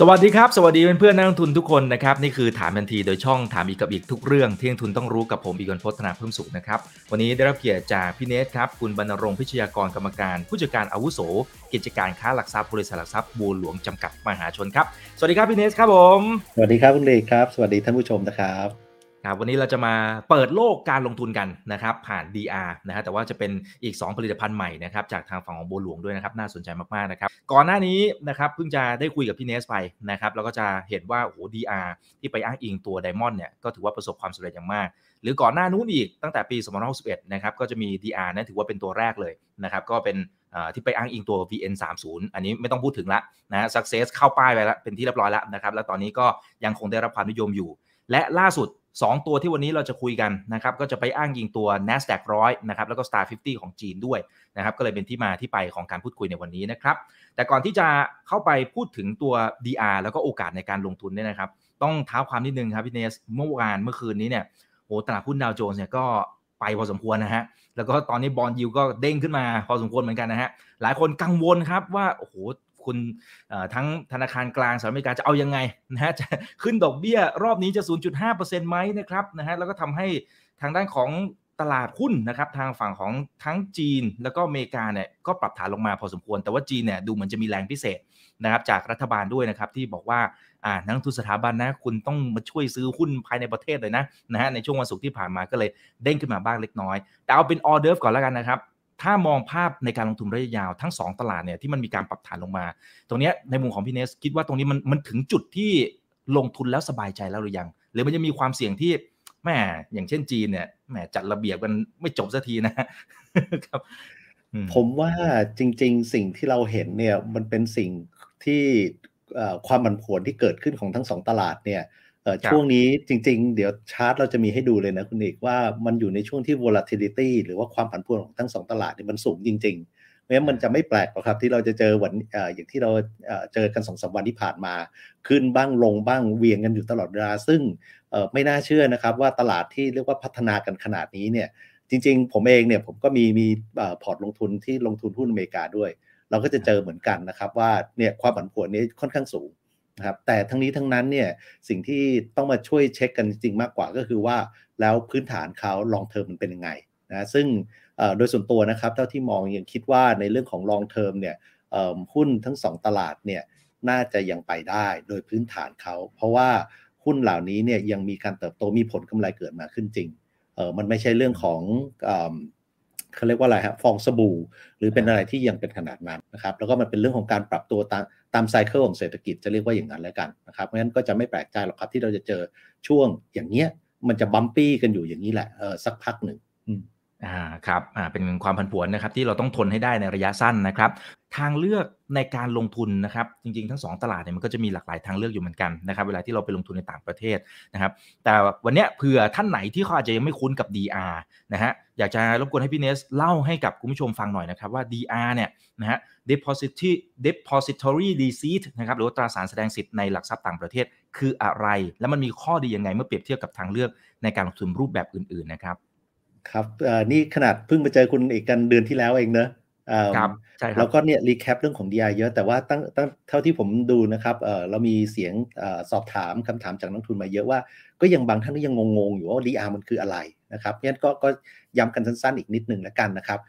สวัสดีครับ สวัสดีเพื่อนๆนักลงทุนทุกคนนะครับนี่คือถามทันทีโดยช่องถามอีกกับอีกทุกเรื่องที่นักทุนต้องรู้กับผมอีกบรรพฒนาเพิ่มสุขนะครับวันนี้ได้รับเกียรติจากพี่เนทครับคุณบรรรงพิชยากรกรรมการ ผู้จัดการอาวุโส กิจการค้าหลักทรัพย์บริษัทหลักทรัพย์บัวหลวงจำกัดมหาชนครับ สวัสดีครับพี่เนทครับผม สวัสดีครับคุณเลกครับ สวัสดีท่านผู้ชมนะครับ ครับวันนี้เราจะมาเปิดโลกการลงทุนกันนะครับผ่าน DR นะฮะแต่ว่าจะเป็นอีก 2 ผลิตภัณฑ์ใหม่นะครับจากทางฝั่งของบัวหลวงด้วยนะครับน่าสนใจมากๆนะครับก่อนหน้านี้นะครับเพิ่งจะได้คุยกับพี่เนสไปนะครับแล้วก็จะเห็นว่าโอ้โห DR ที่ไปอ้างอิงตัวไดมอนด์เนี่ยก็ถือว่าประสบความสำเร็จอย่างมาก หรือก่อนหน้านู้นอีกตั้งแต่ปี2561นะครับก็จะมี DR นะถือว่าเป็นตัวแรกเลยนะครับก็เป็นที่ไปอ้างอิงตัว VN30 อันนี้ไม่ต้องพูดถึงละนะ success เข้าป้ายไปแล้วเป็นที่เรียบร้อยแล้วนะครับแล้วตอนนี้ก็ยังคงได้รับความนิยมอยู่ และล่าสุด 2 ตัวที่วันนี้เราจะคุยกันนะครับก็จะไปอ้างยิงตัว NASDAQ 100นะครับแล้วก็ Star 50 ของจีนด้วยนะครับก็เลยเป็นที่มาที่ไปของการพูดคุยในวันนี้นะครับแต่ก่อนที่จะเข้าไปพูดถึงตัว DR แล้วก็โอกาสในการลงทุนเนี่ยนะครับต้องเท้าความนิดนึงครับพี่เนสเมื่อวานเมื่อคืนนี้เนี่ยโอ้ตลาดหุ้นดาวโจนส์เนี่ยก็ไปพอสมควรนะฮะ แล้วก็ตอนนี้บอลยิวก็เด้งขึ้นมาพอสมควรเหมือนกันนะฮะ หลายคนกังวลครับว่า โอ้โห คุณทั้งธนาคารกลางสหรัฐอเมริกาจะเอายังไงนะฮะจะขึ้นดอกเบี้ยรอบนี้จะ 0.5%ไหมนะครับนะฮะแล้วก็ทำให้ทางด้านของตลาดหุ้นนะครับทางฝั่งของทั้งจีนแล้วก็อเมริกาเนี่ยก็ปรับฐานลงมาพอสมควร แต่ว่าจีนเนี่ยดูเหมือนจะมีแรงพิเศษนะครับจากรัฐบาลด้วยนะครับที่บอกว่าอ่านักทุนสถาบันนะคุณต้องมาช่วยซื้อหุ้นภายในประเทศเลยนะนะฮะในช่วงวันศุกร์ที่ผ่านมาก็เลยเด้งขึ้นมาบ้างเล็กน้อย แต่เอาเป็นออเดอร์ฟก่อนแล้วกันนะครับ ถ้ามองภาพในการลงทุนระยะยาวทั้ง 2 ตลาดเนี่ยที่มันมีการปรับฐานลงมา ตรงนี้ในมุมของพี่เนสคิดว่าตรงนี้มันมันถึงจุดที่ลงทุนแล้วสบายใจแล้วหรือยัง หรือมันจะมีความเสี่ยงที่แม่อย่างเช่นจีนเนี่ยแหมจัดระเบียบกันไม่จบสักทีนะครับผมว่าจริง ๆ สิ่งที่เราเห็นเนี่ยมันเป็นสิ่งที่ความผันผวนที่เกิดขึ้นของทั้งสองตลาดเนี่ย ช่วงนี้จริง ๆ เดี๋ยวชาร์ตเราจะมีให้ดูเลยนะคุณเอกว่ามันอยู่ในช่วงที่ volatility หรือว่าความผันผวนของทั้งสองตลาดเนี่ยมันสูงจริงๆเพราะฉะนั้นมันจะไม่แปลกหรอกครับที่เราจะเจอวันอย่างที่เราเจอกันสองสาวันที่ผ่านมา ขึ้นบ้างลงบ้างเวียงกันอยู่ตลอดเวลาซึ่งไม่น่าเชื่อนะครับว่าตลาดที่เรียกว่าพัฒนากันขนาดนี้เนี่ยจริง ๆ ผมเองเนี่ยผมก็มีมีพอร์ตลงทุนที่ลงทุนหุ้นอเมริกาด้วย เราก็จะเจอเหมือนกันนะครับว่าเนี่ยความผันผวนนี้ค่อนข้างสูง นะครับแต่ทั้งนี้ทั้งนั้นเนี่ยสิ่งที่ต้องมาช่วยเช็คกันจริงมากกว่าก็คือว่าแล้วพื้นฐานเขาลองเทอมมันเป็นยังไงนะซึ่งโดยส่วนตัวนะครับเท่าที่มองยังคิดว่าในเรื่องของลองเทอมเนี่ยหุ้นทั้ง 2 ตลาดเนี่ยน่าจะยังไปได้โดยพื้นฐานเขา เพราะว่าหุ้นเหล่านี้เนี่ยยังมีการเติบโตมีผลกำไรเกิดมาขึ้นจริงเออมันไม่ใช่เรื่องของ เขาเรียกว่าอะไรครับฟองสบู่ หรือเป็นอะไรที่ยังเป็นขนาดนั้นนะครับแล้วก็มันเป็นเรื่องของการปรับตัวตามตามไซเคิลของเศรษฐกิจจะเรียกว่าอย่างนั้นแล้วกันนะครับเพราะฉะนั้นก็จะไม่แปลกใจหรอกครับที่เราจะเจอช่วงอย่างเงี้ยมันจะบัมปี้กันอยู่อย่างนี้แหละเออสักพักหนึ่ง อ่าครับอ่าเป็นความผันผวนนะครับที่เราต้องทนให้ได้ในระยะสั้นนะครับ ทางเลือกในการลงทุนนะครับ จริงๆ ทั้ง 2 ตลาดเนี่ยมันก็จะมีหลากหลายทางเลือกอยู่เหมือนกันนะครับ เวลาที่เราไปลงทุนในต่างประเทศนะครับ แต่วันนี้เผื่อท่านไหนที่เขาอาจจะยังไม่คุ้นกับ DR นะฮะอยากจะรบกวนให้พี่เนสเล่าให้กับคุณผู้ชมฟังหน่อยนะครับว่า DR เนี่ยนะฮะ depository depository receipt นะครับหรือว่าตราสารแสดงสิทธิ์ในหลักทรัพย์ต่างประเทศคืออะไร และมันมีข้อดียังไงเมื่อเปรียบเทียบกับทางเลือกในการลงทุนรูปแบบอื่นๆนะครับ ครับนี่ขนาดเพิ่งมาเจอคุณอีกกันเดือนที่แล้วเองเนอะครับใช่ครับแล้วก็เนี่ยรีแคปเรื่องของ DI เยอะแต่ว่าตั้งตั้งเท่าที่ผมดูนะครับเรามีเสียงสอบถามคำถามจากนักทุนมาเยอะว่า ก็ยังบางท่านก็ยังงงๆ อยู่ว่า DR มันคืออะไรนะครับงั้นก็ก็ย้ำกันสั้นๆอีกนิดหนึ่งแล้วกันนะครับ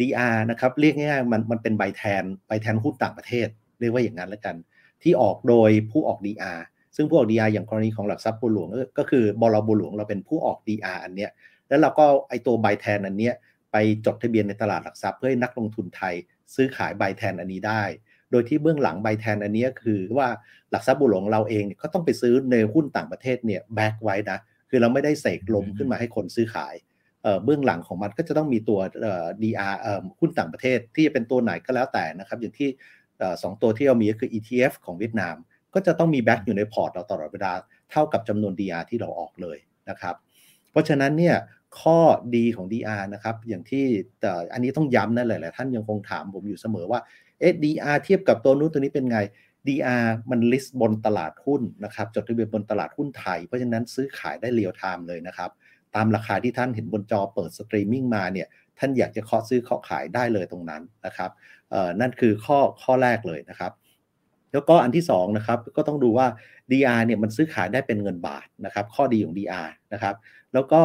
DR นะครับเรียกง่ายๆมันมันเป็นใบแทนใบแทนหุ้นต่างประเทศ เรียกว่าอย่างนั้นแล้วกัน ที่ออกโดยผู้ออก DR ซึ่งผู้ออก DR อย่างกรณีของหลักทรัพย์บัวหลวงก็คือบลบัวหลวงเราเป็นผู้ออก DR อันเนี้ย แล้วเราก็ไอตัวใบแทนอันเนี้ยไปจดทะเบียนในตลาดหลักทรัพย์เพื่อให้นักลงทุนไทยซื้อขายใบแทนอันนี้ได้ โดยที่เบื้องหลังใบแทนอันนี้คือว่าหลักทรัพย์บัวหลวงเราเองก็ต้องไปซื้อในหุ้นต่างประเทศเนี่ย back ไว้นะคือเราไม่ได้เสกลมขึ้นมาให้คนซื้อขายเบื้องหลังของมันก็จะต้องมีตัว DR หุ้นต่างประเทศที่จะเป็นตัวไหนก็แล้วแต่นะครับอย่างที่สองตัวที่เรามีก็คือ ETF ของเวียดนาม ก็จะต้องมี back อยู่ในพอร์ตเราตลอดเวลาเท่ากับจำนวน DR ที่เราออกเลยนะครับ เพราะฉะนั้นเนี่ย ข้อดีของ DR นะครับ อย่างที่แต่อันนี้ต้องย้ำนะหลายๆท่านยังคงถามผมอยู่เสมอว่าเอ๊ะ DR เทียบกับตัวนู้นตัวนี้เป็นไง DR มัน list บนตลาดหุ้นนะครับ จดทะเบียนบนตลาดหุ้นไทย เพราะฉะนั้นซื้อขายได้ real time เลยนะครับ ตามราคาที่ท่านเห็นบนจอเปิดสตรีมมิ่งมาเนี่ย ท่านอยากจะเคาะซื้อเคาะขายได้เลยตรงนั้นนะครับนั่นคือข้อข้อแรกเลยนะครับ แล้วก็อันที่2นะครับก็ต้องดูว่า DR เนี่ยมันซื้อขายได้เป็นเงินบาทนะครับ ข้อดีของ DR นะครับ แล้วก็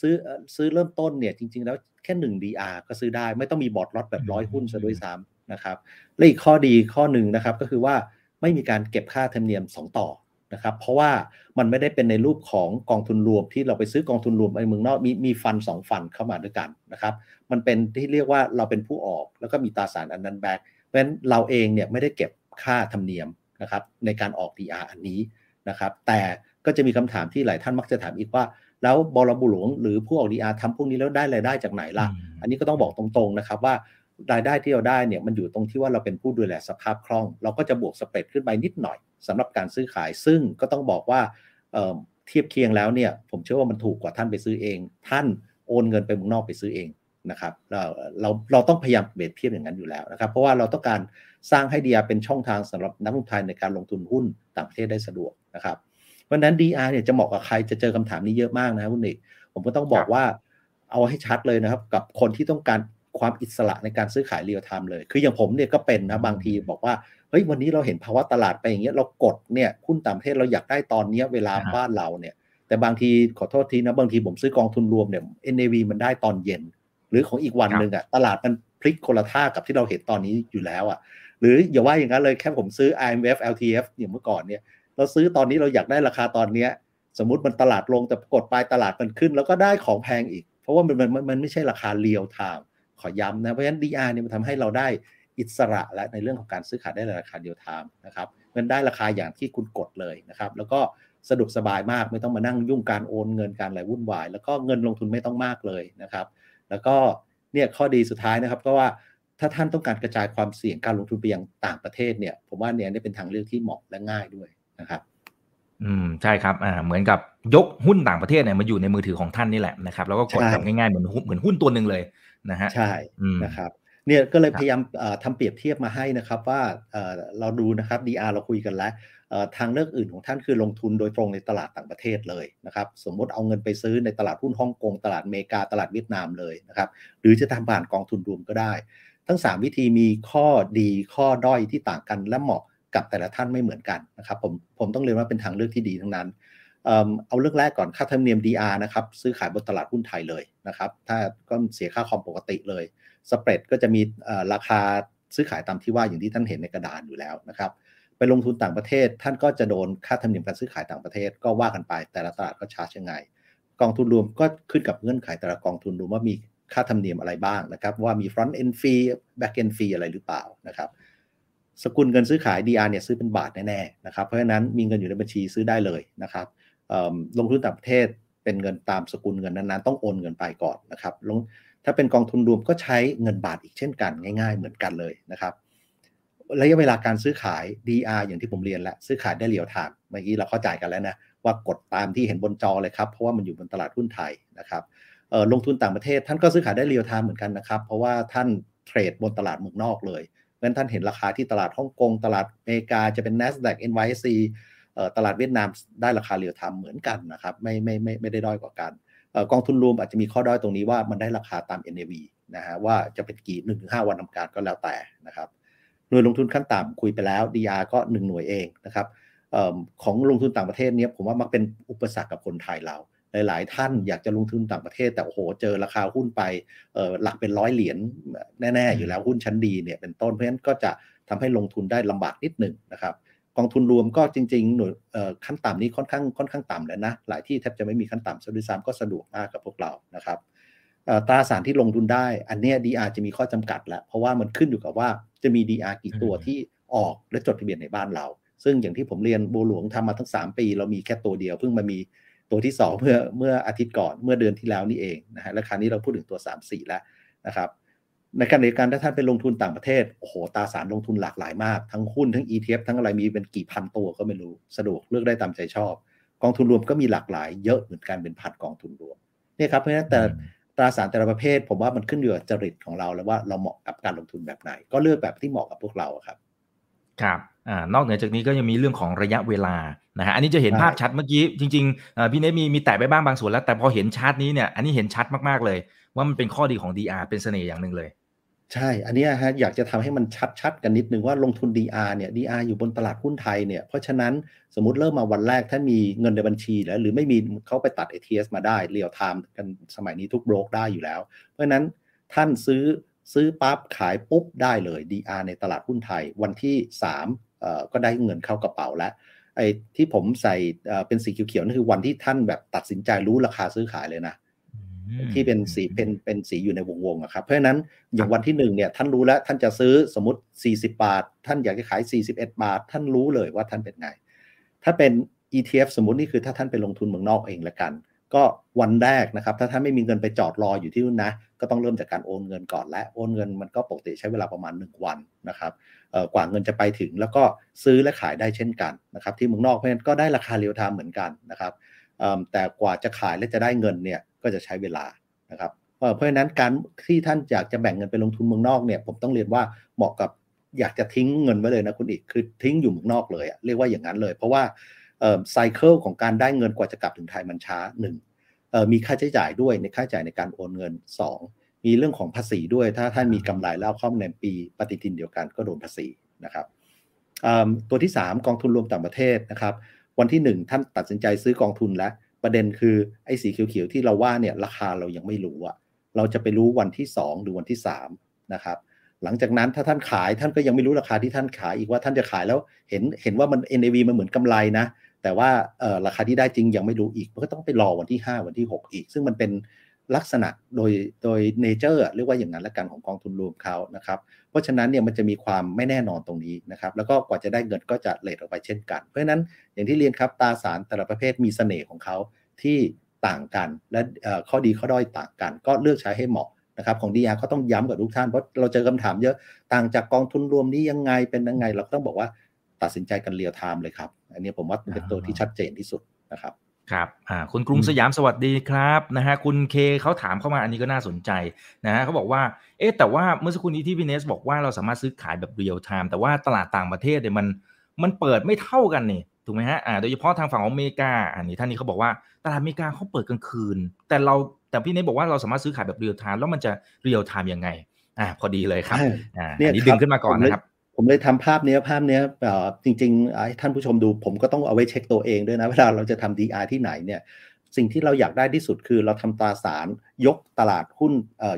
ซื้อซื้อเริ่มต้นเนี่ยจริง ๆ แล้วแค่1 DR ก็ซื้อได้ไม่ต้องมีบอร์ดล็อตแบบร้อยหุ้นซะด้วยซ้ำนะครับและอีกข้อดีข้อหนึ่งนะครับก็คือว่าไม่มีการเก็บค่าธรรมเนียม 2 ต่อนะครับเพราะว่ามันไม่ได้เป็นในรูปของกองทุนรวมที่เราไปซื้อกองทุนรวมในเมืองนอกมีมีฟันสองฟันเข้ามาด้วยกันนะครับมันเป็นที่เรียกว่าเราเป็นผู้ออกแล้วก็มีตราสารอันนั้นแบกเพราะฉะนั้นเราเองเนี่ยไม่ได้เก็บค่าธรรมเนียมนะครับในการออก DR อันนี้นะครับแต่ก็จะมีคำถามที่หลายท่านมักจะถามอีกว่า แล้วบลบุหลวงหรือผู้ออก DR ทำพวกนี้แล้วได้รายได้จากไหนล่ะ อันนี้ก็ต้องบอกตรงๆนะครับว่ารายได้ที่เราได้เนี่ยมันอยู่ตรงที่ว่าเราเป็นผู้ดูแลสภาพคล่อง เราก็จะบวกสเปรดขึ้นไปนิดหน่อยสำหรับการซื้อขายซึ่งก็ต้องบอกว่าเทียบเคียงแล้วเนี่ยผมเชื่อว่ามันถูกกว่าท่านไปซื้อเอง ท่านโอนเงินไปเมืองนอกไปซื้อเองนะครับเราเราเราต้องพยายามเบรดเทียบอย่างนั้นอยู่แล้วนะครับ เพราะว่าเราต้องการสร้างให้ DR เป็นช่องทางสำหรับนักลงทุนไทยในการลงทุนหุ้นต่างประเทศได้สะดวกนะครับ เพราะนั้น DR เนี่ยจะเหมาะกับใครจะเจอคำถามนี้เยอะมากนะครับคุณเอกผมก็ต้องบอกว่าเอาให้ชัดเลยนะครับ กับคนที่ต้องการความอิสระในการซื้อขาย real time เลย คืออย่างผมเนี่ยก็เป็นนะบางทีบอกว่าเฮ้ยวันนี้เราเห็นภาวะตลาดไปอย่างเงี้ยเรากดเนี่ยหุ้นต่างประเทศเราอยากได้ตอนนี้เวลาบ้านเราเนี่ย แต่บางทีขอโทษทีนะบางทีผมซื้อกองทุนรวมเนี่ย NAV มันได้ตอนเย็น หรือของอีกวันหนึ่งอะตลาดมันพลิกคนละท่ากับที่เราเห็นตอนนี้อยู่แล้วอะหรืออย่าว่าอย่างนั้นเลยแค่ผมซื้อ RMF LTF อย่างเมื่อก่อนเนี่ย เราซื้อตอนนี้เราอยากได้ราคาตอนเนี้ย สมมติมันตลาดลงแต่กดปลายตลาดมันขึ้น แล้วก็ได้ของแพงอีก เพราะว่ามันมันมันไม่ใช่ราคา real time ขอย้ำนะ เพราะฉะนั้น DR เนี่ยมันทำให้เราได้อิสระและในเรื่องของการซื้อขายได้ราคา real time นะครับเงินได้ราคาอย่างที่คุณกดเลยนะครับ แล้วก็สะดวกสบายมากไม่ต้องมานั่งยุ่งการโอนเงินการอะไรวุ่นวาย แล้วก็เงินลงทุนไม่ต้องมากเลยนะครับ แล้วก็เนี่ยข้อดีสุดท้ายนะครับก็ว่าถ้าท่านต้องการกระจายความเสี่ยงการลงทุนไปยังต่างประเทศเนี่ยผมว่าเนี่ยนี่เป็นทางเลือกที่เหมาะและง่ายด้วย นะครับ อืมใช่ครับอ่าเหมือนกับยกหุ้นต่างประเทศเนี่ยมาอยู่ในมือถือของท่านนี่แหละนะครับแล้วก็กดแบบง่ายๆเหมือนเหมือนหุ้นตัวหนึ่งเลยนะฮะใช่นะครับเนี่ยก็เลยพยายามทำเปรียบเทียบมาให้นะครับว่าเราดูนะครับ DR เราคุยกันแล้วทางเลือกอื่นของท่านคือลงทุนโดยตรงในตลาดต่างประเทศเลยนะครับสมมติเอาเงินไปซื้อในตลาดหุ้นฮ่องกงตลาดอเมริกาตลาดเวียดนามเลยนะครับหรือจะทำผ่านกองทุนรวมก็ได้ ทั้ง 3 วิธีมีข้อดีข้อด้อยที่ต่างกันและเหมาะ กับแต่ละท่านไม่เหมือนกันนะครับผมผมต้องเรียนว่าเป็นทางเลือกที่ดีทั้งนั้น เอาเรื่องแรกก่อนค่าธรรมเนียม DR นะครับซื้อขายบนตลาดหุ้นไทยเลยนะครับ ถ้าก็เสียค่าคอมปกติเลยสเปรดก็จะมีราคาซื้อขายตามที่ว่าอย่างที่ท่านเห็นในกระดานอยู่แล้วนะครับไปลงทุนต่างประเทศ ท่านก็จะโดนค่าธรรมเนียมการซื้อขายต่างประเทศก็ว่ากันไป แต่ละตลาดก็ชาร์จยังไง กองทุนรวมก็ขึ้นกับเงื่อนไขแต่ละกองทุนรวมว่ามีค่าธรรมเนียมอะไรบ้างนะครับ ว่ามี front end fee back end fee อะไรหรือเปล่านะครับ สกุลเงินซื้อขาย DR เนี่ยซื้อเป็นบาทแน่ๆนะครับเพราะฉะนั้นมีเงินอยู่ในบัญชีซื้อได้เลยนะครับลงทุนต่างประเทศเป็นเงินตามสกุลเงินนั้นๆ ต้องโอนเงินไปก่อนนะครับลงถ้าเป็นกองทุนรวมก็ใช้เงินบาทอีกเช่นกันง่าย ๆ เหมือนกันเลยนะครับระยะเวลาการซื้อขาย DR อย่างที่ผมเรียนแล้วซื้อขายได้เรียวทางเมื่อกี้เราเข้าใจกันแล้วนะว่ากดตามที่เห็นบนจอเลยครับ เพราะว่ามันอยู่บนตลาดหุ้นไทยนะครับลงทุนต่างประเทศท่านก็ซื้อขายได้เรียวทางเหมือนกันนะครับ เพราะว่าท่านเทรดบนตลาดเมืองนอกเลย งั้นท่านเห็นราคาที่ตลาดฮ่องกง ตลาดอเมริกาจะเป็น NASDAQ NYSE ตลาดเวียดนามได้ราคาเรียวทำเหมือนกันนะครับไม่ไม่ไม่ไม่ได้ด้อยกว่ากันกองทุนรวมอาจจะมีข้อด้อยตรงนี้ว่ามันได้ราคาตาม NAV นะฮะว่าจะเป็นกี่หนึ่งถึงห้าวันทำการก็แล้วแต่นะครับหน่วยลงทุนขั้นต่ำคุยไปแล้ว DR ก็ 1 หน่วยเองนะครับออของลงทุนต่างประเทศเนี้ยผมว่ามักเป็นอุปสรรคกับคนไทยเรา หลาย ๆ ท่านอยากจะลงทุนต่างประเทศ แต่โอ้โหเจอราคาหุ้นไปหลักเป็นร้อยเหรียญแน่ ๆ อยู่แล้วหุ้นชั้นดีเนี่ยเป็นต้นเพราะฉะนั้นก็จะทำให้ลงทุนได้ลำบากนิดหนึ่งนะครับกองทุนรวมก็จริงๆหน่วยขั้นต่ำนี้ค่อนข้างค่อนข้างต่ำแล้วนะ หลายที่แทบจะไม่มีขั้นต่ำซะด้วยซ้ำก็สะดวกมากกับพวกเรานะครับตราสารที่ลงทุนได้ อันนี้ DR จะมีข้อจำกัดแล้วเพราะว่ามันขึ้นอยู่กับว่าจะมี DR กี่ตัวที่ออกและจดทะเบียนในบ้านเรา ซึ่งอย่างที่ผมเรียนบูหลวงทำมาทั้ง 3 ปี เรามีแค่ตัวเดียว เพิ่งมามี ตัวที่ 2 เมื่อเมื่ออาทิตย์ก่อนเมื่อเดือนที่แล้วนี่เองนะฮะและคานี้เราพูดถึงตัว 3 4 แล้วนะครับในการในการถ้าท่านไปลงทุนต่างประเทศโอ้โหตราสารลงทุนหลากหลายมาก ทั้งหุ้นทั้ง ETF ทั้งอะไรมีเป็นกี่พันตัวก็ไม่รู้สะดวกเลือกได้ตามใจชอบ กองทุนรวมก็มีหลากหลายเยอะเหมือนกันเป็นพันกองทุนรวมนี่ครับเพราะฉะนั้นแต่ตราสารแต่ละประเภท ผมว่ามันขึ้นอยู่กับจริตของเราแล้วว่าเราเหมาะกับการลงทุนแบบไหน ก็เลือกแบบที่เหมาะกับพวกเราครับ ครับอ่านอกเหนือจากนี้ก็ยังมีเรื่องของระยะเวลานะฮะอันนี้จะเห็นภาพชัดเมื่อกี้จริงๆพี่เนทมีมีแตะไปบ้างบางส่วนแล้ว แต่พอเห็นชาร์ตนี้เนี่ยอันนี้เห็นชัดมากๆเลย ว่ามันเป็นข้อดีของ DR เป็นเสน่ห์อย่างหนึ่งเลย ใช่ อันนี้ฮะอยากจะทำให้มันชัดๆกันนิดนึงว่าลงทุน DR เนี่ย DR อยู่บนตลาดหุ้นไทยเนี่ยเพราะฉะนั้นสมมติเริ่มมาวันแรกท่านมีเงินในบัญชีแล้วหรือไม่มีเขาไปตัด ATS มาได้ real time กันสมัยนี้ทุกโบรกได้อยู่แล้ว เพราะฉะนั้นท่านซื้อ ซื้อปั๊บขายปุ๊บได้เลย DR ในตลาดหุ้นไทย วันที่3เอ่อก็ได้เงินเข้ากระเป๋าแล้วไอ้ที่ผมใส่เป็นสีเขียวๆนั่นคือวันที่ท่านแบบตัดสินใจรู้ราคาซื้อขายเลยนะที่เป็นสีเป็นเป็นสีอยู่ในวงวงครับเพราะฉะนั้นอย่างวันที่หนึ่งเนี่ยท่านรู้แล้วท่านจะซื้อสมมติ 40 บาท ท่านอยากจะขาย 41 บาท ท่านรู้เลยว่าท่านเป็นไง ถ้าเป็น ETF สมมตินี่คือถ้าท่านไปลงทุนเมืองนอกเองละกัน ก็วันแรกนะครับ ถ้าท่านไม่มีเงินไปจอดรออยู่ที่นู่นนะ ก็ต้องเริ่มจากการโอนเงินก่อนและโอนเงินมันก็ปกติใช้เวลาประมาณ 1 วันนะครับกว่าเงินจะไปถึงแล้วก็ซื้อและขายได้เช่นกันนะครับ ที่เมืองนอกเพราะฉะนั้นก็ได้ราคาเรียลไทม์เหมือนกันนะครับแต่กว่าจะขายและจะได้เงินเนี่ยก็จะใช้เวลานะครับเพราะฉะนั้นการที่ท่านอยากจะแบ่งเงินไปลงทุนเมืองนอกเนี่ยผมต้องเรียนว่าเหมาะกับอยากจะทิ้งเงินไว้เลยนะคุณอีกคือทิ้งอยู่เมืองนอกเลยเรียกว่าอย่างนั้นเลย เพราะว่า ไซเคิลของการได้เงินกว่าจะกลับถึงไทยมันช้าหนึ่งมีค่าใช้จ่ายด้วยในค่าใช้จ่ายในการโอนเงิน 2 มีเรื่องของภาษีด้วย ถ้าท่านมีกำไรแล้วเข้าในปีปฏิทินเดียวกันก็โดนภาษีนะครับตัวที่ 3 กองทุนรวมต่างประเทศนะครับ วันที่ 1 ท่านตัดสินใจซื้อกองทุนแล้ว ประเด็นคือไอ้สีเขียวๆที่เราว่าเนี่ยราคาเรายังไม่รู้อะเราจะไปรู้วันที่ 2 หรือวันที่3นะครับหลังจากนั้นถ้าท่านขายท่านก็ยังไม่รู้ราคาที่ท่านขายอีกว่าท่านจะขายแล้วเห็นเห็นว่ามัน NAV มันเหมือนกำไรนะ แต่ว่าราคาที่ได้จริงยังไม่รู้อีกมันก็ต้องไปรอวันที่ 5 วันที่ 6 อีก ซึ่งมันเป็นลักษณะโดยโดยเนเจอร์เรียกว่าอย่างนั้นละกันของกองทุนรวมเขานะครับเพราะฉะนั้นเนี่ยมันจะมีความไม่แน่นอนตรงนี้นะครับแล้วก็กว่าจะได้เงินก็จะเลทออกไปเช่นกัน เพราะฉะนั้นอย่างที่เรียนครับตราสารแต่ละประเภทมีเสน่ห์ของเขาที่ต่างกัน และข้อดีข้อด้อยต่างกัน ก็เลือกใช้ให้เหมาะนะครับของ DR ก็ต้องย้ำกับทุกท่านเพราะเราเจอคำถามเยอะต่างจากกองทุนรวมนี้ยังไงเป็นยังไง เราก็ต้องบอกว่าตัดสินใจกัน real time เลยครับ อันนี้ผมว่าเป็นตัวที่ชัดเจนที่สุดนะครับครับอ่าคุณกรุงสยามสวัสดีครับนะฮะคุณเคเขาถามเข้ามาอันนี้ก็น่าสนใจนะฮะเขาบอกว่าเอ๊ะแต่ว่าเมื่อสักครู่นี้ที่พี่เนสบอกว่าเราสามารถซื้อขายแบบ real time แต่ว่าตลาดต่างประเทศเนี่ยมันมันเปิดไม่เท่ากันนี่ถูกไหมฮะอ่าโดยเฉพาะทางฝั่งของอเมริกาอันนี้ท่านนี้เขาบอกว่าตลาดอเมริกาเขาเปิดกลางคืน แต่เราแต่พี่เนสบอกว่าเราสามารถซื้อขายแบบ real time แล้วมันจะ real time ยังไงอ่าพอดีเลยครับอ่านี่ดึงขึ้นมาก่อนนะครับ ผมเลยทำภาพนี้ภาพนี้จริงๆท่านผู้ชมดูผมก็ต้องเอาไว้เช็คตัวเองด้วยนะเวลาเราจะทำ DR ที่ไหนเนี่ยสิ่งที่เราอยากได้ที่สุดคือเราทำตราสารยกตลาดหุ้น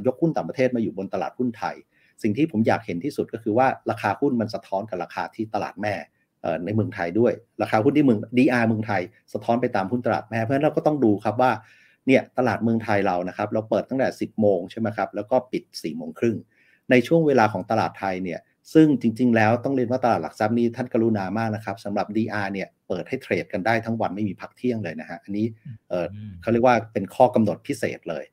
ยกหุ้นต่างประเทศมาอยู่บนตลาดหุ้นไทย สิ่งที่ผมอยากเห็นที่สุดก็คือว่าราคาหุ้นมันสะท้อนกับราคาที่ตลาดแม่ในเมืองไทยด้วย ราคาหุ้นที่เมือง DR เมืองไทย สะท้อนไปตามหุ้นตลาดแม่เพราะฉะนั้นเราก็ต้องดูครับว่าเนี่ยตลาดเมืองไทยเรานะครับเราเปิดตั้งแต่ 10 โมงใช่ไหมครับแล้วก็ปิด4โมงครึ่งในช่วงเวลาของตลาดไทยเนี่ย ซึ่งจริง ๆ แล้วต้องเรียนว่าตลาดหลักทรัพย์นี้ท่านกรุณามากนะครับสำหรับ DR เนี่ยเปิดให้เทรดกันได้ทั้งวันไม่มีพักเที่ยงเลยนะฮะอันนี้เขาเรียกว่าเป็นข้อกำหนดพิเศษเลย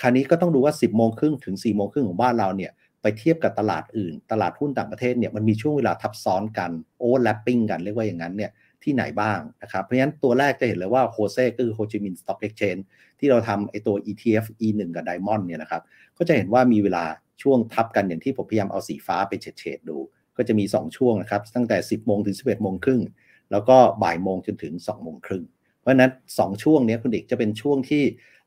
คราวนี้ก็ต้องดูว่า 10โมงครึ่งถึง4โมงครึ่งของบ้านเราเนี่ยไปเทียบกับตลาดอื่น ตลาดหุ้นต่างประเทศเนี่ยมันมีช่วงเวลาทับซ้อนกัน overlapping กันเรียกว่าอย่างนั้นเนี่ยที่ไหนบ้างนะครับ เพราะฉะนั้นตัวแรกจะเห็นเลยว่า HOSE ก็คือโฮจิมินห์ Stock Exchange ที่เราทำไอตัว ETF E1 กับ Diamond เนี่ยนะครับ ก็จะเห็นว่ามีเวลา ช่วงทับกันอย่างที่ผมพยายามเอาสีฟ้าไปเฉดๆดู ก็จะมี 2 ช่วงนะครับ ตั้งแต่ 10โมงถึง 11โมงครึ่งแล้วก็บ่ายโมงจนถึง2โมงครึ่งเพราะนั้น 2 ช่วงนี้คุณเด็กจะเป็นช่วงที่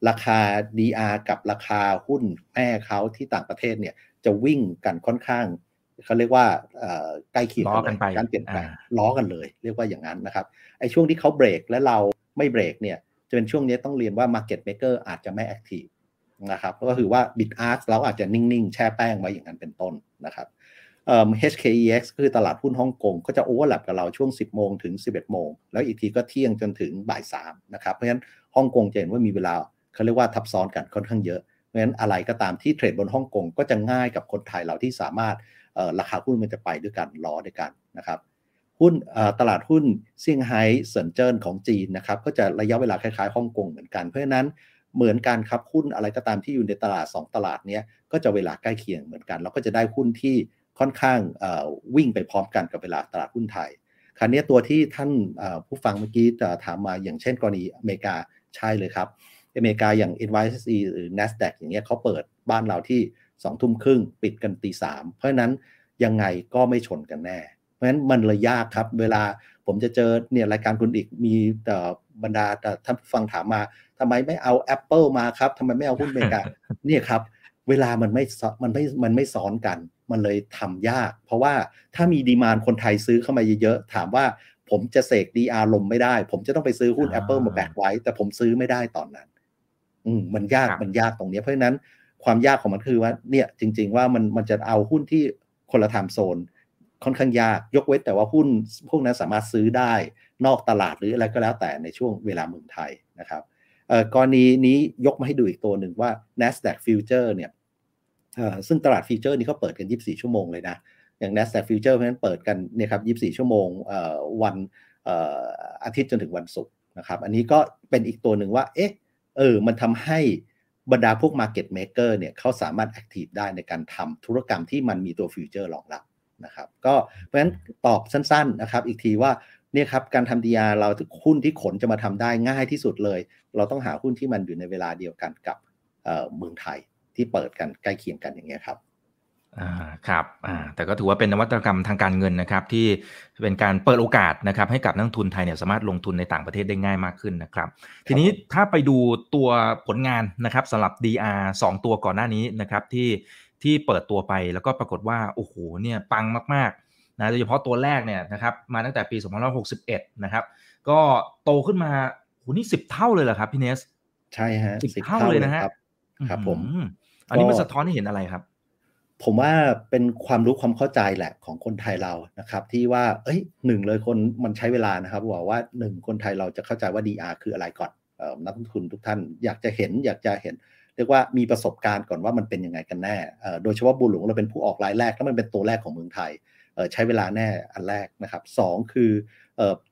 ราคา DR กับราคาหุ้นแม่เขาที่ต่างประเทศเนี่ยจะวิ่งกันค่อนข้างเขาเรียกว่าใกล้เคียงกันไปการเปลี่ยนแปลงล้อกันเลย เรียกว่าอย่างนั้นนะครับไอ้ช่วงที่เขาเบรกและเราไม่เบรกเนี่ยจะเป็นช่วงนี้ต้องเรียนว่า Market Maker อาจจะไม่แอคทีฟ นะครับก็คือว่า Bid Ask เราอาจจะนิ่ง ๆ แช่แป้งไว้อย่างนั้นเป็นต้นนะครับ HKEX คือตลาดหุ้นฮ่องกง ก็จะโอเวอร์แลปกับเราช่วง 10 โมงถึง 11 โมง แล้วอีกทีก็เที่ยงจนถึงบ่าย3นะครับ เพราะฉะนั้นฮ่องกงจะเห็นว่ามีเวลาเขาเรียกว่าทับซ้อนกันค่อนข้างเยอะ เพราะฉะนั้นอะไรก็ตามที่เทรดบนฮ่องกงก็จะง่ายกับคนไทยเราที่สามารถราคาหุ้นมันจะไปด้วยกันล้อด้วยกันนะครับหุ้นตลาดหุ้นเซี่ยงไฮ้เซินเจิ้นของจีนนะครับก็จะระยะเวลาคล้ายๆฮ่องกงเหมือนกัน เพราะฉะนั้น เหมือนกันครับหุ้นอะไรก็ตามที่อยู่ในตลาด 2 ตลาดนี้ก็จะเวลาใกล้เคียงเหมือนกันแล้วก็จะได้หุ้นที่ค่อนข้างวิ่งไปพร้อมกันกับเวลาตลาดหุ้นไทยคราวนี้ตัวที่ท่านผู้ฟังเมื่อกี้ถามมาอย่างเช่นกรณีอเมริกาใช่เลยครับ อเมริกาอย่าง NYSE หรือ NASDAQ อย่างเงี้ยเขาเปิดบ้านเราที่2ทุ่มครึ่งปิดกันตีสามเพราะฉะนั้นยังไงก็ไม่ชนกันแน่ เพราะราะฉะนั้นมันเลยยากครับ เวลาผมจะเจอเนี่ยรายการคุณอีกมีแต่บรรดาท่านฟังถามมา ทำไมไม่เอา Apple มาครับทำไมไม่เอาหุ้นเมกาเนี่ยครับ เวลามันไม่มันไม่มันไม่ซ้อนกัน มันเลยทำยาก เพราะว่าถ้ามีดีมานคนไทยซื้อเข้ามาเยอะๆถามว่าผมจะเสกดีอาร์ลมไม่ได้ ผมจะต้องไปซื้อหุ้น Apple มาแบกไว้ แต่ผมซื้อไม่ได้ตอนนั้น อืมมันยากมันยากตรงนี้เพราะฉะนั้นความยากของมันคือว่า เนี่ยจริง ๆ ว่ามันมันจะเอาหุ้นที่คนละไทม์โซนค่อนข้างยากยกเว้นแต่ว่าหุ้นพวกนั้นสามารถซื้อได้นอกตลาดหรืออะไรก็แล้วแต่ในช่วงเวลาเมืองไทยนะครับ กรณีนี้ยกมาให้ดูอีกตัวหนึ่งว่า NASDAQ Future เนี่ยซึ่งตลาด future นี้เขาเปิดกัน 24 ชั่วโมงเลยนะ อย่าง NASDAQ Future เพราะฉะนั้นเปิดกันเนี่ยครับ 24 ชั่วโมงวันอาทิตย์จนถึงวันศุกร์นะครับ อันนี้ก็เป็นอีกตัวหนึ่งว่า เอ๊ะ เออ มันทำให้บรรดาพวก Market Maker เนี่ยเขาสามารถ Active ได้ในการทำธุรกรรมที่มันมีตัว future รองรับนะครับ ก็เพราะฉะนั้นตอบสั้นๆนะครับ อีกทีว่า เนี่ยครับการทำ DR เราหุ้นที่ขนจะมาทำได้ง่ายที่สุดเลย เราต้องหาหุ้นที่มันอยู่ในเวลาเดียวกันกับเมืองไทยที่เปิดกันใกล้เคียงกันอย่างเงี้ยครับอ่าครับอ่าแต่ก็ถือว่าเป็นนวัตกรรมทางการเงินนะครับ ที่เป็นการเปิดโอกาสนะครับ ให้กับนักทุนไทยเนี่ยสามารถลงทุนในต่างประเทศได้ง่ายมากขึ้นนะครับ ทีนี้ถ้าไปดูตัวผลงานนะครับสำหรับ DR 2 ตัวก่อนหน้านี้นะครับที่ที่เปิดตัวไปแล้วก็ปรากฏว่าโอ้โหเนี่ยปังมากๆ นะโดยเฉพาะตัวแรกเนี่ยนะครับมาตั้งแต่ปี 2561 นะครับ ก็โตขึ้นมาโหนี่สิบเท่าเลยเหรอครับพี่เนส ใช่ฮะสิบเท่าเลยนะฮะครับผม อันนี้มันสะท้อนให้เห็นอะไรครับ ผมว่าเป็นความรู้ความเข้าใจแหละของคนไทยเรานะครับ ที่ว่า เอ้ยหนึ่งเลยคนมันใช้เวลานะครับบอกว่าหนึ่งคนไทยเราจะเข้าใจว่า DR คืออะไรก่อนนักลงทุนทุกท่านอยากจะเห็นอยากจะเห็นเรียกว่ามีประสบการณ์ก่อนว่ามันเป็นยังไงกันแน่ โดยเฉพาะบุหลวงเราเป็นผู้ออกรายแรกแล้วมันเป็นตัวแรกของเมืองไทย ใช้เวลาแน่อันแรกนะครับสคือ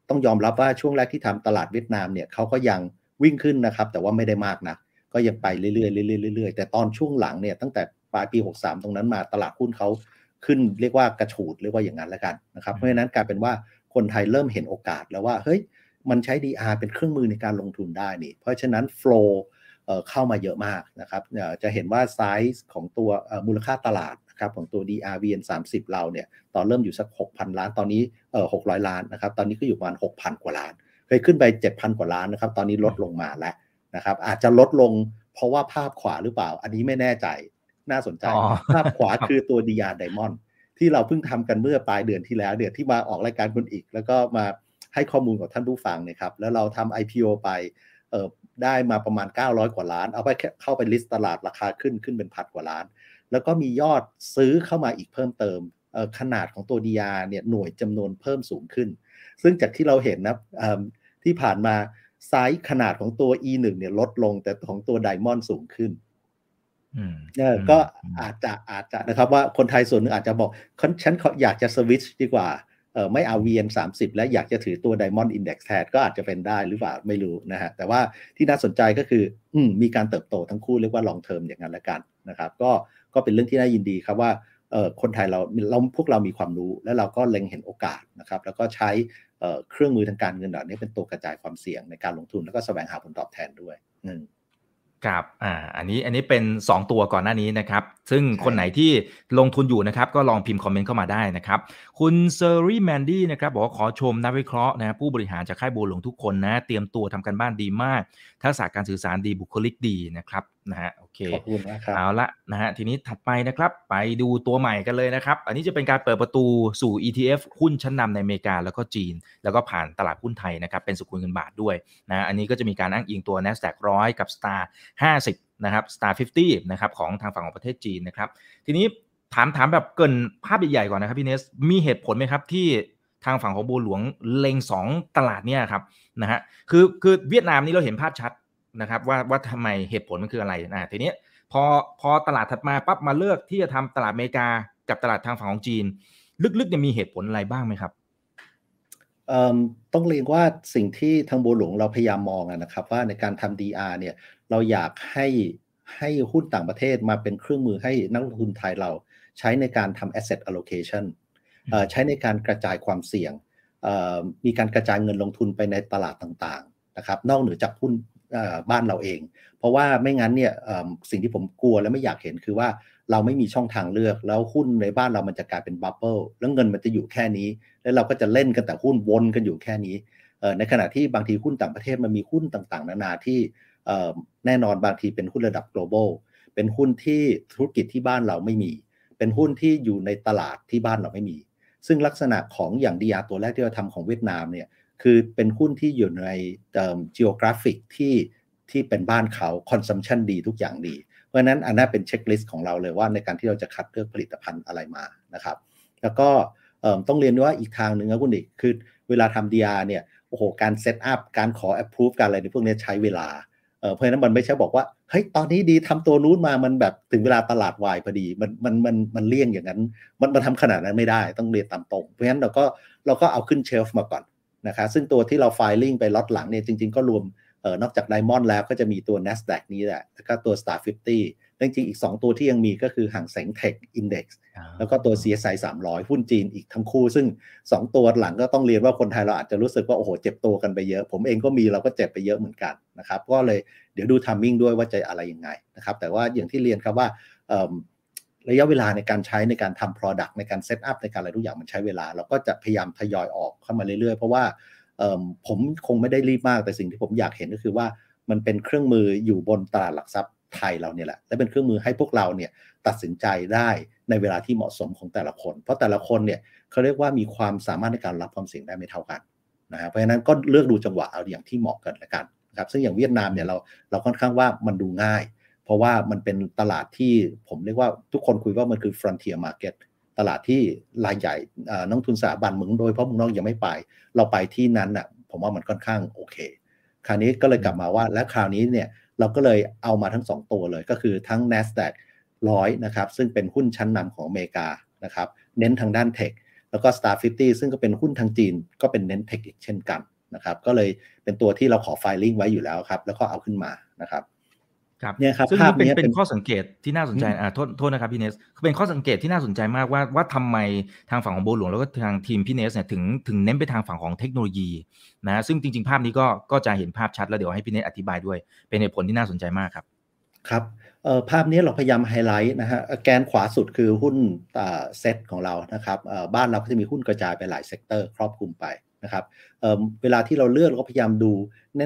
ต้องยอมรับว่าช่วงแรกที่ทำตลาดเวียดนามเนี่ยเขาก็ยังวิ่งขึ้นนะครับ แต่ว่าไม่ได้มากนะก็ยังไปเรื่อยๆเรื่อยๆเรื่อยๆแต่ตอนช่วงหลังเนี่ยตั้งแต่ปลายปี 63 ตรงนั้นมาตลาดหุ้นเขาขึ้นเรียกว่ากระฉูดเรียกว่าอย่างนั้นแล้วกันนะครับเพราะฉะนั้นกลายเป็นว่าคนไทยเริ่มเห็นโอกาสแล้วว่าเฮ้ยมันใช้ DR เป็นเครื่องมือในการลงทุนได้นี่ เพราะฉะนั้นโฟล์เข้ามาเยอะมากนะครับจะเห็นว่าไซส์ของตัวมูลค่าตลาด นะครับของตัว DRVN 30 เราเนี่ยตอนเริ่มอยู่สัก 6,000 ล้าน ตอนนี้เอ่อ600 ล้านนะครับตอนนี้ก็อยู่ประมาณ 6,000 กว่าล้าน เคยขึ้นไป 7,000 กว่าล้านนะครับตอนนี้ลดลงมาแล้วนะครับอาจจะลดลงเพราะว่าภาพขวาหรือเปล่า อันนี้ไม่แน่ใจน่าสนใจ ภาพขวาคือตัว DR Diamond ที่เราเพิ่งทำกันเมื่อปลายเดือนที่แล้วเดือนที่มาออกรายการคุณอีก แล้วก็มาให้ข้อมูลกับท่านผู้ฟังนะครับแล้วเราทำ IPO ไปเออได้มาประมาณ 900 กว่าล้าน เอาไปเข้าไปลิสต์ตลาดราคาขึ้นขึ้นเป็นพันกว่าล้าน แล้วก็มียอดซื้อเข้ามาอีกเพิ่มเติมขนาดของตัว DR เนี่ยหน่วยจำนวนเพิ่มสูงขึ้น ซึ่งจากที่เราเห็นนะที่ผ่านมาไซส์ขนาดของตัว E1 เนี่ยลดลงแต่ของตัวไดมอนด์สูงขึ้นก็อาจจะอาจจะนะครับว่าคนไทยส่วนนึงอาจจะบอกฉันอยากจะสวิตช์ดีกว่าเออไม่เอา VN 30 และอยากจะถือตัว Diamond Index แทนก็อาจจะเป็นได้หรือเปล่าไม่รู้นะฮะแต่ว่าที่น่าสนใจก็คือ อืมมีการเติบโตทั้งคู่เรียกว่า long term อย่างนั้นละกันนะครับ ก็ ก็เป็นเรื่องที่น่ายินดีครับว่าเออคนไทยเราเราพวกเรามีความรู้ และเราก็เล็งเห็นโอกาสนะครับ แล้วก็ใช้เครื่องมือทางการเงินเหล่านี้เป็นตัวกระจายความเสี่ยงในการลงทุนแล้วก็แสวงหาผลตอบแทนด้วยอืมครับอ่าอันนี้อันนี้เป็น 2 ตัวก่อนหน้านี้นะครับ ซึ่งคนไหนที่ลงทุนอยู่นะครับ ก็ลองพิมพ์คอมเมนต์เข้ามาได้นะครับ คุณเซอร์รี่แมนดี้นะครับ บอกว่าขอชมนักวิเคราะห์นะผู้บริหารจากค่ายบัวหลวงทุกคนนะ เตรียมตัวทำกันบ้านดีมาก ทักษะการสื่อสารดีบุคลิกดีนะครับ นะฮะโอเคขอบคุณนะครับเอาละนะฮะทีนี้ถัดไปนะครับไปดูตัวใหม่กันเลยนะครับ อันนี้จะเป็นการเปิดประตูสู่ ETF หุ้นชั้นนำในอเมริกาแล้วก็จีน แล้วก็ผ่านตลาดหุ้นไทยนะครับเป็นสกุลเงินบาทด้วยนะอันนี้ก็จะมีการอ้างอิงตัว NASDAQ 100 กับ Star 50 นะครับ Star 50 นะครับของทางฝั่งของประเทศจีนนะครับทีนี้ถามถามแบบเกินภาพใหญ่ๆก่อนนะครับพี่เนสมีเหตุผลไหมครับที่ทางฝั่งของบัวหลวงเล็ง 2 ตลาดเนี่ยครับนะฮะคือคือเวียดนามนี่เราเห็นภาพชัด นะครับว่าว่าทำไมเหตุผลมันคืออะไรนะทีนี้พอพอตลาดถัดมาปั๊บมาเลือกที่จะทำตลาดอเมริกากับตลาดทางฝั่งของจีน ลึกๆเนี่ยมีเหตุผลอะไรบ้างไหมครับต้องเรียนว่าสิ่งที่ทางบัวหลวงเราพยายามมองนะครับ ว่าในการทำ DR เนี่ยเราอยากให้ให้หุ้นต่างประเทศมาเป็นเครื่องมือให้นักลงทุนไทยเราใช้ในการทำ asset allocation ใช้ในการกระจายความเสี่ยง มีการกระจายเงินลงทุนไปในตลาดต่างๆนะครับนอกเหนือจากหุ้น บ้านเราเอง เพราะว่าไม่งั้นเนี่ยสิ่งที่ผมกลัวและไม่อยากเห็นคือว่าเราไม่มีช่องทางเลือก แล้วหุ้นในบ้านเรามันจะกลายเป็นบับเบิลแล้วเงินมันจะอยู่แค่นี้ แล้วเราก็จะเล่นกันแต่หุ้นวนกันอยู่แค่นี้ในขณะที่บางทีหุ้นต่างประเทศมันมีหุ้นต่างๆ นานาที่แน่นอนบางทีเป็นหุ้นระดับ global เป็นหุ้นที่ธุรกิจที่บ้านเราไม่มี เป็นหุ้นที่อยู่ในตลาดที่บ้านเราไม่มี ซึ่งลักษณะของอย่างดีอาตัวแรกที่เราทำของเวียดนามเนี่ย คือเป็นหุ้นที่อยู่ใน geographic ที่ที่เป็นบ้านเขา consumption ดีทุกอย่างดี เพราะนั้นอันนั้นเป็นเช็คลิสต์ของเราเลยว่าในการที่เราจะคัดเลือกผลิตภัณฑ์อะไรมานะครับ แล้วก็ต้องเรียนว่าอีกทางหนึ่งนะคุณดิคือเวลาทำ DR เนี่ยโอ้โหการ set up การขอ approve การอะไรในพวกนี้ใช้เวลาเพราะฉะนั้นมันไม่ใช่บอกว่าเฮ้ยตอนนี้ดีทำตัวนู้นมามันแบบถึงเวลาตลาดวายพอดีมันมันมันมันเลี่ยงอย่างนั้น มันมันทำขนาดนั้นไม่ได้ต้องเรียนตามตรง เพราะฉะนั้นเราก็เราก็เอาขึ้น shelf มาก่อน นะครับซึ่งตัวที่เรา filing ไปล็อตหลังเนี่ยจริง ๆ ก็รวมเอ่อนอกจาก Diamond แล้วก็จะมีตัว NASDAQ นี้แหละแล้วก็ตัว Star 50จริงๆอีก 2 ตัวที่ยังมีก็คือฮั่งเส็ง Tech Indexแล้วก็ตัว CSI 300 หุ้นจีนอีกทั้งคู่ ซึ่ง 2 ตัวหลังก็ต้องเรียนว่าคนไทยเราอาจจะรู้สึกว่า โอ้โห เจ็บตัวกันไปเยอะ ผมเองก็มีเราก็เจ็บไปเยอะเหมือนกันนะครับ ก็เลยเดี๋ยวดู timing ด้วยว่าจะอะไรยังไงนะครับ แต่ว่าอย่างที่เรียนครับว่า ระยะเวลาในการใช้ในการทำ Product ในการ set up ในการอะไรทุกอย่างมันใช้เวลา เราก็จะพยายามทยอยออกเข้ามาเรื่อยๆ เพราะว่าผมคงไม่ได้รีบมากแต่สิ่งที่ผมอยากเห็นก็คือว่ามันเป็นเครื่องมืออยู่บนตลาดหลักทรัพย์ไทยเราเนี่ยแหละและเป็นเครื่องมือให้พวกเราเนี่ยตัดสินใจได้ในเวลาที่เหมาะสมของแต่ละคน เพราะแต่ละคนเนี่ยเขาเรียกว่ามีความสามารถในการรับความเสี่ยงได้ไม่เท่ากันนะฮะเพราะฉะนั้นก็เลือกดูจังหวะเอาอย่างที่เหมาะกันละกันนะครับซึ่งอย่างเวียดนามเนี่ยเราเราค่อนข้างว่ามันดูง่าย เพราะว่ามันเป็นตลาดที่ผมเรียกว่าทุกคนคุยว่ามันคือ frontier market ตลาดที่รายใหญ่นักทุนสถาบันมืองโดยเพราะมืองนอกยังไม่ไป เราไปที่นั้นอะผมว่ามันค่อนข้างโอเค คราวนี้ก็เลยกลับมาว่าและคราวนี้เนี่ยเราก็เลยเอามาทั้ง 2 ตัวเลยก็คือทั้ง NASDAQ ร้อยนะครับซึ่งเป็นหุ้นชั้นนำของอเมริกานะครับเน้นทางด้านเทคแล้วก็ Star 50 ซึ่งก็เป็นหุ้นทางจีนก็เป็นเน้นเทคอีกเช่นกันนะครับก็เลยเป็นตัวที่เราขอไฟลิ่งไว้อยู่แล้วครับแล้วก็เอาขึ้นมานะครับ ครับเนี่ยครับซึ่งนี่เป็นเป็นข้อสังเกตที่น่าสนใจอ่าโทษโทษนะครับพี่เนสเป็นข้อสังเกตที่น่าสนใจมากว่าว่าทำไมทางฝั่งของโบหลวงแล้วก็ทางทีมพี่เนสเนี่ยถึงถึงเน้นไปทางฝั่งของเทคโนโลยีนะซึ่งจริง ๆ ภาพนี้ก็ก็จะเห็นภาพชัดแล้วเดี๋ยวให้พี่เนสอธิบายด้วย เป็นเหตุผลที่น่าสนใจมากครับครับเอ่อภาพนี้เราพยายามไฮไลท์นะฮะแกนขวาสุดคือหุ้นเซตของเรานะครับบ้านเราก็จะมีหุ้นกระจายไปหลาย sector ครอบคลุมไป นะครับเวลาที่เราเลือกเราก็พยายามดู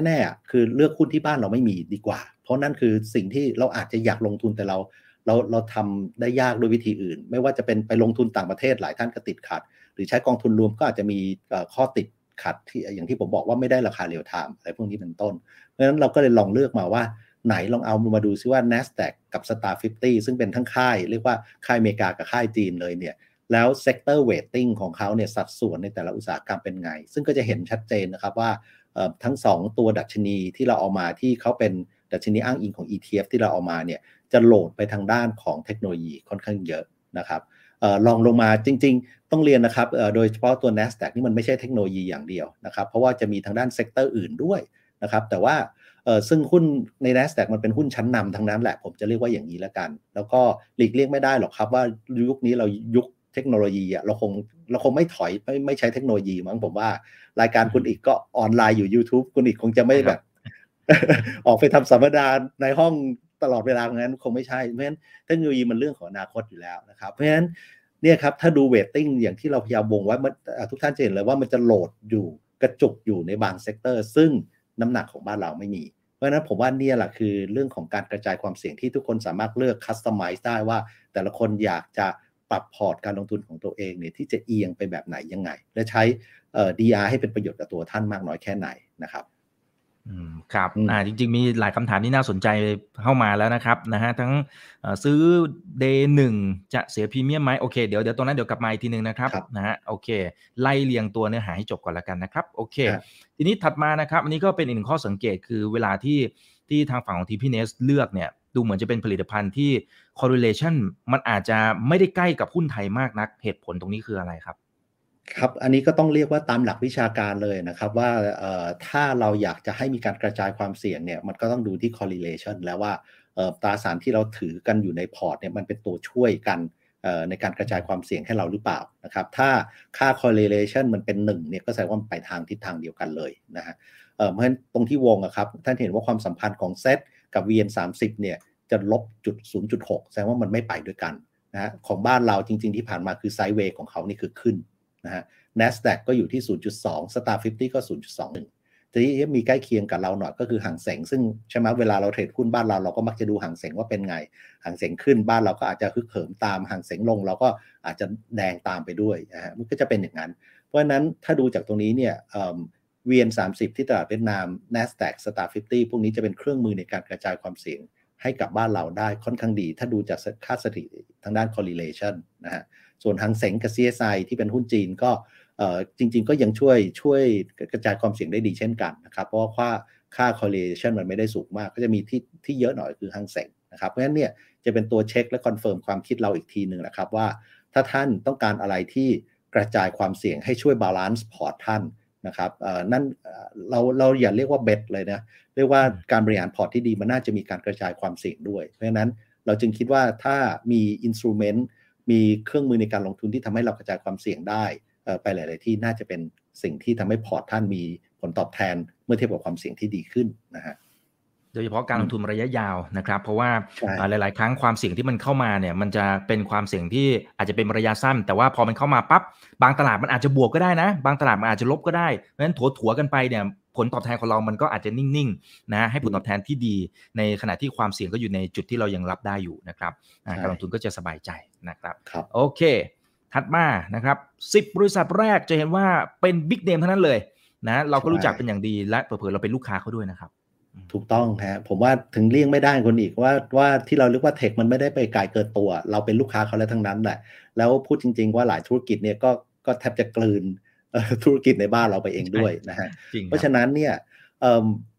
แน่ๆคือเลือกหุ้นที่บ้านเราไม่มีดีกว่า เพราะนั่นคือสิ่งที่เราอาจจะอยากลงทุนแต่เราเราเราทำได้ยากด้วยวิธีอื่น ไม่ว่าจะเป็นไปลงทุนต่างประเทศหลายท่านก็ติดขัด หรือใช้กองทุนรวมก็อาจจะมีข้อติดขัดที่อย่างที่ผมบอกว่าไม่ได้ราคา real time อะไรพวกนี้เป็นต้น เพราะฉะนั้นเราก็เลยลองเลือกมาว่าไหนลองเอามาดูซิว่า NASDAQ กับ Star 50 ซึ่งเป็นทั้งค่าย เรียกว่าค่ายอเมริกากับค่ายจีนเลยเนี่ย แล้ว sector weighting ของเขาเนี่ยสัดส่วนในแต่ละอุตสาหกรรมเป็นไง ซึ่งก็จะเห็นชัดเจนนะครับว่าทั้ง 2 ตัวดัชนีที่เราเอามาที่เขาเป็นดัชนีอ้างอิงของ ETF ที่เราเอามาเนี่ยจะ load ไปทางด้านของเทคโนโลยีค่อนข้างเยอะนะครับลองลงมาจริง ๆ ต้องเรียนนะครับโดยเฉพาะตัว NASDAQ นี่มันไม่ใช่เทคโนโลยีอย่างเดียวนะครับเพราะว่าจะมีทางด้าน sector อื่นด้วยนะครับแต่ว่าซึ่งหุ้นใน NASDAQ มันเป็นหุ้นชั้นนำทั้งนั้นแหละผมจะเรียกว่าอย่างนี้แล้วกัน แล้วก็หลีกเลี่ยงไม่ได้หรอกครับว่ายุคนี้เรายุค เทคโนโลยีอะเราคงเราคงไม่ถอยไม่ไม่ใช้เทคโนโลยีมั้งผมว่า รายการคุณอิกก็ออนไลน์อยู่ YouTube คุณอิกคงจะไม่แบบ ออกไปทำสัมมนาในห้องตลอดเวลางั้นคงไม่ใช่เพราะฉะนั้นเทคโนโลยีมันเรื่องของอนาคตอยู่แล้วนะครับ เพราะฉะนั้นเนี่ยครับถ้าดู weighting อย่างที่เราพยายามวงไว้ทุกท่านจะเห็นเลยว่ามันจะ load อยู่กระจุกอยู่ในบาง sector ซึ่งน้ำหนักของบ้านเราไม่มี เพราะฉะนั้นผมว่านี่แหละคือเรื่องของการกระจายความเสี่ยงที่ทุกคนสามารถเลือก customize ได้ว่า แต่ละคนอยากจะ ปรับพอร์ตการลงทุนของตัวเองเนี่ยที่จะเอียงไปแบบไหนยังไง และใช้เอ่อ DR ให้เป็นประโยชน์กับตัวท่านมากน้อยแค่ไหนนะครับอืมครับอ่าจริง ๆ มีหลายคำถามที่น่าสนใจเข้ามาแล้วนะครับนะฮะทั้งซื้อเดย์หนึ่งจะเสียพรีเมียมไหมโอเคเดี๋ยวเดี๋ยวตรงนั้นเดี๋ยวกลับมาอีกทีหนึ่งนะครับนะฮะโอเค ไล่เรียงตัวเนื้อหาให้จบก่อนละกันนะครับโอเค ทีนี้ถัดมานะครับอันนี้ก็เป็นอีกหนึ่งข้อสังเกตคือเวลาที่ที่ทางฝั่งของทีพีเนสเลือกเนี่ย ดูเหมือนจะเป็นผลิตภัณฑ์ที่ correlation มันอาจจะไม่ได้ใกล้กับหุ้นไทยมากนัก เหตุผลตรงนี้คืออะไรครับครับ อันนี้ก็ต้องเรียกว่าตามหลักวิชาการเลยนะครับว่าถ้าเราอยากจะให้มีการกระจายความเสี่ยงเนี่ยมันก็ต้องดูที่ correlation แล้วว่าตราสารที่เราถือกันอยู่ในพอร์ตเนี่ยมันเป็นตัวช่วยกันในการกระจายความเสี่ยงให้เราหรือเปล่านะครับถ้าค่า correlation มันเป็น1เนี่ยก็แสดงว่าไปทางทิศทางเดียวกันเลยนะฮะเพราะฉะนั้นตรงที่วงอะครับท่านเห็นว่าความสัมพันธ์ของเซต กับ VN30 เนี่ยจะลบจุด0.6 แสดงว่ามันไม่ไปด้วยกันนะฮะของบ้านเราจริง ๆ ที่ผ่านมาคือไซด์เวย์ของเขานี่คือขึ้นนะฮะ NASDAQ ก็อยู่ที่ 0.2 Star 50 ก็ 0.21ทีนี้มีใกล้เคียงกับเราหน่อยก็คือห่างเสงซึ่งใช่ไหมเวลาเราเทรดหุ้นบ้านเราเราก็มักจะดูห่างเสงว่าเป็นไงห่างเสงขึ้นบ้านเราก็อาจจะฮึกเหิมตามห่างเสงลงเราก็อาจจะแดงตามไปด้วยนะฮะมันก็จะเป็นอย่างนั้น เพราะฉะนั้นถ้าดูจากตรงนี้เนี่ย VN30 ที่ตลาดเวียดนาม NASDAQ Star 50 พวกนี้จะเป็นเครื่องมือในการกระจายความเสี่ยงให้กับบ้านเราได้ค่อนข้างดี ถ้าดูจากค่าสถิติทางด้าน correlation นะฮะ ส่วนฮั่งเส็งกับ CSI ที่เป็นหุ้นจีนก็จริง ๆ ก็ยังช่วยช่วยกระจายความเสี่ยงได้ดีเช่นกันนะครับ เพราะว่าค่าค่า correlation มันไม่ได้สูงมาก ก็จะมีที่ที่เยอะหน่อยคือฮั่งเส็งนะครับ เพราะฉะนั้นเนี่ยจะเป็นตัวเช็คและ confirm ความคิดเราอีกทีหนึ่งนะครับว่า ถ้าท่านต้องการอะไรที่กระจายความเสี่ยงให้ช่วย balance พอร์ตท่าน นะครับนั่นเราเราอย่าเรียกว่า best เลยนะเรียกว่าการบริหารพอร์ตที่ดีมันน่าจะมีการกระจายความเสี่ยงด้วย เพราะฉะนั้นเราจึงคิดว่าถ้ามี instrument มีเครื่องมือในการลงทุนที่ทำให้เรากระจายความเสี่ยงได้ไปหลาย ๆ ที่น่าจะเป็นสิ่งที่ทำให้พอร์ตท่านมีผลตอบแทนเมื่อเทียบกับความเสี่ยงที่ดีขึ้นนะฮะโดยเฉพาะการลงทุนระยะยาวนะครับ เพราะว่าหลาย ๆ ครั้งความเสี่ยงที่มันเข้ามาเนี่ย มันจะเป็นความเสี่ยงที่อาจจะเป็นระยะสั้น แต่ว่าพอมันเข้ามาปั๊บบางตลาดมันอาจจะบวกก็ได้นะ บางตลาดมันอาจจะลบก็ได้เพราะฉะนั้นถัวๆกันไปเนี่ยผลตอบแทนของเรามันก็อาจจะนิ่ง ๆ นะให้ผลตอบแทนที่ดี ในขณะที่ความเสี่ยงก็อยู่ในจุดที่เรายังรับได้อยู่นะครับการลงทุนก็จะสบายใจนะครับโอเค ถัดมานะครับสิบบริษัทแรกจะเห็นว่าเป็นบิ๊กเนมทั้งนั้นเลยนะเราก็รู้จักเป็นอย่างดีและเผื่อเราเป็นลูกค้าเขาด้วยนะครับ ถูกต้องฮะผมว่าถึงเลี่ยงไม่ได้คนอีกว่าว่าที่เราเรียกว่าเทคมันไม่ได้ไปไกลเกินตัว เราเป็นลูกค้าเขาแล้วทั้งนั้นแหละแล้วพูดจริง ๆ ว่าหลายธุรกิจเนี่ยก็ก็แทบจะกลืนธุรกิจในบ้านเราไปเองด้วยนะฮะเพราะฉะนั้นเนี่ย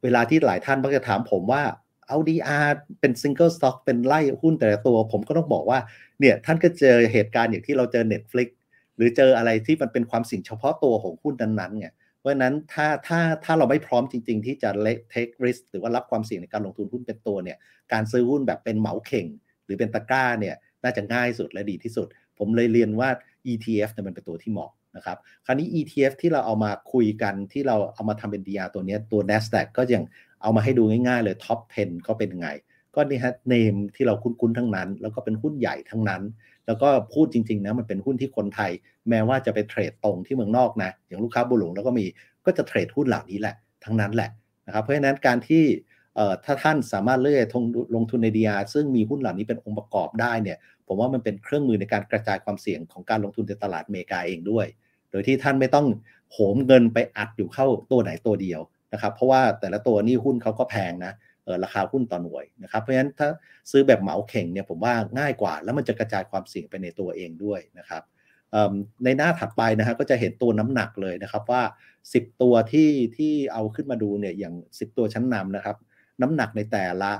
เวลาที่หลายท่านมักจะถามผมว่าเอา DR เป็น single stock เป็นไล่หุ้นแต่ละตัว ผมก็ต้องบอกว่าเนี่ยท่านก็เจอเหตุการณ์อย่างที่เราเจอ Netflix หรือเจออะไรที่มันเป็นความเสี่ยงเฉพาะตัวของหุ้นนั้นๆเนี่ย เพราะฉะนั้นถ้าถ้าถ้าเราไม่พร้อมจริง ๆ ที่จะ take risk หรือว่ารับความเสี่ยงในการลงทุนหุ้นเป็นตัวเนี่ยการซื้อหุ้นแบบเป็นเหมาเข่ง หรือเป็นตะกร้าเนี่ยน่าจะง่ายสุดและดีที่สุด ผมเลยเรียนว่า ETF เนี่ยมันเป็นตัวที่เหมาะนะครับคราวนี้ ETF ที่เราเอามาคุยกันที่เราเอามาทำเป็น DR ตัวนี้ตัว NASDAQ ก็ยังเอามาให้ดูง่ายๆเลยท็อป10 ก็เป็นไง ก็นี่ฮะเนมที่เราคุ้นๆทั้งนั้น แล้วก็เป็นหุ้นใหญ่ทั้งนั้น แล้วก็พูดจริงๆนะมันเป็นหุ้นที่คนไทย แม้ว่าจะไปเทรดตรงที่เมืองนอกนะอย่างลูกค้าบุหลงแล้วก็มีก็จะเทรดหุ้นเหล่านี้แหละทั้งนั้นแหละนะครับเพราะฉะนั้นการที่ถ้าท่านสามารถเลือกลงทุนในดีอาซึ่งมีหุ้นเหล่านี้เป็นองค์ประกอบได้เนี่ยผมว่ามันเป็นเครื่องมือในการกระจายความเสี่ยงของการลงทุนในตลาดอเมริกาเองด้วย โดยที่ท่านไม่ต้องโหมเงินไปอัดอยู่เข้าตัวไหนตัวเดียวนะครับเพราะว่าแต่ละตัวนี่หุ้นเขาก็แพงนะ ราคาหุ้นต่อหน่วยนะครับ เพราะฉะนั้นถ้าซื้อแบบเหมาเข่งเนี่ยผมว่าง่ายกว่า แล้วมันจะกระจายความเสี่ยงไปในตัวเองด้วยนะครับในหน้าถัดไปนะฮะก็จะเห็นตัวน้ำหนักเลยนะครับว่า 10 ตัวที่ที่เอาขึ้นมาดูเนี่ยอย่าง 10 ตัวชั้นนำนะครับ น้ำหนักในแต่ละ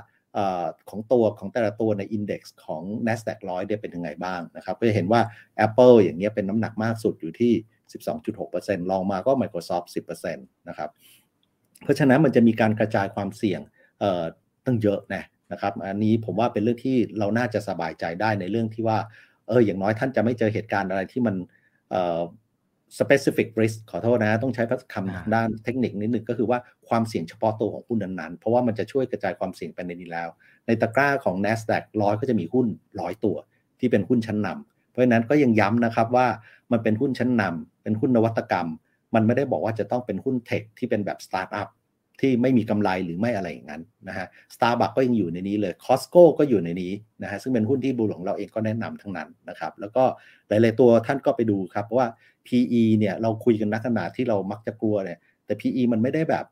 ของตัวของแต่ละตัวในอินเด็กซ์ของ NASDAQ 100เนี่ยเป็นยังไงบ้างนะครับก็จะเห็นว่า Apple อย่างเงี้ยเป็นน้ำหนักมากสุดอยู่ที่ 12.6%ลองมาก็ Microsoft 10%นะครับเพราะฉะนั้นมันจะมีการกระจายความเสี่ยง ตั้งเยอะนะนะครับ อันนี้ผมว่าเป็นเรื่องที่เราน่าจะสบายใจได้ในเรื่องที่ว่าเอออย่างน้อยท่านจะไม่เจอเหตุการณ์อะไรที่มันเอ่อ specific risk ขอโทษนะต้องใช้คำด้านเทคนิคนิดหนึ่งก็คือว่าความเสี่ยงเฉพาะตัวของหุ้นนั้นๆ เพราะว่ามันจะช่วยกระจายความเสี่ยงไปในนี้แล้ว ในตะกร้าของ NASDAQ ร้อยก็จะมีหุ้นร้อยตัว ที่เป็นหุ้นชั้นนำเพราะฉะนั้นก็ยังย้ำนะครับว่ามันเป็นหุ้นชั้นนำเป็นหุ้นนวัตกรรม มันไม่ได้บอกว่าจะต้องเป็นหุ้นเทคที่เป็นแบบสตาร์ทอัพ ที่ไม่มีกำไรหรือไม่อะไรอย่างนั้นนะฮะสตาร์บัคก็ยังอยู่ในนี้เลยคอสโก้ก็อยู่ในนี้นะฮะซึ่งเป็นหุ้นที่บูหลงเราเองก็แนะนำทั้งนั้นนะครับ แล้วก็หลาย ๆ ตัวท่านก็ไปดูครับว่า PE เนี่ยเราคุยกันนักขนาดที่เรามักจะกลัวเนี่ยแต่ PE มันไม่ได้แบบ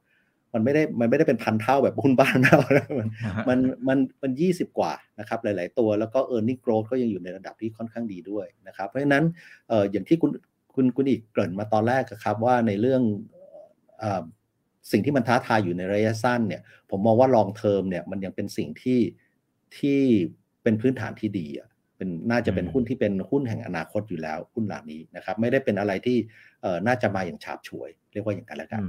มันไม่ได้มันไม่ได้เป็นพันเท่าแบบหุ้นบ้านเรานะมันมันมันมันยี่สิบกว่านะครับหลาย ๆ ตัวแล้วก็ e a r n i n g growth ก็ยังอยู่ในระดับที่ค่อนข้างดีด้วยนะครับเพราะฉะนั้นเอ่ออย่างที่คุณคุณคุณอีกเกริ่นมาตอนแรกครับว่าในเรื่อง สิ่งที่มันท้าทายอยู่ในระยะสั้นเนี่ย ผมมองว่าลองเทอมเนี่ยมันยังเป็นสิ่งที่ที่เป็นพื้นฐานที่ดีอะเป็นน่าจะเป็นหุ้นที่เป็นหุ้นแห่งอนาคตอยู่แล้วหุ้นเหล่านี้นะครับ ไม่ได้เป็นอะไรที่เอ่อน่าจะมาอย่างฉาบฉวย เรียกว่าอย่างนั้นแล้วกัน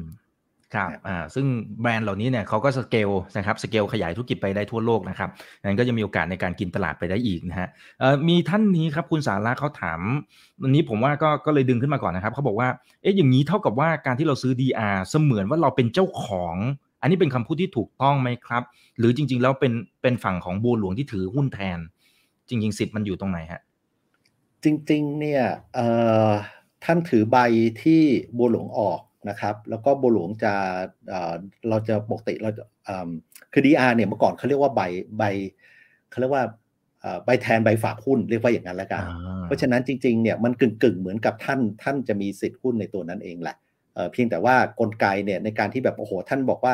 ครับอ่าซึ่งแบรนด์เหล่านี้เนี่ยเขาก็สเกลนะครับสเกลขยายธุรกิจไปได้ทั่วโลกนะครับนั้นก็จะมีโอกาสในการกินตลาดไปได้อีกนะฮะเอ่อมีท่านนี้ครับคุณสาระเขาถามวันนี้ผมว่าก็ก็เลยดึงขึ้นมาก่อนนะครับเขาบอกว่าเอ๊ะอย่างนี้เท่ากับว่าการที่เราซื้อ DR เสมือนว่าเราเป็นเจ้าของ อันนี้เป็นคำพูดที่ถูกต้องไหมครับ หรือจริง ๆ แล้วเป็นเป็นฝั่งของบัวหลวงที่ถือหุ้นแทน จริง ๆ สิทธิ์มันอยู่ตรงไหนฮะจริง ๆ เนี่ยท่านถือใบที่บัวหลวงออก นะครับ แล้วก็บัวหลวงจะเราจะปกติเราจะคือ DR เนี่ยเมื่อก่อนเขาเรียกว่าใบใบเขาเรียกว่าใบแทนใบฝากหุ้นเรียกว่าอย่างนั้นแล้วกัน เพราะฉะนั้นจริงๆเนี่ยมันกึ่งๆ เหมือนกับท่านท่านจะมีสิทธิ์หุ้นในตัวนั้นเองแหละเพียงแต่ว่ากลไกเนี่ยในการที่แบบโอ้โหท่านบอกว่า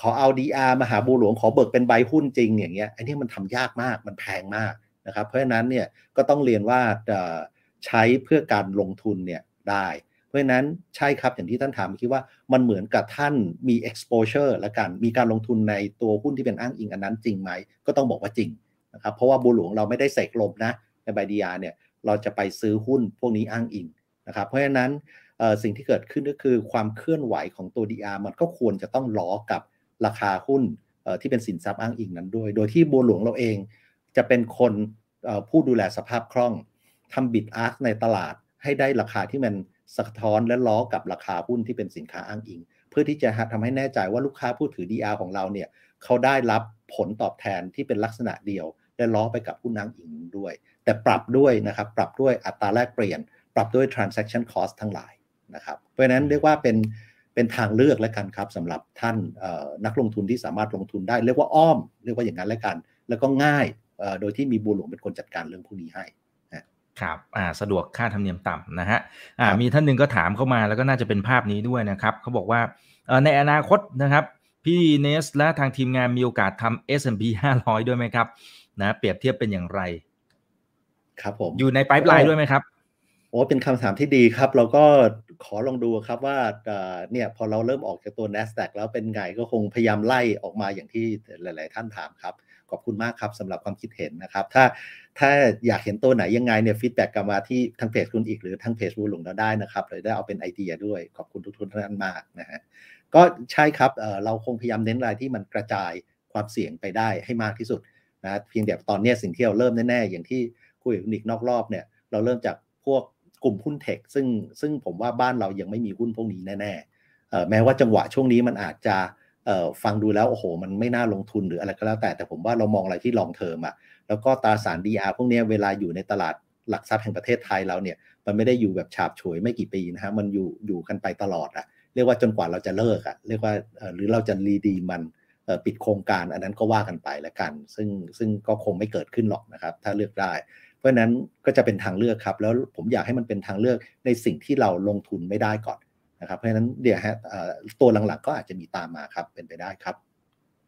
ขอเอา DR มาหาบัวหลวงขอเบิกเป็นใบหุ้นจริงอย่างเงี้ยอันนี้มันทำยากมากมันแพงมากนะครับ เพราะฉะนั้นเนี่ยก็ต้องเรียนว่าใช้เพื่อการลงทุนเนี่ยได้ เพราะฉะนั้นใช่ครับอย่างที่ท่านถามคิดว่ามันเหมือนกับท่านมี exposure และกันมีการลงทุนในตัวหุ้นที่เป็นอ้างอิงอันนั้นจริงไหมก็ต้องบอกว่าจริงนะครับเพราะว่าบัวหลวงเราไม่ได้เสกลมนะในใบดีอาเนี่ยเราจะไปซื้อหุ้นพวกนี้อ้างอิงนะครับเพราะฉะนั้นสิ่งที่เกิดขึ้นก็คือความเคลื่อนไหวของตัว DR มันก็ควรจะต้องล้อกับราคาหุ้นที่เป็นสินทรัพย์อ้างอิงนั้นด้วย โดยที่บัวหลวงเราเองจะเป็นคนผู้ดูแลสภาพคล่องทำบิดอาร์คในตลาดให้ได้ราคาที่มัน สะท้อนและล้อกับราคาหุ้นที่เป็นสินค้าอ้างอิง เพื่อที่จะทำให้แน่ใจว่าลูกค้าผู้ถือ DR ของเราเนี่ยเขาได้รับผลตอบแทนที่เป็นลักษณะเดียว และล้อไปกับหุ้นอ้างอิงด้วย แต่ปรับด้วยนะครับปรับด้วยอัตราแลกเปลี่ยน ปรับด้วย transaction cost ทั้งหลายนะครับเพราะฉะนั้นเรียกว่าเป็นเป็นทางเลือกแล้วกันครับสำหรับท่านนักลงทุนที่สามารถลงทุนได้เรียกว่าอ้อม เรียกว่าอย่างนั้นแล้วกัน แล้วก็ง่ายโดยที่มีบัวหลวงเป็นคนจัดการเรื่องพวกนี้ให้ ครับอ่าสะดวกค่าธรรมเนียมต่ำนะฮะอ่ามีท่านหนึ่งก็ถามเข้ามาแล้วก็น่าจะเป็นภาพนี้ด้วยนะครับเขาบอกว่าในอนาคตนะครับพี่เนสและทางทีมงานมีโอกาสทำ S&P 500 ด้วยไหมครับนะเปรียบเทียบเป็นอย่างไร ครับผมอยู่ในไพป์ไลน์ด้วยไหมครับโอ้เป็นคำถามที่ดีครับ เราก็ขอลองดูครับว่าเนี่ยพอเราเริ่มออกจากตัว NASDAQ แล้วเป็นไงก็คงพยายามไล่ออกมาอย่างที่หลาย ๆ ท่านถามครับ ขอบคุณมากครับสำหรับความคิดเห็นนะครับ ถ้าถ้าอยากเห็นตัวไหนยังไงเนี่ย feedback กลับมาที่ทางเพจคุณอิกหรือทางเพจบัวหลวงเราได้นะครับเลยได้เอาเป็นไอเดียด้วย ขอบคุณทุกท่านมากนะฮะก็ใช่ครับเราคงพยายามเน้นรายที่มันกระจายความเสี่ยงไปได้ให้มากที่สุดนะเพียงแต่ตอนนี้สิ่งที่เราเริ่มแน่ๆอย่างที่คุยกับอิกนอกรอบเนี่ยเราเริ่มจากพวกกลุ่มหุ้น tech ซึ่งซึ่งผมว่าบ้านเรายังไม่มีหุ้นพวกนี้แน่ๆแม้ว่าจังหวะช่วงนี้มันอาจจะ ฟังดูแล้วโอ้โห มันไม่น่าลงทุนหรืออะไรก็แล้วแต่แต่ผมว่าเรามองอะไรที่ long term อะแล้วก็ตราสาร DR พวกนี้เวลาอยู่ในตลาดหลักทรัพย์แห่งประเทศไทยเราเนี่ยมันไม่ได้อยู่แบบฉาบฉวยไม่กี่ปีนะฮะมันอยู่อยู่กันไปตลอดอะเรียกว่าจนกว่าเราจะเลิกอะเรียกว่าหรือเราจะรีดีมันปิดโครงการอันนั้นก็ว่ากันไปแล้วกัน ซึ่งซึ่งก็คงไม่เกิดขึ้นหรอกนะครับ ถ้าเลือกได้ เพราะนั้นก็จะเป็นทางเลือกครับ แล้วผมอยากให้มันเป็นทางเลือกในสิ่งที่เราลงทุนไม่ได้ก่อน นะครับ เพราะฉะนั้นเดี๋ยวฮะตัวหลังๆก็อาจจะมีตามมาครับเป็นไปได้ครับ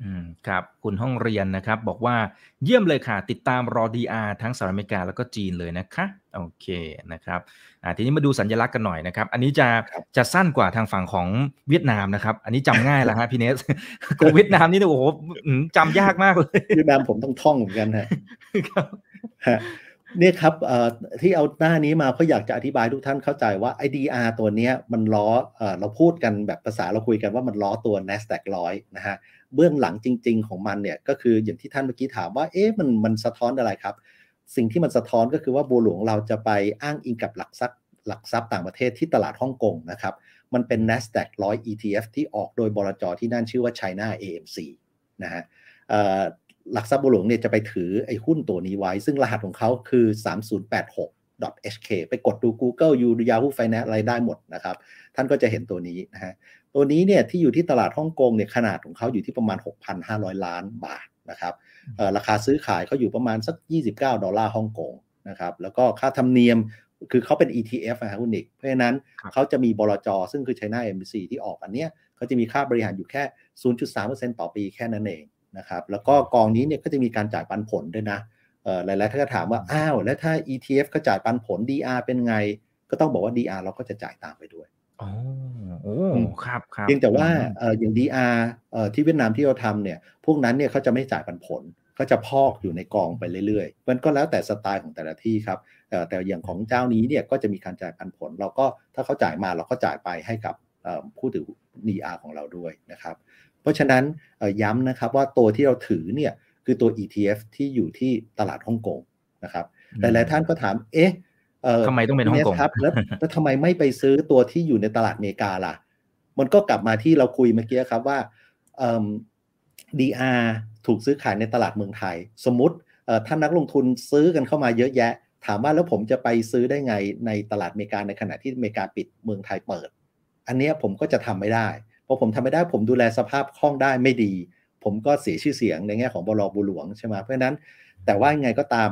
อืมครับคุณห้องเรียนนะครับ บอกว่าเยี่ยมเลยค่ะ ติดตามรอดีอาทั้งสหรัฐอเมริกาแล้วก็จีนเลยนะคะโอเคนะครับอ่าทีนี้มาดูสัญลักษณ์กันหน่อยนะครับ อันนี้จะจะสั้นกว่าทางฝั่งของเวียดนามนะครับ อันนี้จำง่ายแล้วฮะพี่เนสกูเวียดนามนี่โอ้โหจำยากมากเลยเวียดนามผมต้องท่องเหมือนกันฮะ เนี่ยครับที่เอาหน้านี้มาเพราะอยากจะอธิบายทุกท่านเข้าใจว่า IDR ตัวนี้มันล้อเราพูดกันแบบภาษาเราคุยกันว่ามันล้อตัว NASDAQ ร้อยนะฮะเบื้องหลังจริง ๆ ของมันเนี่ยก็คืออย่างที่ท่านเมื่อกี้ถามว่าเอ๊ะมันมันสะท้อนอะไรครับ สิ่งที่มันสะท้อนก็คือว่าบัวหลวงเราจะไปอ้างอิงกับหลักทรัพย์หลักทรัพย์ต่างประเทศที่ตลาดฮ่องกงนะครับมันเป็น NASDAQ 100 ETF ที่ออกโดยบลจที่นั่นชื่อว่า China AMC นะฮะ หลักทรัพย์บัวหลวงเนี่ยจะไปถือไอ้หุ้นตัวนี้ไว้ ซึ่งรหัสของเขาคือ 3086 .hk ไปกดดู Google ยู Yahoo Finance อะไรได้หมดนะครับ ท่านก็จะเห็นตัวนี้นะฮะตัวนี้เนี่ยที่อยู่ที่ตลาดฮ่องกงเนี่ยขนาดของเขาอยู่ที่ประมาณ 6,500 ล้านบาทนะครับราคาซื้อขายเขาอยู่ประมาณสัก 29 ดอลลาร์ฮ่องกงนะครับแล้วก็ค่าธรรมเนียมคือเขาเป็น ETF นะครับคุณนิกเพราะฉะนั้นเขาจะมีบลจซึ่งคือ China MBC ที่ออกอันเนี้ยเขาจะมีค่าบริหารอยู่แค่ 0.3%ต่อปีแค่นั้นเอง นะครับแล้วก็กองนี้เนี่ยก็จะมีการจ่ายปันผลด้วยนะหลายๆท่านก็ถามว่าอ้าวแล้วถ้า ETF เขาจ่ายปันผล DR เป็นไง ก็ต้องบอกว่า DR เราก็จะจ่ายตามไปด้วยอ๋อโอ้ครับครับเพียงแต่ว่าอย่าง DR ที่เวียดนามที่เราทำเนี่ยพวกนั้นเนี่ยเขาจะไม่จ่ายปันผลก็จะพอกอยู่ในกองไปเรื่อยๆ มันก็แล้วแต่สไตล์ของแต่ละที่ครับ แต่อย่างของเจ้านี้เนี่ยก็จะมีการจ่ายปันผล เราก็ถ้าเขาจ่ายมาเราก็จ่ายไปให้กับผู้ถือ DR ของเราด้วยนะครับ เพราะฉะนั้นย้ำนะครับว่าตัวที่เราถือเนี่ยคือตัว ETF ที่อยู่ที่ตลาดฮ่องกงนะครับหลายๆท่านก็ถาม เอ๊ะทำไมต้องเป็นฮ่องกงครับแล้วแล้วทำไมไม่ไปซื้อตัวที่อยู่ในตลาดอเมริกาล่ะ มันก็กลับมาที่เราคุยเมื่อกี้ครับว่า DR ถูกซื้อขายในตลาดเมืองไทย สมมติท่านนักลงทุนซื้อกันเข้ามาเยอะแยะ ถามว่าแล้วผมจะไปซื้อได้ไงในตลาดอเมริกาในขณะที่อเมริกาปิดเมืองไทยเปิด อันนี้ผมก็จะทำไม่ได้เพราะผมทำไม่ได้ผมดูแลสภาพคล่องได้ไม่ดี ผมก็เสียชื่อเสียงในแง่ของบลบุหลวงใช่ไหมเพราะฉะนั้นแต่ว่าไงก็ตาม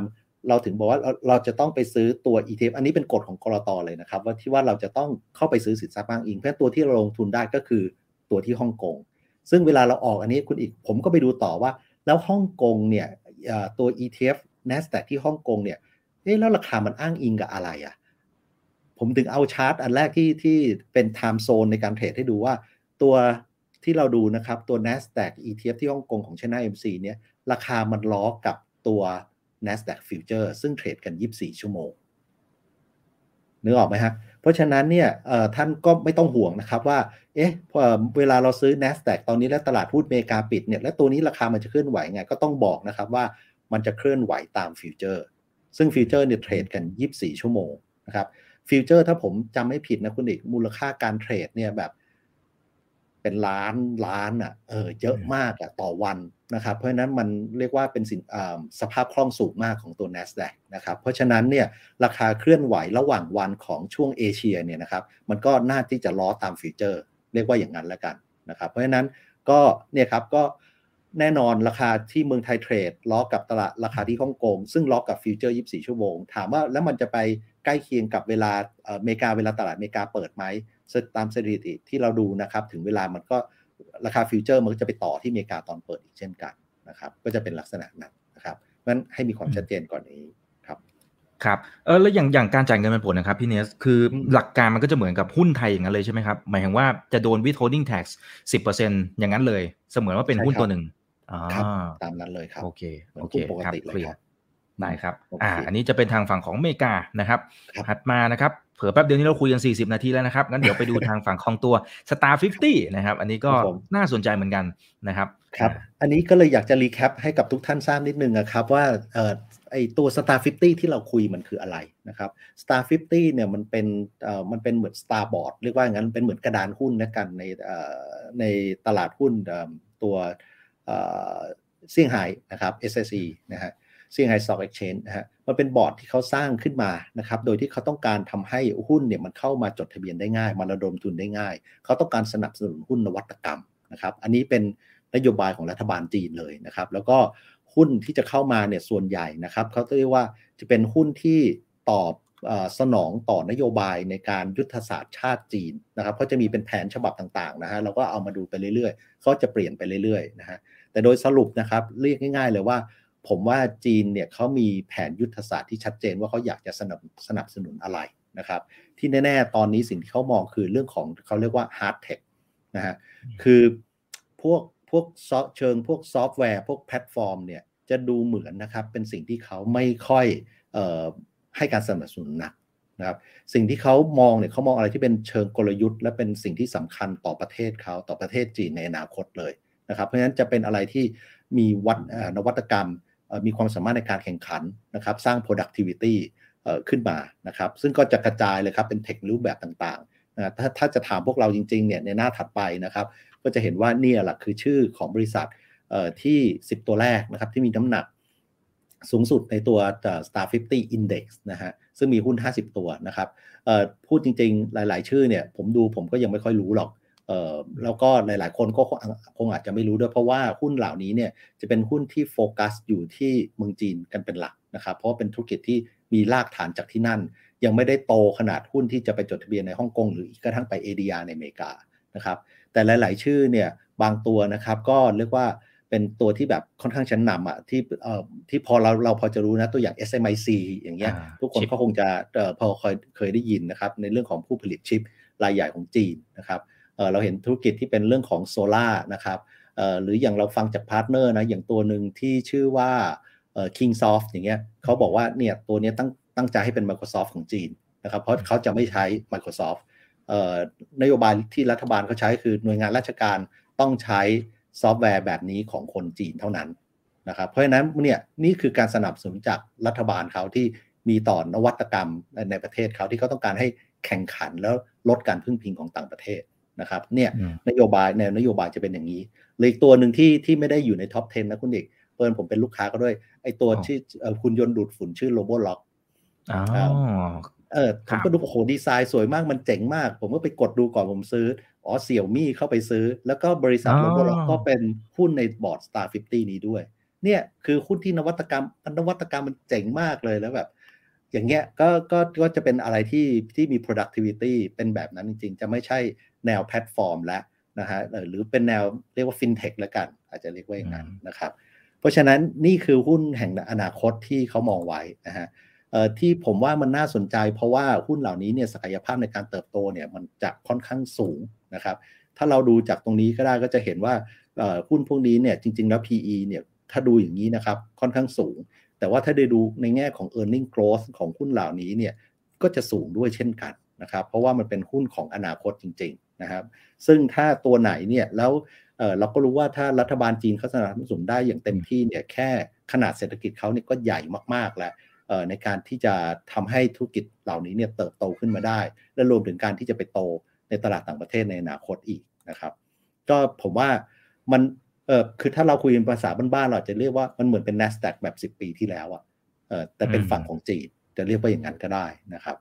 เราถึงบอกว่าเราเราจะต้องไปซื้อตัว ETF อันนี้เป็นกฎของกรตเลยนะครับ ว่าที่ว่าเราจะต้องเข้าไปซื้อสินทรัพย์อ้างอิง เพราะตัวที่เราลงทุนได้ก็คือตัวที่ฮ่องกงซึ่งเวลาเราออกอันนี้คุณอีกผมก็ไปดูต่อว่า แล้วฮ่องกงเนี่ยตัว ETF NASDAQ ที่ฮ่องกงเนี่ยแล้วราคามันอ้างอิงกับอะไรอะ่ะผมถึงเอาชาร์ตอันแรกที่ที่เป็น time zone ในการเทรดให้ดูว่า ตัวที่เราดูนะครับตัว NASDAQ ETF ที่ฮ่องกงของ China MC เนี่ยราคามันล้อกับตัว NASDAQ Future ซึ่งเทรดกัน 24 ชั่วโมงนึกออกไหมฮะ เพราะฉะนั้นเนี่ยท่านก็ไม่ต้องห่วงนะครับว่า เอ๊ะเวลาเราซื้อ NASDAQ ตอนนี้แล้วตลาดหุ้นอเมริกาปิดเนี่ย แล้วตัวนี้ราคามันจะเคลื่อนไหวไง ก็ต้องบอกนะครับว่ามันจะเคลื่อนไหวตาม future ซึ่ง future เนี่ย trade กัน 24 ชั่วโมงนะครับ future ถ้าผมจำไม่ผิดนะคุณอิกมูลค่าการ trade เนี่ยแบบ เป็นล้านล้านอะเออเยอะมากอะต่อวันนะครับ เพราะฉะนั้นมันเรียกว่าเป็นสินสภาพคล่องสูงมากของตัว NASDAQ นะครับ เพราะฉะนั้นเนี่ยราคาเคลื่อนไหวระหว่างวันของช่วงเอเชียเนี่ยนะครับมันก็น่าที่จะล้อตาม future เรียกว่าอย่างนั้นแล้วกันนะครับเพราะฉะนั้นก็เนี่ยครับก็แน่นอนราคาที่เมืองไทย trade ล้อกับตลาดราคาที่ฮ่องกงซึ่งล้อกับ future 24 ชั่วโมง ถามว่าแล้วมันจะไปใกล้เคียงกับเวลาอเมริกาเวลาตลาดอเมริกาเปิดไหม ตามสถิติที่เราดูนะครับ ถึงเวลามันก็ราคา future มันก็จะไปต่อที่อเมริกาตอนเปิดอีกเช่นกันนะครับ ก็จะเป็นลักษณะนั้นนะครับเพราะฉะนั้นให้มีความชัดเจนก่อนนี้ครับครับเออแล้วอย่างอย่างการจ่ายเงินปันผลนะครับพี่เนสคือหลักการมันก็จะเหมือนกับหุ้นไทยอย่างนั้นเลยใช่ไหมครับ หมายถึงว่าจะโดน withholding tax 10%อย่างนั้นเลย เสมือนว่าเป็นหุ้นตัวหนึ่งครับตามนั้นเลยครับโอเคโอเคครับเคลียร์ได้ครับอ่าอันนี้จะเป็นทางฝั่งของอเมริกานะครับถัดมานะครับ เผื่อแป๊บเดียวนี้เราคุยกัน 40 นาทีแล้วนะครับ งั้นเดี๋ยวไปดูทางฝั่งของตัว Star 50 นะครับ อันนี้ก็น่าสนใจเหมือนกันนะครับครับ อันนี้ก็เลยอยากจะรีแคปให้กับทุกท่านทราบนิดนึงนะครับว่าเอ่อไอตัว Star 50 ที่เราคุยมันคืออะไรนะครับ Star 50 เนี่ยมันเป็นเอ่อมันเป็นเหมือน Star Board เรียกว่างั้นเป็นเหมือนกระดานหุ้นนะกันในเอ่อในตลาดหุ้นตัวเอ่อเซี่ยงไฮ้นะครับ SSE นะฮะ เซี่ยงไฮ้ Stock Exchange นะฮะมันเป็นบอร์ดที่เขาสร้างขึ้นมานะครับโดยที่เขาต้องการทำให้หุ้นเนี่ยมันเข้ามาจดทะเบียนได้ง่าย มาระดมทุนได้ง่าย เขาต้องการสนับสนุนหุ้นนวัตกรรมนะครับอันนี้เป็นนโยบายของรัฐบาลจีนเลยนะครับแล้วก็หุ้นที่จะเข้ามาเนี่ยส่วนใหญ่นะครับเขาเรียกว่าจะเป็นหุ้นที่ตอบสนองต่อนโยบายในการยุทธศาสตร์ชาติจีนนะครับเขาจะมีเป็นแผนฉบับต่างๆนะฮะเราก็เอามาดูไปเรื่อยๆเขาจะเปลี่ยนไปเรื่อยๆนะฮะแต่โดยสรุปนะครับเรียกง่าย ๆ เลยว่า ผมว่าจีนเนี่ยเขามีแผนยุทธศาสตร์ที่ชัดเจนว่าเขาอยากจะสนับสนับสนุนอะไรนะครับ ที่แน่ ๆ ตอนนี้สิ่งที่เขามองคือเรื่องของเขาเรียกว่า hard tech นะฮะคือพวกพวกซอเชิงพวกซอฟต์แวร์ พวกแพลตฟอร์มเนี่ยจะดูเหมือนนะครับเป็นสิ่งที่เขาไม่ค่อยออให้การสนับสนุนหนักนะครับสิ่งที่เขามองเนี่ยเขามองอะไรที่เป็นเชิงกลยุทธ์ และเป็นสิ่งที่สำคัญต่อประเทศเขาต่อประเทศจีนในอนาคตเลยนะครับเพราะฉะนั้นจะเป็นอะไรที่มีวัดนวัตกรรม มีความสามารถในการแข่งขันนะครับ สร้าง productivity ขึ้นมานะครับ ซึ่งก็จะกระจายเลยครับ เป็น tech รูปแบบต่างๆนะถ้าถ้าจะถามพวกเราจริงๆเนี่ยในหน้าถัดไปนะครับ ก็จะเห็นว่านี่แหละคือชื่อของบริษัทที่ 10 ตัวแรกนะครับที่มีน้ำหนักสูงสุดในตัว Star 50 Index นะฮะซึ่งมีหุ้น 50 ตัวนะครับพูดจริงๆ หลาย ๆ ชื่อเนี่ยผมดูผมก็ยังไม่ค่อยรู้หรอก แล้วก็หลาย ๆ คนก็คงอาจจะไม่รู้ด้วยเพราะว่าหุ้นเหล่านี้เนี่ยจะเป็นหุ้นที่โฟกัสอยู่ที่เมืองจีนกันเป็นหลักนะครับ เพราะเป็นธุรกิจที่มีรากฐานจากที่นั่น ยังไม่ได้โตขนาดหุ้นที่จะไปจดทะเบียนในฮ่องกงหรืออีกกระทั่งไป ADR ในอเมริกานะครับแต่หลาย ๆ ชื่อเนี่ยบางตัวนะครับก็เรียกว่าเป็นตัวที่แบบค่อนข้างชั้นนำอะที่เอ่อที่พอเราเราพอจะรู้นะตัวอย่าง SMIC อย่างเงี้ยทุกคนก็คงจะเอ่อพอเคยเคยได้ยินนะครับในเรื่องของผู้ผลิตชิปรายใหญ่ของจีนนะครับ เราเห็นธุรกิจที่เป็นเรื่องของโซล่านะครับหรืออย่างเราฟังจาก partner นะอย่างตัวหนึ่งที่ชื่อว่า Kingsoft อย่างเงี้ยเขาบอกว่าเนี่ยตัวนี้ตั้งตั้งใจให้เป็น Microsoft ของจีนนะครับเพราะเขาจะไม่ใช้ Microsoft นโยบายที่รัฐบาลเขาใช้คือหน่วยงานราชการต้องใช้ซอฟต์แวร์แบบนี้ของคนจีนเท่านั้นนะครับเพราะฉะนั้นเนี่ยนี่คือการสนับสนุนจากรัฐบาลเขาที่มีต่อนวัตกรรมในประเทศเขาที่เขาต้องการให้แข่งขันแล้วลดการพึ่งพิงของต่างประเทศ นะครับเนี่ยนโยบายแนวนโยบายจะเป็นอย่างนี้เลยอีกตัวหนึ่งที่ที่ไม่ได้อยู่ใน top 10 นะคุณอิกเปิดผมเป็นลูกค้าก็ด้วย ไอตัวชื่อหุ่นยนต์ดูดฝุ่นชื่อ Roborock อ๋อเออผมก็ดูโอ้โหดีไซน์สวยมากมันเจ๋งมาก ผมก็ไปกดดูก่อนผมซื้อ อ๋อ Xiaomi เข้าไปซื้อ แล้วก็บริษัท Roborock ก็เป็นหุ้นในบอร์ด Star 50 นี้ด้วย เนี่ยคือหุ้นที่นวัตกรรมนวัตกรรมมันเจ๋งมากเลยแล้วแบบอย่างเงี้ยก็ก็ก็จะเป็นอะไรที่ที่มี productivity เป็นแบบนั้นจริงๆ จะไม่ใช่ แนวแพลตฟอร์มแล้วนะฮะหรือเป็นแนวเรียกว่าฟินเทคแล้วกัน อาจจะเรียกว่าอย่างนั้นนะครับ เพราะฉะนั้นนี่คือหุ้นแห่งอนาคตที่เขามองไว้นะฮะที่ผมว่ามันน่าสนใจ เพราะว่าหุ้นเหล่านี้เนี่ยศักยภาพในการเติบโตเนี่ยมันจะค่อนข้างสูงนะครับ ถ้าเราดูจากตรงนี้ก็ได้ก็จะเห็นว่าหุ้นพวกนี้เนี่ยจริง ๆ แล้ว PE เนี่ยถ้าดูอย่างนี้นะครับค่อนข้างสูง แต่ว่าถ้าได้ดูในแง่ของ e a r n i n g growth ของหุ้นเหล่านี้เนี่ยก็จะสูงด้วยเช่นกันนะครับ เพราะว่ามันเป็นหุ้นของอนาคตจริงๆ นะครับ ซึ่งถ้าตัวไหนเนี่ยแล้วเราก็รู้ว่าถ้ารัฐบาลจีนเขาสนับสนุนได้อย่างเต็มที่เนี่ยแค่ขนาดเศรษฐกิจเขาเนี่ยก็ใหญ่มากๆแล้วในการที่จะทำให้ธุรกิจเหล่านี้เนี่ยเติบโตขึ้นมาได้ และรวมถึงการที่จะไปโตในตลาดต่างประเทศในอนาคตอีกนะครับ ก็ผมว่ามันเออคือถ้าเราคุยภาษาบ้านๆเราจะเรียกว่ามันเหมือนเป็น NASDAQ แบบ 10 ปีที่แล้วอะเออแต่เป็นฝั่งของจีนจะเรียกว่าอย่างนั้นก็ได้นะครับ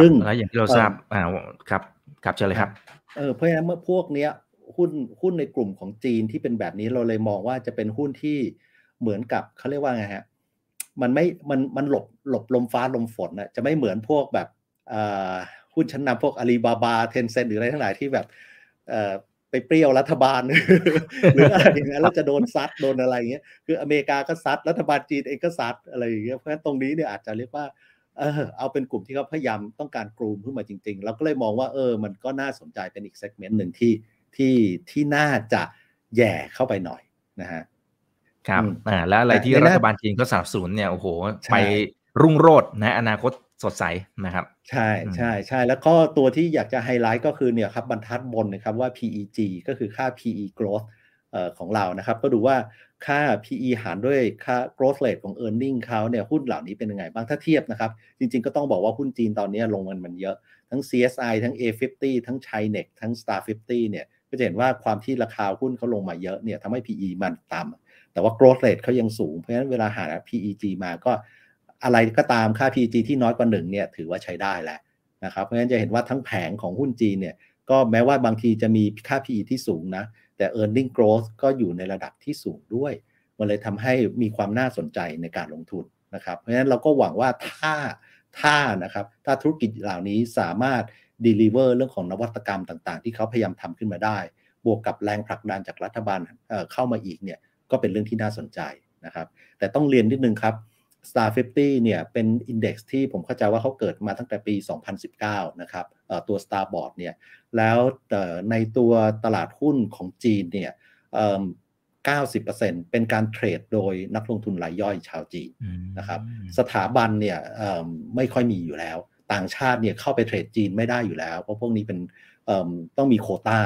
ซึ่งแล้วอย่างที่เราทราบอ่าครับ ครับเชิญเลยครับเออเพราะฉะนั้นเมื่อพวกเนี้ยหุ้นหุ้นในกลุ่มของจีนที่เป็นแบบนี้เราเลยมองว่าจะเป็นหุ้นที่เหมือนกับเขาเรียกว่าไงฮะมันไม่มันมันหลบหลบลมฟ้าลมฝนนะจะไม่เหมือนพวกแบบหุ้นชั้นนำพวกอาลีบาบาเทนเซนหรืออะไรทั้งหลายที่แบบไปเปรี้ยวรัฐบาล หรืออะไรอย่างเงี้ยแล้วจะโดนซัดโดนอะไรเงี้ยคืออเมริกาก็ซัดรัฐบาลจีนเองก็ซัดอะไรอย่างเงี้ยเพราะฉะนั้นตรงนี้เนี่ยอาจจะเรียกว่า เออเอาเป็นกลุ่มที่เขาพยายามต้องการกลุ่มขึ้นมาจริง ๆ เราก็เลยมองว่าเออมันก็น่าสนใจเป็นอีกเซกเมนต์หนึ่งที่ที่ที่น่าจะแย่เข้าไปหน่อยนะฮะครับอ่าแล้วอะไรที่รัฐบาลจีนก็สนับสนุนเนี่ยโอ้โหไปรุ่งโรจน์นะอนาคตสดใสนะครับ ใช่ใช่ใช่แล้วก็ตัวที่อยากจะไฮไลท์ก็คือเนี่ยครับบรรทัดบนนะครับว่า PEG ก็คือค่า PE growth ของเรานะครับ ก็ดูว่าค่า PE หารด้วยค่า growth rate ของ e a r n i n g เขาเนี่ยหุ้นเหล่านี้เป็นยังไงบ้างถ้าเทียบนะครับ จริงๆก็ต้องบอกว่าหุ้นจีนตอนนี้ลงมันมันเยอะ ทั้ง CSI ทั้ง A50 ทั้ง Chinex ทั้ง Star 50เนี่ยก็จะเห็นว่าความที่ราคาหุ้นเขาลงมาเยอะเนี่ยทำให้ PE มันต่ำแต่ว่า growth rate เขายังสูง เพราะฉะนั้นเวลาหา PEG มาก็อะไรก็ตามค่า PEG ที่น้อยกว่าหนึ่งเนี่ยถือว่าใช้ได้แหละนะครับเพราะฉะนั้นจะเห็นว่าทั้งแผงของหุ้นจีนเนี่ยก็แม้ว่าบางทีจะมีค่า PE ที่สูงนะ แต่ earning growth ก็อยู่ในระดับที่สูงด้วย มันเลยทำให้มีความน่าสนใจในการลงทุนนะครับ เพราะฉะนั้นเราก็หวังว่าถ้าถ้านะครับถ้าธุรกิจเหล่านี้สามารถ deliver เรื่องของนวัตกรรมต่างๆ ที่เขาพยายามทำขึ้นมาได้ บวกกับแรงผลักดันจากรัฐบาลเข้ามาอีกเนี่ยก็เป็นเรื่องที่น่าสนใจนะครับ แต่ต้องเรียนนิดนึงครับ Star 50 เนี่ยเป็นอินดี x ที่ผมเข้าใจว่าเขาเกิดมาตั้งแต่ปี 2019 นะครับตัว Star Board เนี่ยแล้วในตัวตลาดหุ้นของจีนเนี่ย90%เป็นการเทรดโดยนักลงทุนรายย่อยชาวจีนนะครับสถาบันเนี่ยไม่ค่อยมีอยู่แล้ว ต่างชาติเนี่ยเข้าไปเทรดจีนไม่ได้อยู่แล้ว เพราะพวกนี้เป็นต้องมีโคตา้า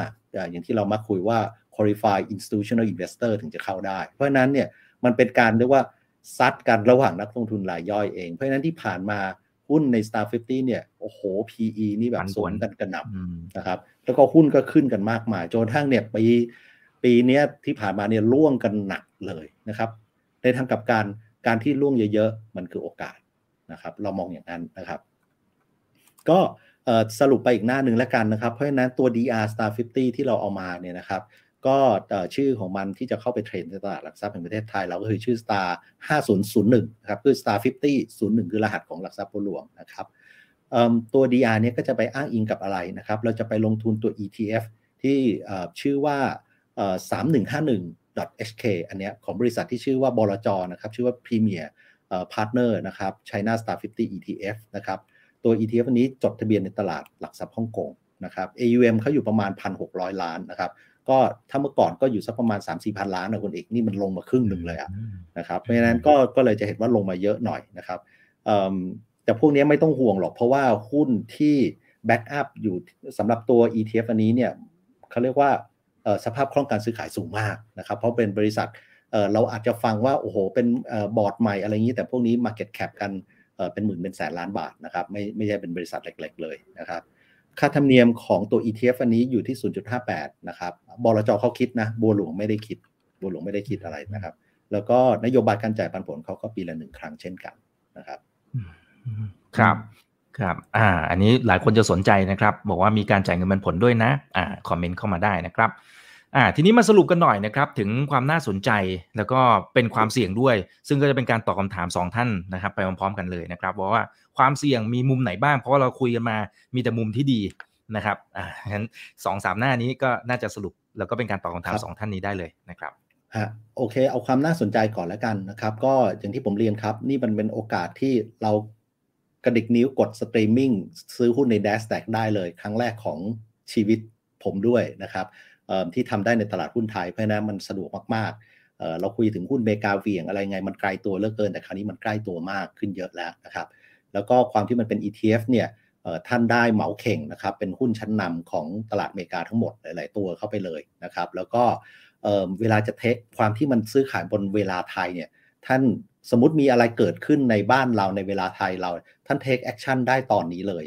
อย่างที่เรามาคุยว่า qualified institutional investor ถึงจะเข้าได้ เพราะฉะนั้นเนี่ยมันเป็นการเรียกว่า ซัดกันระหว่างนักลงทุนรายย่อยเอง เพราะฉะนั้นที่ผ่านมาหุ้นใน Star 50 เนี่ย โอ้โห PE นี่แบบสูงกันกระหน่ำนะครับ แล้วก็หุ้นก็ขึ้นกันมากมายจนทั้งเนี่ยปีปีนี้ที่ผ่านมาเนี่ยล่วงกันหนักเลยนะครับ ในทางกับการการที่ล่วงเยอะๆ มันคือโอกาสนะครับ เรามองอย่างนั้นนะครับ ก็สรุปไปอีกหน้าหนึ่งแล้วกันนะครับ เพราะฉะนั้นตัว DR Star 50 ที่เราเอามาเนี่ยนะครับ ก็ชื่อของมันที่จะเข้าไปเทรนในตลาดหลักทรัพย์แห่งประเทศไทย เราก็คือชื่อ Star 5001นะครับคือ Star 50 01 คือรหัสของหลักทรัพย์บัวหลวงนะครับตัว DR เนี้ยก็จะไปอ้างอิงกับอะไรนะครับ เราจะไปลงทุนตัว ETF ที่ชื่อว่า 3151 HK อันเนี้ยของบริษัทที่ชื่อว่าบลจนะครับชื่อว่า Premier Partner นะครับ China Star 50 ETF นะครับตัว ETF อันนี้จดทะเบียนในตลาดหลักทรัพย์ฮ่องกงนะครับ AUM เขาอยู่ประมาณ 1,600 ล้านนะครับ ก็ถ้าเมื่อก่อนก็อยู่สักประมาณ 3 4พันล้านนะคุณเอกนี่มันลงมาครึ่งหนึ่งเลยอะนะครับเพราะฉะนั้นก็ก็เลยจะเห็นว่าลงมาเยอะหน่อยนะครับแต่พวกนี้ไม่ต้องห่วงหรอก เพราะว่าหุ้นที่แบ็กอัพอยู่สำหรับตัว ETF อันนี้เนี่ยเขาเรียกว่าสภาพคล่องการซื้อขายสูงมากนะครับ เพราะเป็นบริษัทเราอาจจะฟังว่า โอ้โห เป็นบอร์ดใหม่อะไรอย่างนี้ แต่พวกนี้ Market Cap กันเป็นหมื่นเป็นแสนล้านบาทนะครับไม่ไม่ใช่เป็นบริษัทเล็ก ๆ เลยนะครับ ค่าธรรมเนียมของตัว ETF อันนี้อยู่ที่ 0.58 นะครับบลจเขาคิดนะ บัวหลวงไม่ได้คิด บัวหลวงไม่ได้คิดอะไรนะครับ แล้วก็นโยบายการจ่ายปันผลเขาก็ปีละหนึ่งครั้งเช่นกันนะครับ ครับ ครับ อ่า อันนี้หลายคนจะสนใจนะครับ บอกว่ามีการจ่ายเงินปันผลด้วยนะ อ่า คอมเมนต์เข้ามาได้นะครับ อ่าทีนี้มาสรุปกันหน่อยนะครับถึงความน่าสนใจแล้วก็เป็นความเสี่ยงด้วย ซึ่งก็จะเป็นการตอบคาถาม 2 ท่านนะครับไปพร้อมๆกันเลยนะครับบอกว่าความเสี่ยงมีมุมไหนบ้าง เพราะว่าเราคุยกันมามีแต่มุมที่ดีนะครับอ่างั้นสองสามหน้านี้ก็น่าจะสรุปแล้วก็เป็นการตอบคำถามสองท่านนี้ได้เลยนะครับฮะโอเค เอาความน่าสนใจก่อนแล้วกันนะครับ ก็อย่างที่ผมเรียนครับ นี่มันเป็นโอกาสที่เรากระดิกนิ้วกดสตรีมมิ่งซื้อหุ้นใน d a s d a q ได้เลย ครั้งแรกของชีวิตผมด้วยนะครับ ที่ทำได้ในตลาดหุ้นไทยเพราะนั้นมันสะดวกมากๆ เราคุยถึงหุ้นเมกาเวียดอะไรไงมันไกลตัวเหลือเกิน แต่คราวนี้มันใกล้ตัวมากขึ้นเยอะแล้วนะครับ แล้วก็ความที่มันเป็น ETF เนี่ยท่านได้เหมาเข่งนะครับ เป็นหุ้นชั้นนำของตลาดอเมริกาทั้งหมดหลาย ๆ ตัวเข้าไปเลยนะครับ แล้วก็เวลาจะเทรดความที่มันซื้อขายบนเวลาไทยเนี่ยท่านสมมติมีอะไรเกิดขึ้นในบ้านเราในเวลาไทยเรา ท่าน take action ได้ตอนนี้เลย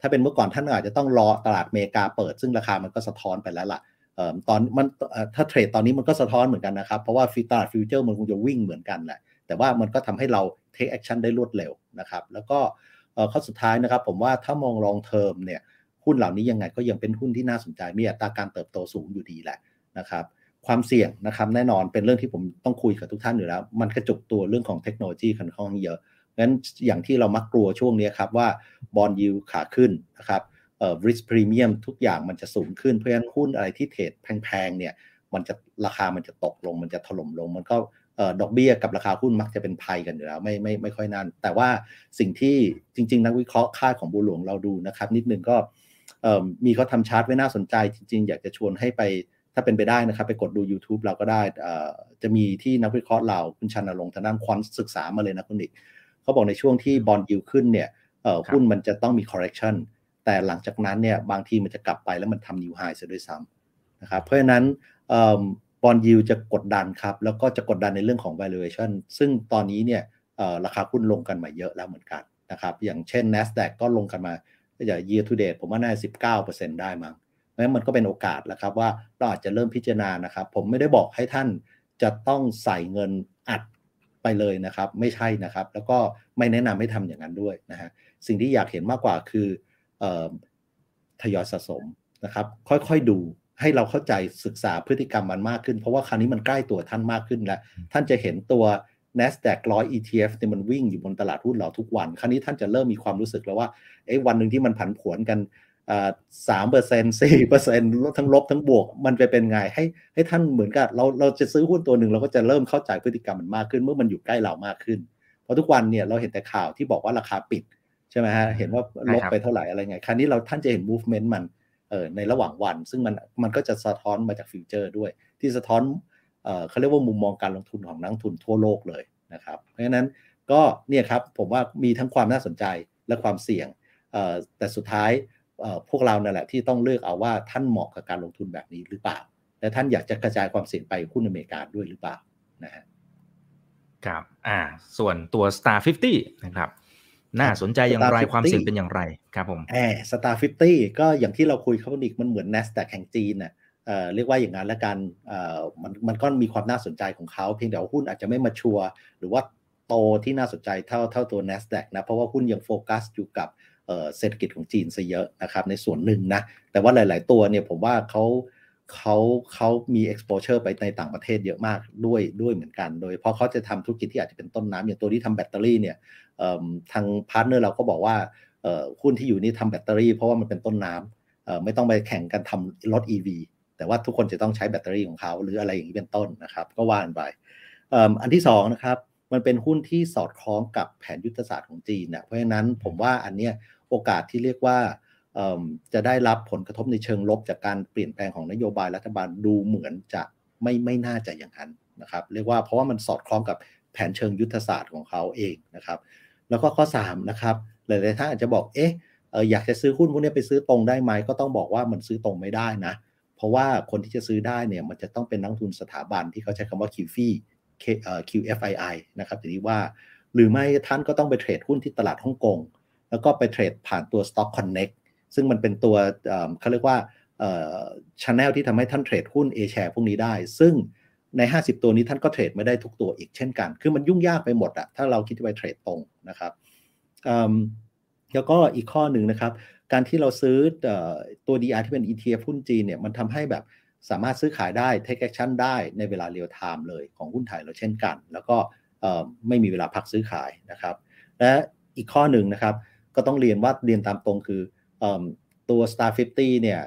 ถ้าเป็นเมื่อก่อนท่านอาจจะต้องรอตลาดอเมริกาเปิด ซึ่งราคามันก็สะท้อนไปแล้วล่ะ ตอนมันถ้าเทรดตอนนี้มันก็สะท้อนเหมือนกันนะครับ เพราะว่าฟิวเจอร์ future มันคงจะวิ่งเหมือนกันแหละแต่ว่ามันก็ทำให้เรา take action ได้รวดเร็วนะครับ แล้วก็ข้อสุดท้ายนะครับ ผมว่าถ้ามอง long term เนี่ยหุ้นเหล่านี้ยังไงก็ยังเป็นหุ้นที่น่าสนใจมีอัตราการเติบโตสูงอยู่ดีแหละนะครับ ความเสี่ยงนะครับแน่นอนเป็นเรื่องที่ผมต้องคุยกับทุกท่านอยู่แล้ว มันกระจุกตัวเรื่องของเทคโนโลยีค่อนข้างเยอะงั้นอย่างที่เรามักกลัวช่วงนี้ครับว่า bond yield ขาขึ้นนะครับ เอ่อ risk premium ทุกอย่างมันจะสูงขึ้น เพราะฉะนั้นหุ้นอะไรที่เทรดแพงๆเนี่ยมันจะราคามันจะตกลง มันจะถล่มลง มันก็เอ่อดอกเบี้ยกับราคาหุ้นมักจะเป็นภัยกันอยู่แล้วไม่ไม่ไม่ค่อยนั่น แต่ว่าสิ่งที่จริง ๆ นักวิเคราะห์ค่าของบูหลวงเราดูนะครับ นิดนึงก็มีเขาทำชาร์ตไว้น่าสนใจจริง ๆ อยากจะชวนให้ไปถ้าเป็นไปได้นะครับ ไปกดดู YouTube เราก็ได้จะมีที่นักวิเคราะห์เราคุณชันลงทางด้านควอนศึกษามาเลยนะคุณอีกเขาบอกในช่วงที่บอลยิวขึ้นเนี่ยหุ้นมันจะต้องมี correction แต่หลังจากนั้นเนี่ยบางทีมันจะกลับไปแล้วมันทำนิวไฮเสียด้วยซ้ำนะครับเพราะฉะนั้นบอลยิวจะกดดันครับ แล้วก็จะกดดันในเรื่องของ valuation ซึ่งตอนนี้เนี่ยราคาหุ้นลงกันมาเยอะแล้วเหมือนกันนะครับอย่างเช่น NASDAQ ก็ลงกันมาจาก year to date ผมว่าน่าสิบเก้าเปอร์เซ็นต์ได้มั้งนั้นมันก็เป็นโอกาสแล้วครับว่าเราอาจจะเริ่มพิจารณานะครับ ผมไม่ได้บอกให้ท่านจะต้องใส่เงินอัดไปเลยนะครับ ไม่ใช่นะครับ แล้วก็ไม่แนะนำให้ทำอย่างนั้นด้วยนะฮะสิ่งที่อยากเห็นมากกว่าคือ ทยอยสะสมนะครับ ค่อยๆดูให้เราเข้าใจศึกษาพฤติกรรมมันมากขึ้น เพราะว่าคราวนี้มันใกล้ตัวท่านมากขึ้นแล้ว ท่านจะเห็นตัว NASDAQ 100 ETF เนี่ยมันวิ่งอยู่บนตลาดหุ้นเราทุกวัน คราวนี้ท่านจะเริ่มมีความรู้สึกแล้วว่าเอ้วันหนึ่งที่มันผันผวนกันสามเปอร์เซ็นต์สี่เปอร์เซ็นต์ทั้งลบทั้งบวก มันจะเป็นไงให้ให้ท่านเหมือนกับเราเราจะซื้อหุ้นตัวหนึ่งเราก็จะเริ่มเข้าใจพฤติกรรมมันมากขึ้น เมื่อมันอยู่ใกล้เรามากขึ้น เพราะทุกวันเนี่ยเราเห็นแต่ข่าวที่บอกว่าราคาปิด ใช่ไหมฮะเห็นว่าลบไปเท่าไหร่อะไรไงครั้นี้เราท่านจะเห็น movement มันเออในระหว่างวัน ซึ่งมันมันก็จะสะท้อนมาจากฟิวเจอร์ด้วย ที่สะท้อนเออเขาเรียกว่ามุมมองการลงทุนของนักทุนทั่วโลกเลยนะครับเพราะฉะนั้นก็เนี่ยครับผมว่ามีทั้งความน่าสนใจและความเสี่ยงเออแต่สุดท้ายพวกเรานั่นแหละที่ต้องเลือกเอาว่าท่านเหมาะกับการลงทุนแบบนี้หรือเปล่า และท่านอยากจะกระจายความเสี่ยงไปหุ้นอเมริกาด้วยหรือเปล่านะฮะครับอ่าส่วนตัว Star 50นะครับ น่าสนใจอย่างไรความเสี่ยงเป็นอย่างไรครับผมแอสต Star fifty ก็อย่างที่เราคุยเขาเรียกมันเหมือน n a s d a q แห่งจีนน่ะเอ่อเรียกว่าอย่างนั้นละกันเอ่อมันมันก็มีความน่าสนใจของเขาเพียงแต่ว่าหุ้นอาจจะไม่ mature หรือว่าโตที่น่าสนใจเท่าเท่าตัว NASDAQ นะ เพราะว่าหุ้นยังโฟกัสอยู่กับเศรษฐกิจของจีนซะเยอะนะครับในส่วนหนึ่งนะ แต่ว่าหลาย ๆ ตัวเนี่ยผมว่าเขาเขาเขามี exposure ไปในต่างประเทศเยอะมากด้วยด้วยเหมือนกัน โดยเพราะเขาจะทำธุรกิจที่อาจจะเป็นต้นน้ำอย่างตัวที่ทำแบตเตอรี่เนี่ย ทาง partner เราก็บอกว่าหุ้นที่อยู่นี่ทำแบตเตอรี่เพราะว่ามันเป็นต้นน้ำไม่ต้องไปแข่งกันทำรถ EV แต่ว่าทุกคนจะต้องใช้แบตเตอรี่ของเขาหรืออะไรอย่างนี้เป็นต้นนะครับก็ว่ากันไปอันที่2นะครับมันเป็นหุ้นที่สอดคล้องกับแผนยุทธศาสตร์ของจีนนะเพราะฉะนั้นผมว่าอันเนี้ยโอกาสที่เรียกว่าจะได้รับผลกระทบในเชิงลบ จากการเปลี่ยนแปลงของนโยบายรัฐบาลดูเหมือนจะไม่ไม่น่าจะอย่างนั้นนะครับ เรียกว่าเพราะว่ามันสอดคล้องกับแผนเชิงยุทธศาสตร์ของเขาเองนะครับ แล้วก็ข้อ3นะครับหลายๆท่านอาจจะบอกเอ๊ะอยากจะซื้อหุ้นพวกนี้ไปซื้อตรงได้ไหมก็ต้องบอกว่ามันซื้อตรงไม่ได้นะ เพราะว่าคนที่จะซื้อได้เนี่ยมันจะต้องเป็นนักทุนสถาบันที่เขาใช้คำว่า QFI QFII นะครับทีนี้ว่า หรือไม่ท่านก็ต้องไปเทรดหุ้นที่ตลาดฮ่องกงแล้วก็ไปเทรดผ่านตัว Stock Connect ซึ่งมันเป็นตัวเขาเรียกว่า channel ที่ทำให้ท่านเทรดหุ้น A share พวกนี้ได้ ซึ่ง ใน 50 ตัวนี้ท่านก็เทรดไม่ได้ทุกตัวอีกเช่นกัน คือมันยุ่งยากไปหมดอะถ้าเราคิดไปเทรดตรงนะครับแล้วก็อีกข้อหนึ่งนะครับ การที่เราซื้อตัว DR ที่เป็น ETF หุ้นจีนเนี่ยมันทำให้แบบสามารถซื้อขายได้ take action ได้ในเวลา real time เลยของหุ้นไทยเราเช่นกัน แล้วก็ไม่มีเวลาพักซื้อขายนะครับ และอีกข้อหนึ่งนะครับ ก็ต้องเรียนว่าเรียนตามตรงคือ ตัว Star 50 เนี่ย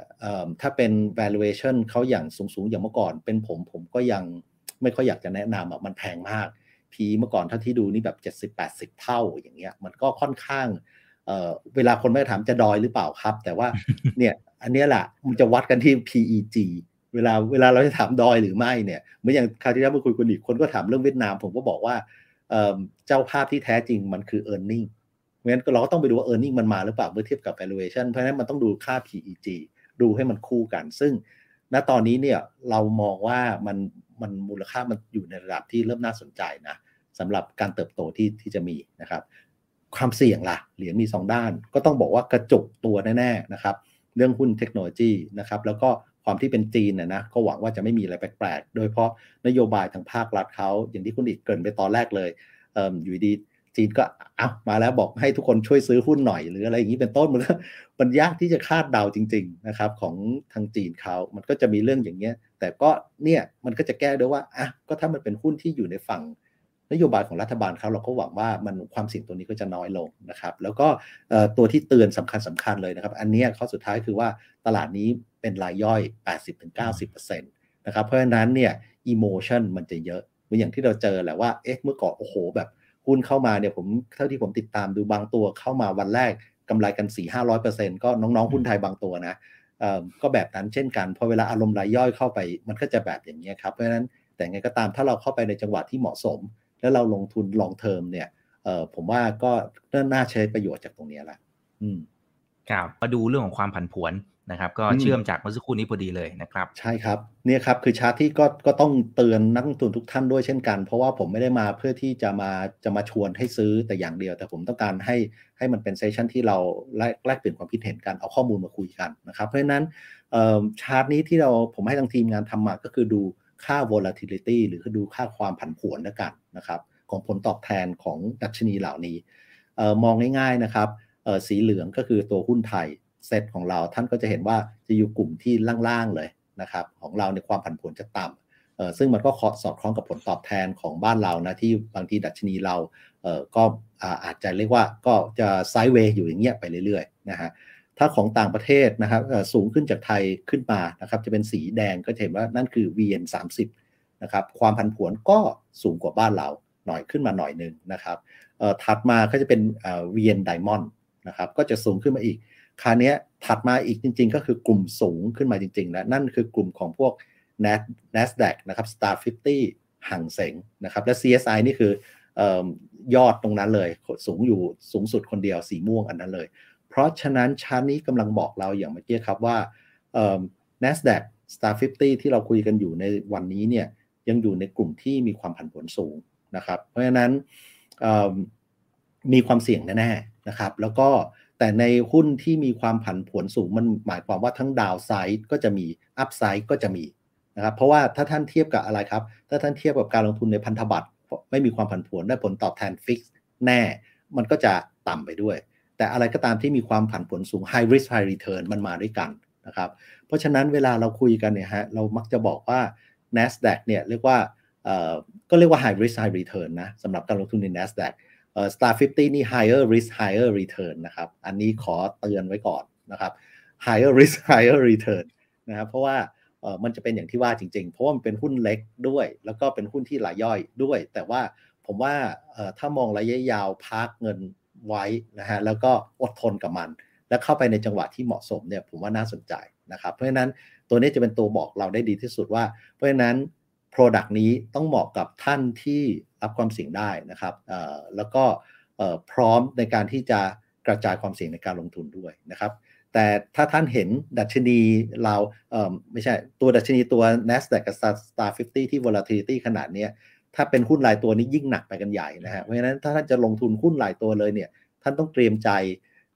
ถ้าเป็น valuation เขาอย่างสูง ๆ อย่างเมื่อก่อน เป็นผมผมก็ยังไม่ค่อยอยากจะแนะนำอะมันแพงมาก พีเมื่อก่อนถ้าที่ดูนี่แบบ 70-80 เท่าอย่างเงี้ยมันก็ค่อนข้างเเวลาคนไม่ถามจะดอยหรือเปล่าครับ แต่ว่าเนี่ยอันนี้แหละมันจะวัดกันที่ PEG เวลาเวลาเราจะถามดอยหรือไม่เนี่ยเมื่ออย่างคราวที่แล้วมาคุยกันอีกคนก็ถามเรื่องเวียดนาม ผมก็บอกว่าเจ้าภาพที่แท้จริงมันคือ e a r n i n g เพราะฉะนั้นเราก็ต้องไปดูว่า e a r n i n g มันมาหรือเปล่าเมื่อเทียบกับ valuation เพราะฉะนั้นมันต้องดูค่า PEG ดูให้มันคู่กัน ซึ่งณตอนนี้เนี่ยเรามองว่ามันมันมูลค่ามันอยู่ในระดับที่เริ่มน่าสนใจนะสำหรับการเติบโตที่ที่จะมีนะครับ ความเสี่ยงล่ะ เหรียญมี 2 ด้าน ก็ต้องบอกว่ากระจุกตัวแน่ๆนะครับ เรื่องหุ้นเทคโนโลยีนะครับแล้วก็ความที่เป็นจีนนะนะก็หวังว่าจะไม่มีอะไรแปลกๆ โดยเพราะนโยบายทางภาครัฐเขาอย่างที่คุณอีกเกินไปตอนแรกเลยเออยู่ดี จีนก็เอามาแล้วบอกให้ทุกคนช่วยซื้อหุ้นหน่อยหรืออะไรอย่างนี้เป็นต้นมันก็มันยากที่จะคาดเดาจริง ๆนะครับ ของทางจีนเขา มันก็จะมีเรื่องอย่างเงี้ย แต่ก็เนี่ยมันก็จะแก้ด้วยว่าอะก็ถ้ามันเป็นหุ้นที่อยู่ในฝั่งนโยบายของรัฐบาลเขาเราก็หวังว่ามันความเสี่ยงตัวนี้ก็จะน้อยลงนะครับ แล้วก็ตัวที่เตือนสำคัญสำคัญเลยนะครับ อันนี้ข้อสุดท้ายคือว่าตลาดนี้เป็นรายย่อย 80-90%นะครับเพราะฉะนั้นเนี่ยอิโมชันมันจะเยอะเหมือนอย่างที่เราเจอแหละว่าเอ๊ะเมื่อก่อนโอ้โหแบบ หุ้นเข้ามาเนี่ยผมเท่าที่ผมติดตามดูบางตัวเข้ามาวันแรกกำไรกัน 4 5 0 0เปอร์เซ็นก็น้องๆหุ้นไทยบางตัวนะก็แบบนั้นเช่นกันพอเวลาอารมณ์รายย่อยเข้าไป มันก็จะแบบอย่างนี้ครับเพราะฉะนั้นแต่ไงก็ตามถ้าเราเข้าไปในจังหวะที่เหมาะสม แล้วเราลงทุนลองเทอมเนี่ยผมว่าก็น่าใช้ประโยชน์จากตรงนี้แหละอืมครับมาดูเรื่องของความผันผวน นะครับก็เชื่อมจากเมื่อสักครู่นี้พอดีเลยนะครับ ใช่ครับเนี่ยครับคือชาร์ตที่ก็ก็ต้องเตือนนักลงทุนทุกท่านด้วยเช่นกัน เพราะว่าผมไม่ได้มาเพื่อที่จะมาจะมาชวนให้ซื้อแต่อย่างเดียว แต่ผมต้องการให้ให้มันเป็นเซสชันที่เราแลกแลกเปลี่ยนความคิดเห็นกันเอาข้อมูลมาคุยกันนะครับ เพราะฉะนั้นชาร์ตนี้ที่เราผมให้ทางทีมงานทำมาก็คือดูค่า volatility หรือคือดูค่าความผันผวนแล้วกันนะครับของผลตอบแทนของดัชนีเหล่านี้มองง่ายๆนะครับสีเหลืองก็คือตัวหุ้นไทย เซตของเราท่านก็จะเห็นว่าจะอยู่กลุ่มที่ล่างๆเลยนะครับของเราในความผันผวนจะต่ำซึ่งมันก็สอดคล้องกับผลตอบแทนของบ้านเรานะที่บางทีดัชนีเราก็อาจจะเรียกว่าก็จะไซด์เวย์อยู่อย่างเงี้ยไปเรื่อยๆนะฮะถ้าของต่างประเทศนะครับสูงขึ้นจากไทยขึ้นมานะครับจะเป็นสีแดงก็จะเห็นว่านั่นคือ VN 30นะครับความผันผวนก็สูงกว่าบ้านเราหน่อยขึ้นมาหน่อยหนึ่งนะครับถัดมาก็จะเป็น VN Diamond นะครับก็จะสูงขึ้นมาอีก คราวนี้ถัดมาอีกจริง ๆ ก็คือกลุ่มสูงขึ้นมาจริงๆนะนั่นคือกลุ่มของพวก NASDAQ นะครับ Star 50ห่างเสงนะครับ และ CSI นี่คือยอดตรงนั้นเลย สูงอยู่สูงสุดคนเดียวสีม่วงอันนั้นเลย เพราะฉะนั้นชาร์ตนี้กำลังบอกเราอย่างเมื่อกี้ครับว่า NASDAQ Star 50 ที่เราคุยกันอยู่ในวันนี้เนี่ยยังอยู่ในกลุ่มที่มีความผันผวนสูงนะครับ เพราะฉะนั้นมีความเสี่ยงแน่ๆนะครับ แล้วก็ แต่ในหุ้นที่มีความผันผวนสูงมันหมายความว่าทั้งดาวไซด์ก็จะมีอัพไซด์ก็จะมีนะครับเพราะว่าถ้าท่านเทียบกับอะไรครับ ถ้าท่านเทียบกับการลงทุนในพันธบัตรไม่มีความผันผวนได้ผลตอบแทนฟิกซ์แน่ มันก็จะต่ำไปด้วย แต่อะไรก็ตามที่มีความผันผวนสูง high risk high return มันมาด้วยกันนะครับเพราะฉะนั้นเวลาเราคุยกันเนี่ยฮะเรามักจะบอกว่า NASDAQ เนี่ยเรียกว่าก็เรียกว่า high risk high return นะสำหรับการลงทุนใน NASDAQ Star 50 นี่ higher risk higher return นะครับ อันนี้ขอเตือนไว้ก่อนนะครับ higher risk higher return นะครับ เพราะว่ามันจะเป็นอย่างที่ว่าจริง ๆ เพราะว่ามันเป็นหุ้นเล็กด้วย แล้วก็เป็นหุ้นที่หลายย่อยด้วย แต่ว่าผมว่าถ้ามองระยะยาวพักเงินไว้นะฮะ แล้วก็อดทนกับมัน แล้วเข้าไปในจังหวะที่เหมาะสมเนี่ย ผมว่าน่าสนใจนะครับ เพราะฉะนั้นตัวนี้จะเป็นตัวบอกเราได้ดีที่สุดว่า เพราะฉะนั้น Product นี้ต้องเหมาะกับท่านที่ รับความเสี่ยงได้นะครับแล้วก็พร้อมในการที่จะกกระจายความเสี่ยงในการลงทุนด้วยนะครับ แต่ถ้าท่านเห็นดัชนีเราเออไม่ใช่ตัวดัชนีตัว NASDAQ กับ Star 50 ที่ volatility ขนาดนี้ถ้าเป็นหุ้นรายตัวนี้ยิ่งหนักไปกันใหญ่นะฮะเพราะฉะนั้นถ้าท่านจะลงทุนหุ้นรายตัวเลยเนี่ยท่านต้องเตรียมใจ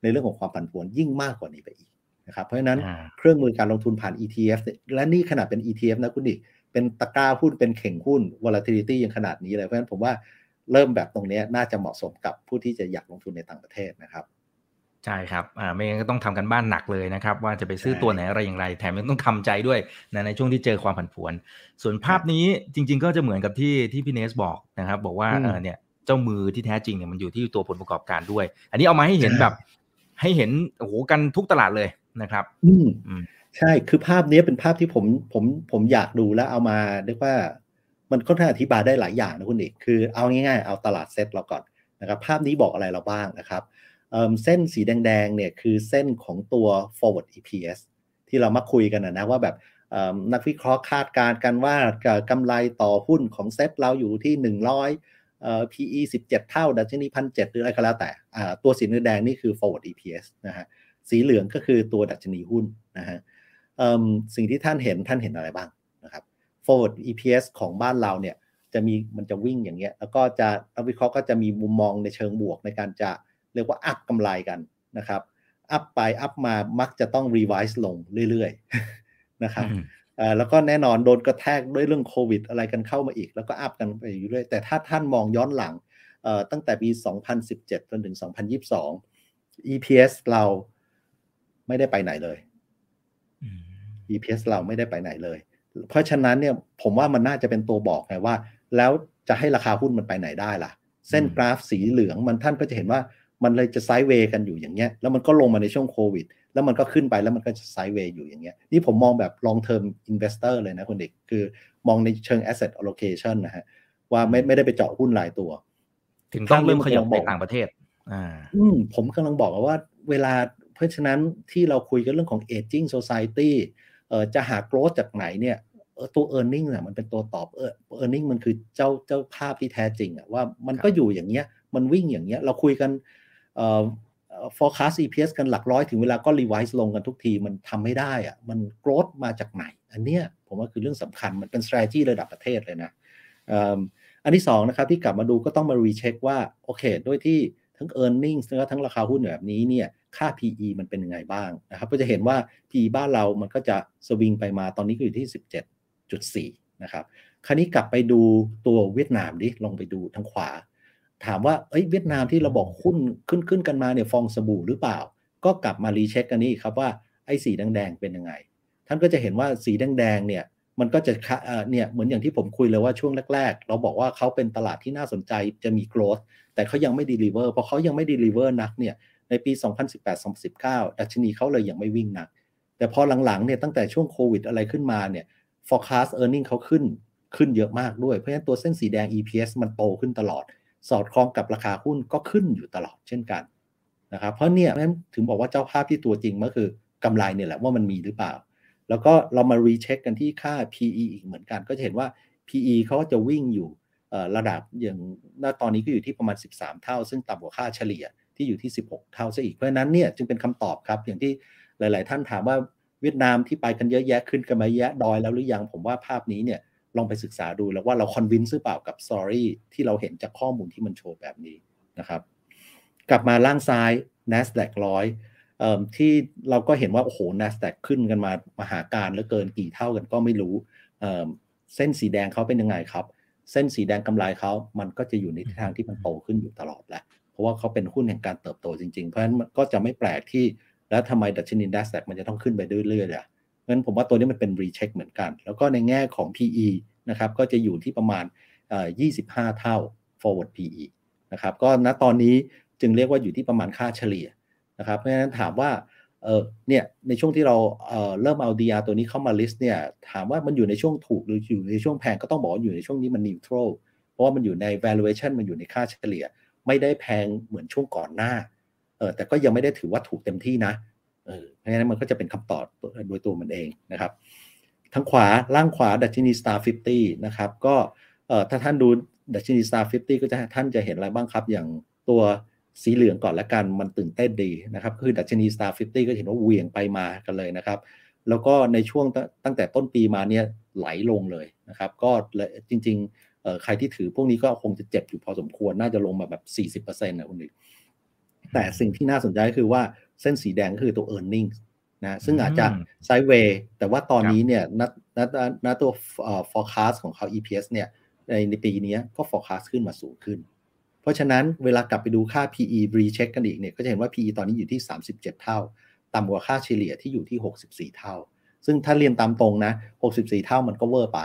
ในเรื่องของความผันผวนยิ่งมากกว่านี้ไปอีกนะครับเพราะฉะนั้นเครื่องมือการลงทุนผ่าน ETF และนี่ขนาดเป็น ETF นะคุณดิ เป็นตะกร้าหุ้นเป็นเข่งหุ้น volatility ยังขนาดนี้เลยเพราะฉะนั้นผมว่าเริ่มแบบตรงนี้น่าจะเหมาะสมกับผู้ที่จะอยากลงทุนในต่างประเทศนะครับใช่ครับ อ่า ไม่งั้นก็ต้องทำกันบ้านหนักเลยนะครับ ว่าจะไปซื้อตัวไหนอะไรอย่างไร แถมยังต้องทำใจด้วยนะในช่วงที่เจอความผันผวน ส่วนภาพนี้จริง ๆ ก็จะเหมือนกับที่ที่พี่เนสบอกนะครับ บอกว่าเออเนี่ยเจ้ามือที่แท้จริงเนี่ยมันอยู่ที่ตัวผลประกอบการด้วย อันนี้เอามาให้เห็นแบบ ให้เห็นโอ้โหกันทุกตลาดเลยนะครับ อืม ใช่คือภาพนี้เป็นภาพที่ผมผมผมอยากดูแล้วเอามาเรียกว่ามันค่อนข้างอธิบายได้หลายอย่างนะคุณเอกคือเอาง่ายๆ เอาตลาดเซตเราก่อนนะครับภาพนี้บอกอะไรเราบ้างนะครับเส้นสีแดงๆเนี่ยคือเส้นของตัว forward EPS ที่เรามาคุยกันนะว่าแบบนักวิเคราะห์คาดการณ์กันว่ากำไรต่อหุ้นของเซ็ตเราอยู่ที่ 100 PE 17 เท่า ดัชนีพันเหรืออะไรก็แล้วแต่ตัวสีแดงนี่คือ forward EPS นะฮะสีเหลืองก็คือตัวดัชนีหุ้นนะฮะ สิ่งที่ท่านเห็นท่านเห็นอะไรบ้างนะครับ forward EPS ของบ้านเราเนี่ยจะมีมันจะวิ่งอย่างเงี้ยแล้วก็จะนักวิเคราะห์ก็จะมีมุมมองในเชิงบวกในการจะเรียกว่าอัพกำไรกันนะครับอัพไปอัพมามักจะต้อง revise ลงเรื่อยๆนะครับแล้วก็แน่นอนโดนกระแทกด้วยเรื่องโควิด อะไรกันเข้ามาอีก แล้วก็อัพกันไปอยู่เรื่อยแต่ถ้าท่านมองย้อนหลังตั้งแต่ปี 2017 จนถึง 2022 EPS เราไม่ได้ไปไหนเลย EPS เราไม่ได้ไปไหนเลย เพราะฉะนั้นเนี่ยผมว่ามันน่าจะเป็นตัวบอกไงว่า แล้วจะให้ราคาหุ้นมันไปไหนได้ล่ะ เส้นกราฟสีเหลืองมันท่านก็จะเห็นว่ามันเลยจะไซด์เวย์กันอยู่อย่างเงี้ยแล้วมันก็ลงมาในช่วงโควิด แล้วมันก็ขึ้นไปแล้วมันก็จะไซด์เวย์อยู่อย่างเงี้ยนี่ผมมองแบบ long term investor เลยนะคุณเด็กคือมองในเชิง asset allocation นะฮะว่าไม่ไม่ได้ไปเจาะหุ้นหลายตัว ถึงต้องเริ่มขยับไปต่างประเทศ อ่า อืมผมกำลังบอกว่าเวลาเพราะฉะนั้นที่เราคุยกันเรื่องของ aging society เอ่อ จะหา growth จากไหนเนี่ยตัว e a r n i n g เนี่ยมันเป็นตัวตอบเออ e a r n i n g มันคือเจ้าเจ้าภาพที่แท้จริงอะว่ามันก็อยู่อย่างเงี้ยมันวิ่งอย่างเงี้ยเราคุยกัน forecast EPS กันหลักร้อยถึงเวลาก็ revise ลงกันทุกทีมันทำไม่ได้อะมัน growth มาจากไหน อันเนี้ยผมว่าคือเรื่องสำคัญมันเป็น strategy ระดับประเทศเลยนะอันที่2นะครับที่กลับมาดูก็ต้องมา recheck ว่า โอเค ด้วยที่ทั้ง e a r n i n g แล้วทั้งราคาหุ้นแบบนี้เนี่ย ค่า PE มันเป็นยังไงบ้างนะครับ ก็จะเห็นว่า PE บ้านเรามันก็จะสวิงไปมาตอนนี้ก็อยู่ที่ 17.4 นะครับ คราวนี้กลับไปดูตัวเวียดนามดิ ลองไปดูทางขวา ถามว่าเอ้ยเวียดนามที่เราบอกหุ้นขึ้นขึ้นกันมาเนี่ยฟองสบู่หรือเปล่า ก็กลับมารีเช็คกันนี่ครับว่าไอ้สีแดงๆเป็นยังไง ท่านก็จะเห็นว่าสีแดงๆเนี่ยมันก็จะเนี่ยเหมือนอย่างที่ผมคุยเลยว่าช่วงแรก ๆ เราบอกว่าเขาเป็นตลาดที่น่าสนใจจะมี growth แต่เขายังไม่ deliver พอเขายังไม่ deliver นักเนี่ย ในปี 2018-2019 ดัชนีเขาเลยยังไม่วิ่งนัก แต่พอหลังๆเนี่ยตั้งแต่ช่วงโควิดอะไรขึ้นมาเนี่ย forecast earning เขาขึ้นขึ้นเยอะมากด้วย เพราะฉะนั้นตัวเส้นสีแดง EPS มันโตขึ้นตลอด สอดคล้องกับราคาหุ้นก็ขึ้นอยู่ตลอดเช่นกันนะครับเพราะเนี่ยนั้นถึงบอกว่าเจ้าภาพที่ตัวจริงก็คือกำไรเนี่ยแหละว่ามันมีหรือเปล่า แล้วก็เรามา recheck กันที่ค่า PE อีกเหมือนกัน ก็จะเห็นว่า PE เขาจะวิ่งอยู่ระดับอย่างณตอนนี้ก็อยู่ที่ประมาณ 13 เท่า ซึ่งต่ำกว่าค่าเฉลี่ย ที่อยู่ที่ 16 เท่าซะอีก เพราะฉะนั้นเนี่ยจึงเป็นคำตอบครับ อย่างที่หลาย ๆ ท่านถามว่าเวียดนามที่ไปกันเยอะแยะขึ้นกันมาเยอะดอยแล้วหรือยังผมว่าภาพนี้เนี่ยลองไปศึกษาดูแล้วว่าเรา convince หรือเปล่ากับ story ที่เราเห็นจากข้อมูลที่มันโชว์แบบนี้นะครับ กลับมาล่างซ้าย NASDAQ ร้อยที่เราก็เห็นว่าโอ้โห NASDAQ ขึ้นกันมามหาการเหลือเกินกี่เท่ากันก็ไม่รู้เเส้นสีแดงเขาเป็นยังไงครับ เส้นสีแดงกำไรเขามันก็จะอยู่ในทิศทางที่มันโตขึ้นอยู่ตลอดแหละ เพราะว่าเขาเป็นหุ้นแห่งการเติบโตจริงๆ เพราะฉะนั้นก็จะไม่แปลกที่แล้วทำไมดัชนี NASDAQ มันจะต้องขึ้นไปเรื่อยๆอะงั้นผมว่าตัวนี้มันเป็นรีเช็คเหมือนกัน แล้วก็ในแง่ของ PE นะครับก็จะอยู่ที่ประมาณ 25 เท่า forward PE นะครับก็ณตอนนี้จึงเรียกว่าอยู่ที่ประมาณค่าเฉลี่ยนะครับเพราะฉะนั้นถามว่าเออเนี่ยในช่วงที่เราเเริ่มเอา DR ตัวนี้เข้ามา list เนี่ยถามว่ามันอยู่ในช่วงถูกหรืออยู่ในช่วงแพงก็ต้องบอกว่าอยู่ในช่วงนี้มัน neutral เพราะว่ามันอยู่ใน valuation มันอยู่ในค่าเฉลี่ย ไม่ได้แพงเหมือนช่วงก่อนหน้าเออแต่ก็ยังไม่ได้ถือว่าถูกเต็มที่นะเออเพราะฉะนั้นมันก็จะเป็นคำตอบโดยตัวมันเองนะครับทางขวาล่างขวาดัชนี Star 50 นะครับ ก็เออถ้าท่านดูดัชนี Star 50 ก็จะท่านจะเห็นอะไรบ้างครับ อย่างตัวสีเหลืองก่อนละกันมันตื่นเต้นดีนะครับคือดัชนี Star 50 ก็เห็นว่าเหวี่ยงไปมากันเลยนะครับ แล้วก็ในช่วงตั้งแต่ต้นปีมาเนี่ยไหลลงเลยนะครับ ก็จริง ๆ ใครที่ถือพวกนี้ก็คงจะเจ็บอยู่พอสมควรน่าจะลงมาแบบ 40%นะคุณดิแต่สิ่งที่น่าสนใจคือว่าเส้นสีแดงคือตัว e a r n i n g นะซึ่งอาจจะไซด์เวย์แต่ว่าตอนนี้เนี่ยนันันัตัว forecast ของเขา EPS เนี่ยในในปีนี้ก็ forecast ขึ้นมาสูงขึ้น เพราะฉะนั้นเวลากลับไปดูค่า PE recheck กันอีกเนี่ยก็จะเห็นว่า PE ตอนนี้อยู่ที่ 37 เท่า ต่ำกว่าค่าเฉลี่ยที่อยู่ที่ 64 เท่า ซึ่งถ้าเรียนตามตรงนะ 64 เท่ามันก็เวอร์ไป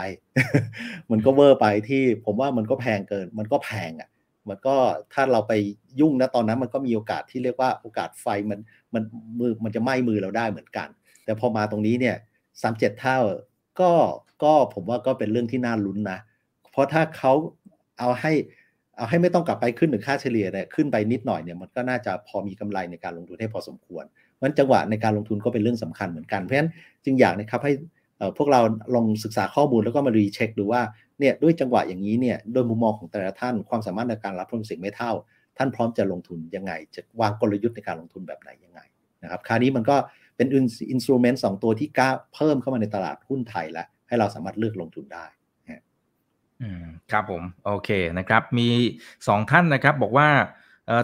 มันก็เวอร์ไปที่ผมว่ามันก็แพงเกิน มันก็แพงอะ่ะ มันก็ถ้าเราไปยุ่งนะตอนนั้นมันก็มีโอกาสที่เรียกว่าโอกาสไฟมันมันมือมันจะไหม้มือเราได้เหมือนกัน แต่พอมาตรงนี้เนี่ยสามเท่าก็ก็ผมว่าก็เป็นเรื่องที่น่าลุ้นนะ เพราะถ้าเขาเอาให้เอาให้ไม่ต้องกลับไปขึ้นหนึ่งค่าเฉลี่ยเนี่ยขึ้นไปนิดหน่อยเนี่ยมันก็น่าจะพอมีกำไรในการลงทุนให้พอสมควร มันจังหวะในการลงทุนก็เป็นเรื่องสำคัญเหมือนกันเพราะฉะนั้นจึงอยากนะครับให้พวกเราลองศึกษาข้อมูลแล้วก็มารีเช็คดูว่าเนี่ยด้วยจังหวะอย่างนี้เนี่ยโดยมุมมองของแต่ละท่านความสามารถในการรับความเสี่ยงไม่เท่า ท่านพร้อมจะลงทุนยังไง จะวางกลยุทธ์ในการลงทุนแบบไหนยังไงนะครับคราวนี้มันก็เป็น instrument สองตัวที่กล้าเพิ่มเข้ามาในตลาดหุ้นไทยแล้วให้เราสามารถเลือกลงทุนได้อืมครับผม โอเคนะครับ มีสองท่านนะครับ บอกว่า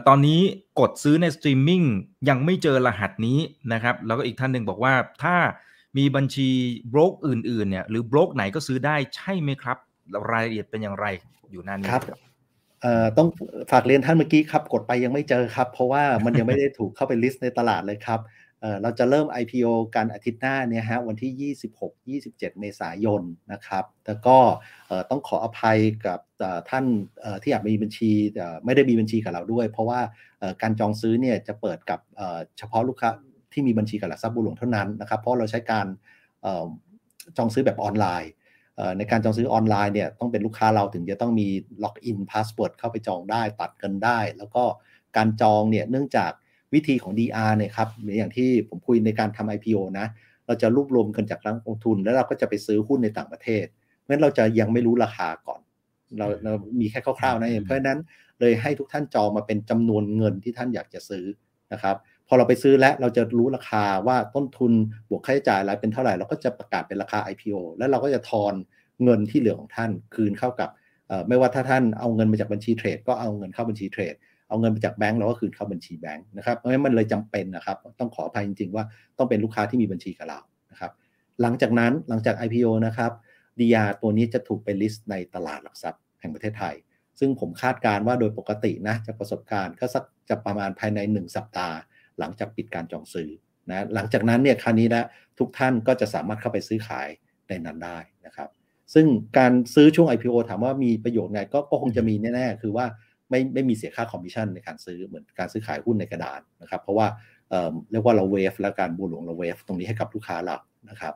ตอนนี้กดซื้อในสตรีมมิ่งยังไม่เจอรหัสนี้นะครับ แล้วก็อีกท่านหนึ่งบอกว่าถ้ามีบัญชีโบรกอื่นๆเนี่ยหรือโบรกไหนก็ซื้อได้ใช่ไหมครับ รายละเอียดเป็นอย่างไรอยู่หน้านี้ครับต้องฝากเรียนท่านเมื่อกี้ครับ กดไปยังไม่เจอครับ เพราะว่ามันยังไม่ได้ถูกเข้าไปลิสต์ในตลาดเลยครับ เราจะเริ่ม IPO กันอาทิตย์หน้าเนี่ยฮะวันที่ 26-27 เมษายนนะครับแต่ก็ต้องขออภัยกับท่านที่อยากมีบัญชีไม่ได้มีบัญชีกับเราด้วย เพราะว่าการจองซื้อเนี่ยจะเปิดกับเฉพาะลูกค้าที่มีบัญชีกับหลักทรัพย์บุหลวงเท่านั้นนะครับ เพราะเราใช้การจองซื้อแบบออนไลน์ในการจองซื้อออนไลน์เนี่ยต้องเป็นลูกค้าเราถึงจะต้องมี login password เข้าไปจองได้ตัดกันได้ แล้วก็การจองเนี่ยเนื่องจาก วิธีของ DR เนี่ยครับอย่างที่ผมคุยในการทำ IPO นะ เราจะรวบรวมกันจากนักลงทุน แล้วเราก็จะไปซื้อหุ้นในต่างประเทศ เพราะฉะนั้นเราจะยังไม่รู้ราคาก่อน เราเรามีแค่คร่าวๆนะเพราะฉะนั้นเลยให้ทุกท่านจองมาเป็นจำนวนเงินที่ท่านอยากจะซื้อนะครับพอเราไปซื้อแล้วเราจะรู้ราคาว่าต้นทุนบวกค่าใช้จ่ายอะไรเป็นเท่าไหร่เราก็จะประกาศเป็นราคา IPO แล้วเราก็จะทอนเงินที่เหลือของท่านคืนเข้ากับไม่ว่าถ้าท่านเอาเงินมาจากบัญชีเทรดก็เอาเงินเข้าบัญชีเทรด เอาเงินไปจากแบงก์เราก็คืนเข้าบัญชีแบงก์นะครับเพราะฉะนั้นมันเลยจำเป็นนะครับ ต้องขออภัยจริง ๆ ว่าต้องเป็นลูกค้าที่มีบัญชีกับเรานะครับ หลังจากนั้นหลังจาก IPO นะครับ DR ตัวนี้จะถูกไปลิสต์ในตลาดหลักทรัพย์แห่งประเทศไทย ซึ่งผมคาดการว่าโดยปกตินะจากประสบการณ์ก็สักจะประมาณภายใน 1 สัปดาห์ หลังจากปิดการจองซื้อนะหลังจากนั้นเนี่ยคราวนี้นะทุกท่านก็จะสามารถเข้าไปซื้อขายในนั้นได้นะครับ ซึ่งการซื้อช่วง IPO ถามว่ามีประโยชน์ไงก็คงจะมีแน่ๆ คือว่า ไม่ไม่มีเสียค่าคอมมิชชั่นในการซื้อเหมือนการซื้อขายหุ้นในกระดานนะครับ เพราะว่าเรียกว่าเรา waive แล้วทางบัวหลวงเรา waive ตรงนี้ให้กับลูกค้าเรานะครับ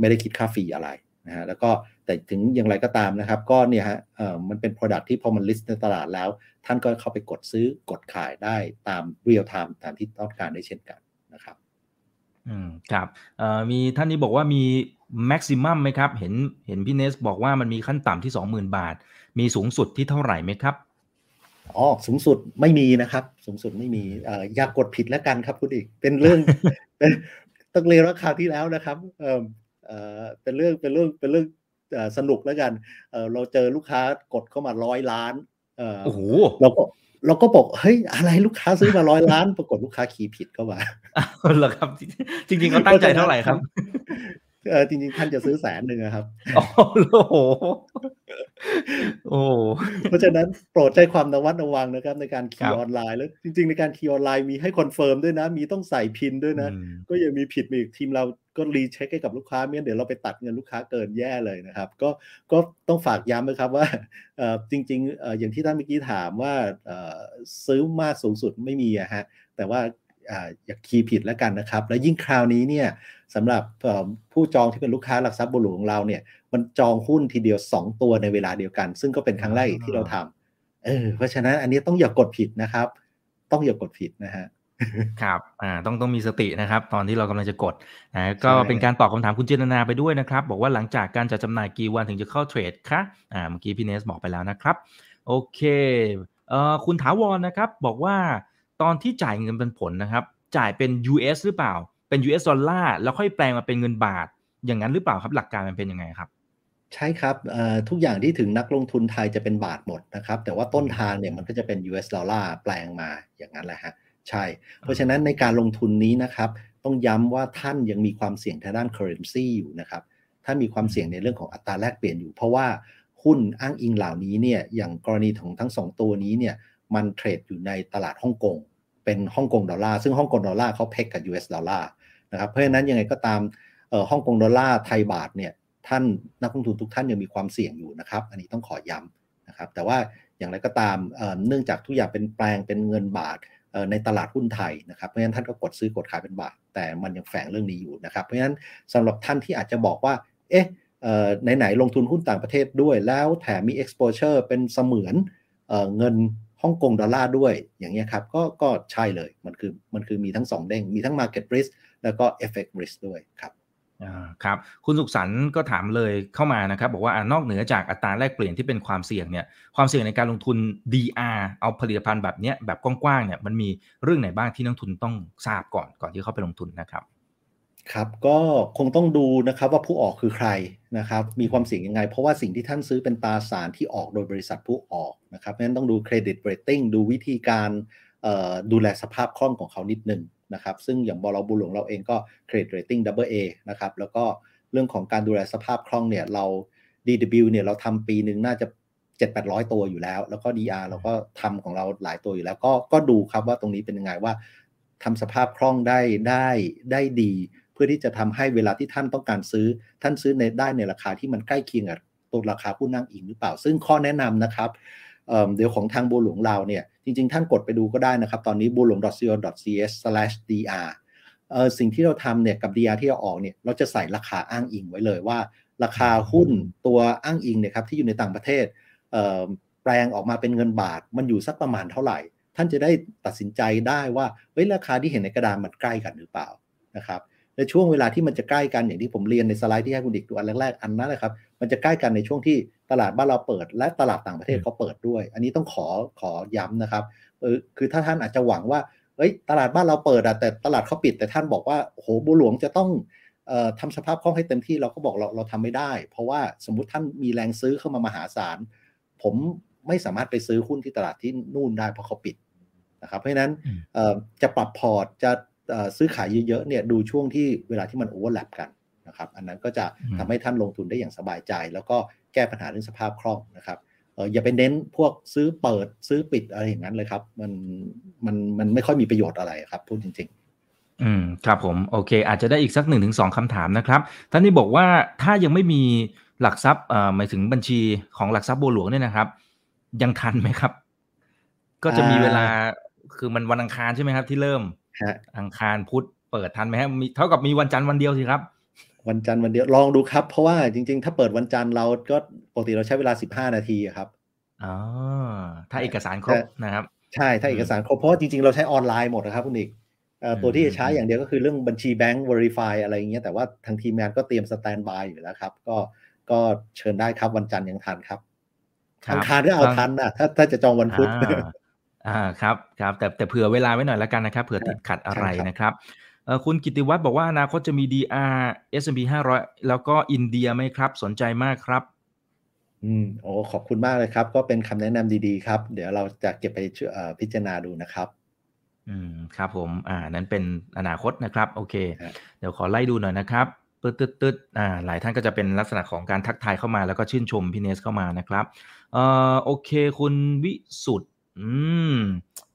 ไม่ได้คิดค่า fee อะไรนะฮะแล้วก็แต่ถึงอย่างไรก็ตามนะครับ ก็เนี่ยฮะมันเป็น Product ที่พอมัน list ในตลาดแล้ว ท่านก็เข้าไปกดซื้อกดขายได้ตามเรียลไทม์ตามที่ต้องการได้เช่นกันนะครับอืมครับมีท่านนี้บอกว่ามีแม็กซิมัมไหมครับ เห็นเห็นพี่เนสบอกว่ามันมีขั้นต่ำที่ 20,000 บาท มีสูงสุดที่เท่าไหร่ไหมครับ อ๋อสูงสุดไม่มีนะครับ สูงสุดไม่มีเอ่ออยากกดผิดแล้วกันครับคุณอีก เป็นเรื่องเป็นต้องเรียนว่าคราวที่แล้วนะครับเอ่อเอ่อเป็นเรื่องเป็นเรื่องเป็นเรื่องสนุกแล้วกันเออเราเจอลูกค้ากดเข้ามาร้อยล้านเออโอ้โหเราก็เราก็บอกเฮ้ยอะไรลูกค้าซื้อมาร้อยล้าน ปรากฏลูกค้า key ผิดเข้ามาเหรอครับ จริงๆเขาตั้งใจเท่าไหร่ครับ เออจริงๆ ท่านจะซื้อแสนหนึ่งครับโอ้โหโอ้เพราะฉะนั้นโปรดใช้ความระมัดระวังนะครับ ในการ key ออนไลน์แล้วจริง ๆ ในการ key ออนไลน์มีให้ confirm ด้วยนะ มีต้องใส่ PIN ด้วยนะ ก็ยังมีผิดมีอีกทีมเราก็รีเช็คให้กับลูกค้าเมื่อเดี๋ยวเราไปตัดเงินลูกค้าเกินแย่เลยนะครับ ก็ก็ต้องฝากย้ำนะครับว่าจริง ๆ อย่างที่ท่านเมื่อกี้ถามว่าซื้อมากสูงสุดไม่มีอะฮะแต่ว่า อย่าคีย์ผิดแล้วกันนะครับ และยิ่งคราวนี้เนี่ยสำหรับผู้จองที่เป็นลูกค้าหลักทรัพย์บุหลวงของเราเนี่ย มันจองหุ้นทีเดียว 2 ตัวในเวลาเดียวกัน ซึ่งก็เป็นครั้งแรกที่เราทำเออเพราะฉะนั้นอันนี้ต้องอย่ากดผิดนะครับ ต้องอย่ากดผิดนะฮะครับ อ่า ต้องต้องมีสตินะครับ ตอนที่เรากำลังจะกดนะก็เป็นการตอบคำถามคุณเจนนาไปด้วยนะครับ บอกว่าหลังจากการจัดจำหน่ายกี่วันถึงจะเข้าเทรดคะ อ่า เมื่อกี้พี่เนสบอกไปแล้วนะครับ โอเคคุณถาวรนะครับ บอกว่า ตอนที่จ่ายเงินเป็นผลนะครับ จ่ายเป็น US หรือเปล่า เป็น US ดอลลาร์แล้วค่อยแปลงมาเป็นเงินบาท อย่างนั้นหรือเปล่าครับหลักการมันเป็นยังไงครับ ใช่ครับทุกอย่างที่ถึงนักลงทุนไทยจะเป็นบาทหมดนะครับ แต่ว่าต้นทางเนี่ยมันก็จะเป็น US ดอลลาร์แปลงมาอย่างนั้นแหละฮะใช่ เพราะฉะนั้นในการลงทุนนี้นะครับ ต้องย้ำว่าท่านยังมีความเสี่ยงทางด้าน currency อยู่นะครับถ้ามีความเสี่ยงในเรื่องของอัตราแลกเปลี่ยนอยู่ เพราะว่าหุ้นอ้างอิงเหล่านี้เนี่ยอย่างกรณีของทั้งสองตัวนี้เนี่ย มัน trade อยู่ในตลาดฮ่องกงเป็นฮ่องกงดอลลาร์ซึ่งฮ่องกงดอลลาร์เขา peg กับ US ดอลลาร์นะครับเพราะฉะนั้นยังไงก็ตามฮ่องกงดอลลาร์ไทยบาทเนี่ยท่านนักลงทุนทุกท่านยังมีความเสี่ยงอยู่นะครับ อันนี้ต้องขอย้ำนะครับแต่ว่าอย่างไรก็ตามเนื่องจากทุกอย่างเป็นแปลงเป็นเงินบาทในตลาดหุ้นไทยนะครับเพราะฉะนั้นท่านก็กดซื้อกดขายเป็นบาท แต่มันยังแฝงเรื่องนี้อยู่นะครับ เพราะฉะนั้นสำหรับท่านที่อาจจะบอกว่า เอ๊ะไหนๆลงทุนหุ้นต่างประเทศด้วย แล้วแถมมี exposure เป็นเสมือนเงิน ฮ่องกงดอลลาร์ด้วยอย่างเงี้ยครับก็ก็ใช่เลยมันคือมันคือมีทั้ง 2 เด้ง มีทั้ง market risk แล้วก็ FX risk ด้วยครับครับคุณสุขสันต์ก็ถามเลยเข้ามานะครับ บอกว่านอกเหนือจากอัตราแลกเปลี่ยนที่เป็นความเสี่ยงเนี่ยความเสี่ยงในการลงทุน DR เอาผลิตภัณฑ์แบบเนี้ยแบบกว้างๆเนี่ยมันมีเรื่องไหนบ้างที่นักลงทุนต้องทราบก่อนก่อนที่เข้าไปลงทุนนะครับ ครับก็คงต้องดูนะครับว่าผู้ออกคือใครนะครับ มีความเสี่ยงยังไง เพราะว่าสิ่งที่ท่านซื้อเป็นตราสารที่ออกโดยบริษัทผู้ออกนะครับเพราะฉะนั้นต้องดู credit rating ดูวิธีการดูแลสภาพคล่องของเขานิดนึงนะครับ ซึ่งอย่างบล.บัวหลวงเราเองก็ credit rating double A นะครับแล้วก็เรื่องของการดูแลสภาพคล่องเนี่ยเรา DW เนี่ยเราทำปีหนึ่งน่าจะ 7 8 0 0 ตัวอยู่แล้ว แล้วก็ DR เราก็ทำของเราหลายตัวอยู่แล้ว ก็ก็ดูครับว่าตรงนี้เป็นยังไงว่าทำสภาพคล่องได้ได้ได้ดี เพื่อที่จะทำให้เวลาที่ท่านต้องการซื้อ ท่านซื้อในได้ในราคาที่มันใกล้เคียงกับตัวราคาผู้นั่งอิงหรือเปล่า ซึ่งข้อแนะนำนะครับเเดี๋ยวของทางบัวหลวงเราเนี่ยจริงๆ ท่านกดไปดูก็ได้นะครับ ตอนนี้บัวหลวง co.cs/dr เออสิ่งที่เราทำเนี่ยกับ DR ที่เราออกเนี่ยเราจะใส่ราคาอ้างอิงไว้เลยว่า ราคาหุ้นตัวอ้างอิงเนี่ยครับที่อยู่ในต่างประเทศแปลงออกมาเป็นเงินบาท มันอยู่สักประมาณเท่าไหร่ ท่านจะได้ตัดสินใจได้ว่าเฮ้ยราคาที่เห็นในกระดานมันใกล้กันหรือเปล่านะครับ ในช่วงเวลาที่มันจะใกล้กันอย่างที่ผมเรียนในสไลด์ที่ให้คุณดิกดูอันแรกๆอันนั้นแหละครับมันจะใกล้กันในช่วงที่ตลาดบ้านเราเปิด และตลาดต่างประเทศเขาเปิดด้วย อันนี้ต้องขอขอย้ำนะครับเออคือถ้าท่านอาจจะหวังว่าเอ้ยตลาดบ้านเราเปิดอะแต่ตลาดเขาปิด แต่ท่านบอกว่าโอ้โหบัวหลวงจะต้องเอ่อทำสภาพคล่องให้เต็มที่เราก็บอกเราเราทำไม่ได้ เพราะว่าสมมุติท่านมีแรงซื้อเข้ามามหาศาล ผมไม่สามารถไปซื้อหุ้นที่ตลาดที่นู่นได้เพราะเขาปิดนะครับเพราะฉะนั้นจะปรับพอร์ตจะ ซื้อขายเยอะๆเนี่ยดูช่วงที่เวลาที่มัน overlap กันนะครับอันนั้นก็จะทำให้ท่านลงทุนได้อย่างสบายใจ แล้วก็แก้ปัญหาเรื่องสภาพคล่องนะครับเอออย่าไปเน้นพวกซื้อเปิดซื้อปิดอะไรอย่างนั้นเลยครับ มันมันมันไม่ค่อยมีประโยชน์อะไรครับพูดจริง ๆอืมครับผมโอเค อาจจะได้อีกสักหนึ่งถึงสองคำถามนะครับท่านนี้บอกว่าถ้ายังไม่มีหลักทรัพย์เอ่อหมายถึงบัญชีของหลักทรัพย์บัวหลวงเนี่ยนะครับ ยังทันไหมครับ ก็จะมีเวลาคือมันวันอังคารใช่ไหมครับ ที่เริ่ม อังคารพุธเปิดทันไหมครับมีเท่ากับมีวันจันทร์วันเดียวสิครับ วันจันทร์วันเดียวลองดูครับ เพราะว่าจริง ๆ ถ้าเปิดวันจันทร์เราก็ปกติเราใช้เวลาสิบห้านาทีครับอ๋อถ้าเอกสารครบนะครับ ใช่ถ้าเอกสารครบเพราะจริง ๆ เราใช้ออนไลน์หมดนะครับคุณอีกตัวที่จะใช้อย่างเดียวก็คือเรื่องบัญชีแบงก์ verify อะไรอย่างเงี้ยแต่ว่าทางทีมงานก็เตรียมสแตนบายอยู่แล้วครับ ก็ก็เชิญได้ครับวันจันทร์ยังทันครับอังคารก็เอาทันนะถ้าถ้าจะจองวันพุธ อ่าครับครับแต่แต่เผื่อเวลาไว้หน่อยแล้วกันนะครับเผื่อติดขัดอะไรนะครับเออคุณกิติวัตรบอกว่าอนาคตจะมี DR S&P 500 แล้วก็อินเดียไหมครับ สนใจมากครับ อืมโอ้ขอบคุณมากเลยครับ ก็เป็นคำแนะนำดีๆครับ เดี๋ยวเราจะเก็บไปพิจารณาดูนะครับอืมครับผม อ่า นั้นเป็นอนาคตนะครับ โอเค เดี๋ยวขอไล่ดูหน่อยนะครับตึ๊ดตึ๊ดตึ๊ดอ่า หลายท่านก็จะเป็นลักษณะของการทักทายเข้ามาแล้วก็ชื่นชมพี่เนสเข้ามานะครับ เอ่อ โอเค คุณวิสุทธ์ อืม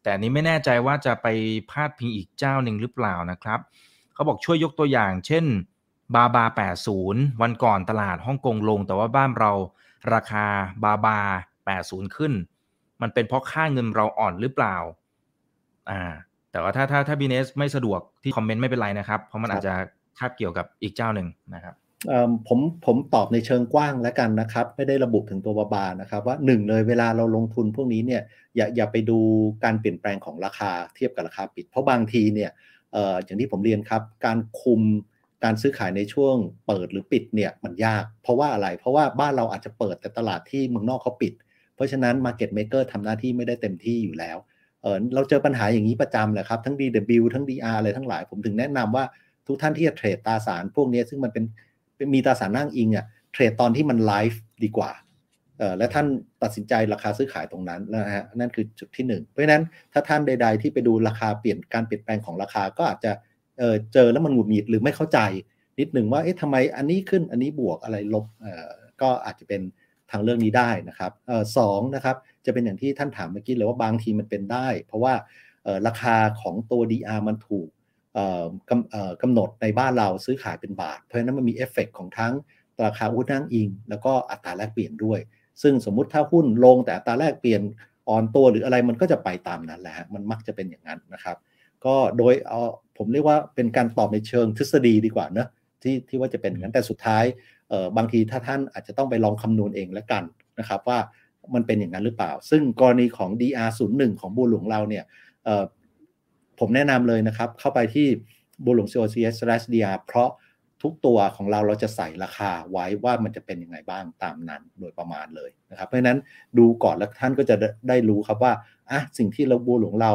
แต่นี้ไม่แน่ใจว่าจะไปพาดพิงอีกเจ้าหนึ่งหรือเปล่านะครับ เขาบอกช่วยยกตัวอย่าง เช่นบาบา 80 วันก่อนตลาดฮ่องกงลง แต่ว่าบ้านเราราคาบาบา 80 ขึ้น มันเป็นเพราะค่าเงินเราอ่อนหรือเปล่า อ่า แต่ว่าถ้าถ้าถ้าบีเนสไม่สะดวกที่คอมเมนต์ไม่เป็นไรนะครับ เพราะมันอาจจะคาบเกี่ยวกับอีกเจ้าหนึ่งนะครับ ผมผมตอบในเชิงกว้างแล้วกันนะครับ ไม่ได้ระบุถึงตัวบาบานะครับ ว่าหนึ่งเลยเวลาเราลงทุนพวกนี้เนี่ยอย่าอย่าไปดูการเปลี่ยนแปลงของราคาเทียบกับราคาปิด เพราะบางทีเนี่ยอย่างที่ผมเรียนครับการคุมการซื้อขายในช่วงเปิดหรือปิดเนี่ยมันยาก เพราะว่าอะไร เพราะว่าบ้านเราอาจจะเปิดแต่ตลาดที่เมืองนอกเขาปิด เพราะฉะนั้น Market Maker ทำหน้าที่ไม่ได้เต็มที่อยู่แล้วเออเราเจอปัญหาอย่างนี้ประจำแหละครับ ทั้ง DW ทั้ง DR อะไรทั้งหลาย ผมถึงแนะนำว่าทุกท่านที่จะเทรดตราสารพวกนี้ซึ่งมันเป็น มีตราสารนั่งอิงอะเทรดตอนที่มันไลฟ์ดีกว่าและท่านตัดสินใจราคาซื้อขายตรงนั้นนะฮะนั่นคือจุดที่ 1 เพราะฉะนั้นถ้าท่านใด ๆ ที่ไปดูราคาเปลี่ยนการเปลี่ยนแปลงของราคาก็อาจจะเเจอแล้วมันหงุดหงิดหรือไม่เข้าใจ นิดหนึ่งว่าเอ๊ะทำไมอันนี้ขึ้นอันนี้บวกอะไรลบก็อาจจะเป็นทางเรื่องนี้ได้นะครับออสองนะครับจะเป็นอย่างที่ท่านถามเมื่อกี้เลยว่าบางทีมันเป็นได้ เพราะว่าราคาของตัว DR มันถูก กำหนดในบ้านเราซื้อขายเป็นบาท เพราะฉะนั้นมันมีเอฟเฟกของทั้งราคาหุ้นนั่งอิง แล้วก็อัตราแลกเปลี่ยนด้วย ซึ่งสมมุติถ้าหุ้นลงแต่อัตราแลกเปลี่ยนอ่อนตัวหรืออะไรมันก็จะไปตามนั้นแหละมันมักจะเป็นอย่างนั้นนะครับ ก็โดยเอาผมเรียกว่าเป็นการตอบในเชิงทฤษฎีดีกว่านะที่ที่ว่าจะเป็นอย่างนั้นแต่สุดท้ายเออบางทีถ้าท่านอาจจะต้องไปลองคำนวณเองแล้วกันนะครับว่ามันเป็นอย่างนั้นหรือเปล่า ซึ่งกรณีของ DR01 ของบูหลวงเราเนี่ย ผมแนะนำเลยนะครับ เข้าไปที่บูหลวง COCS/DR เพราะทุกตัวของเราเราจะใส่ราคาไว้ว่ามันจะเป็นยังไงบ้างตามนั้นโดยประมาณเลยนะครับ เพราะฉะนั้นดูก่อนแล้วท่านก็จะได้รู้ครับว่าอะสิ่งที่เราบัวหลวงเรา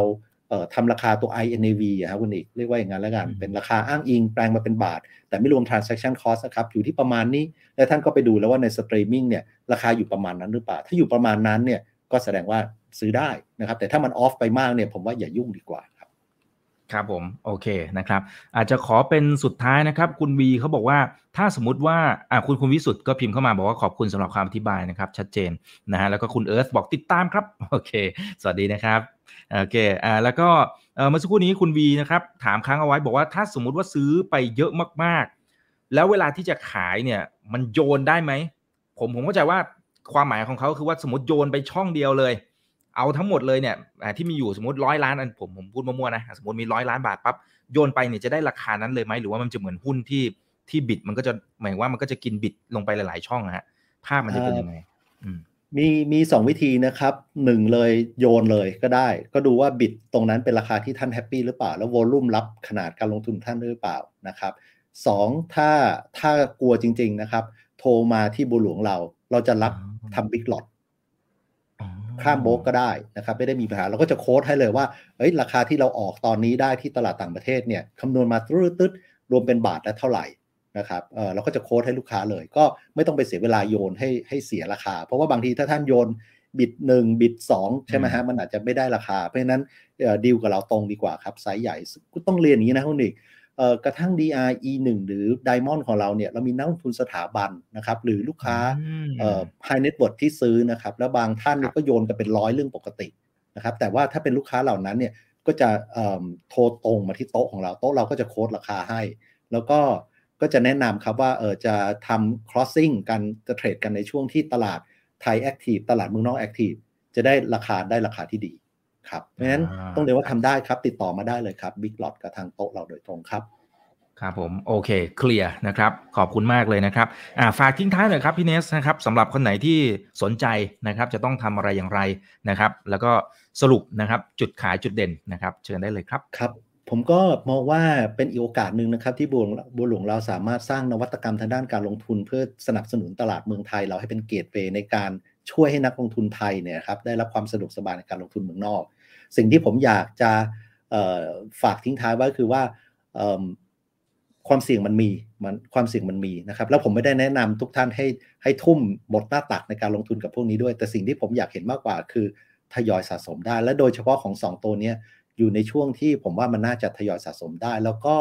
เอ่อทำราคาตัว INAV อะครับคุณอิกเรียกว่าอย่างนั้นแล้วกัน เป็นราคาอ้างอิงแปลงมาเป็นบาท แต่ไม่รวม transaction cost นะครับอยู่ที่ประมาณนี้ แล้วท่านก็ไปดูแล้วว่าในสตรีมมิ่งเนี่ยราคาอยู่ประมาณนั้นหรือเปล่า ถ้าอยู่ประมาณนั้นเนี่ยก็แสดงว่าซื้อได้นะครับ แต่ถ้ามัน off ไปมากเนี่ยผมว่าอย่ายุ่งดีกว่า ครับผมโอเคนะครับ อาจจะขอเป็นสุดท้ายนะครับ คุณวีเขาบอกว่าถ้าสมมติว่าอ่าคุณคุณวิสุทธ์ก็พิมพ์เข้ามาบอกว่าขอบคุณสำหรับความอธิบายนะครับ ชัดเจนนะฮะแล้วก็คุณเอิร์ธบอกติดตามครับโอเค สวัสดีนะครับโอเคอ่าแล้วก็เมื่อสักครู่นี้คุณวีนะครับถามค้างเอาไว้บอกว่าถ้าสมมุติว่าซื้อไปเยอะมากๆ แล้วเวลาที่จะขายเนี่ยมันโยนได้ไหมผมผมเข้าใจว่าความหมายของเขาคือว่าสมมติโยนไปช่องเดียวเลย เอาทั้งหมดเลยเนี่ยที่มีอยู่สมมติร้อยล้านอันผมผมพูดมั่วๆนะสมมติมีร้อยล้านบาทปั๊บโยนไปเนี่ยจะได้ราคานั้นเลยไหมหรือว่ามันจะเหมือนหุ้นที่ที่บิดมันก็จะหมายว่ามันก็จะกินบิดลงไปหลาย ๆ ช่องฮะภาพมันจะเป็นยังไงมีมีสองวิธีนะครับหนึ่งเลยโยนเลยก็ได้ ก็ดูว่าบิดตรงนั้นเป็นราคาที่ท่านแฮปปี้หรือเปล่า แล้วโวลุ่มรับขนาดการลงทุนท่านหรือเปล่านะครับสองถ้าถ้ากลัวจริง ๆ นะครับ โทรมาที่บุหลวงเรา เราจะรับทำบิ๊กหลอด ข้ามโบกก็ได้นะครับ ไม่ได้มีปัญหาเราก็จะโค้ดให้เลยว่าเอ้ยราคาที่เราออกตอนนี้ได้ที่ตลาดต่างประเทศเนี่ยคำนวณมาตืดๆรวมเป็นบาทและเท่าไหร่นะครับเออเราก็จะโค้ดให้ลูกค้าเลย ก็ไม่ต้องไปเสียเวลาโยนให้ให้เสียราคา เพราะว่าบางทีถ้าท่านโยนบิดหนึ่งบิดสองใช่ไหมฮะมันอาจจะไม่ได้ราคา เพราะฉะนั้นดีลกับเราตรงดีกว่าครับไซส์ใหญ่ก็ต้องเรียนอย่างนี้นะคุณอีกเอ่อ กระทั่ง DR E1 หรือ Diamond ของเราเนี่ยเรามีนักลงทุนสถาบันนะครับหรือลูกค้าเอ่อ high net worth ที่ซื้อนะครับแล้วบางท่านเนี่ยก็โยนกันเป็นร้อยเรื่องปกตินะครับแต่ว่าถ้าเป็นลูกค้าเหล่านั้นเนี่ยก็จะโทรตรงมาที่โต๊ะของเราโต๊ะเราก็จะโค้ดราคาให้ แล้วก็ก็จะแนะนำครับว่าเออจะทำ crossing กันจะเทรดกันในช่วงที่ตลาดไทยแอคทีฟตลาดเมืองนอกแอคทีฟจะได้ราคาได้ราคาที่ดี ครับเพราะฉะนั้นต้องเรียกว่าทำได้ครับ ติดต่อมาได้เลยครับบิ๊กหลอดกับทางโต๊ะเราโดยตรงครับครับผมโอเคเคลียร์นะครับขอบคุณมากเลยนะครับอ่าฝากทิ้งท้ายหน่อยครับพี่เนสนะครับสำหรับคนไหนที่สนใจนะครับจะต้องทำอะไรอย่างไรนะครับ แล้วก็สรุปนะครับจุดขายจุดเด่นนะครับ เชิญได้เลยครับครับ ผมก็มองว่าเป็นอีกโอกาสหนึ่งนะครับ ที่บัวบัวหลวงเราสามารถสร้างนวัตกรรมทางด้านการลงทุน เพื่อสนับสนุนตลาดเมืองไทย เราให้เป็นเกตเวย์ในการช่วยให้นักลงทุนไทยเนี่ยครับได้รับความสะดวกสบายในการลงทุนเมืองนอก สิ่งที่ผมอยากจะฝากทิ้งท้ายไว้คือว่าความเสี่ยงมันมีมันความเสี่ยงมันมีนะครับ แล้วผมไม่ได้แนะนำทุกท่านให้ให้ทุ่มหมดหน้าตักในการลงทุนกับพวกนี้ด้วย แต่สิ่งที่ผมอยากเห็นมากกว่าคือทยอยสะสมได้ และโดยเฉพาะของ 2 ตัวนี้อยู่ในช่วงที่ผมว่ามันน่าจะทยอยสะสมได้ แล้วก็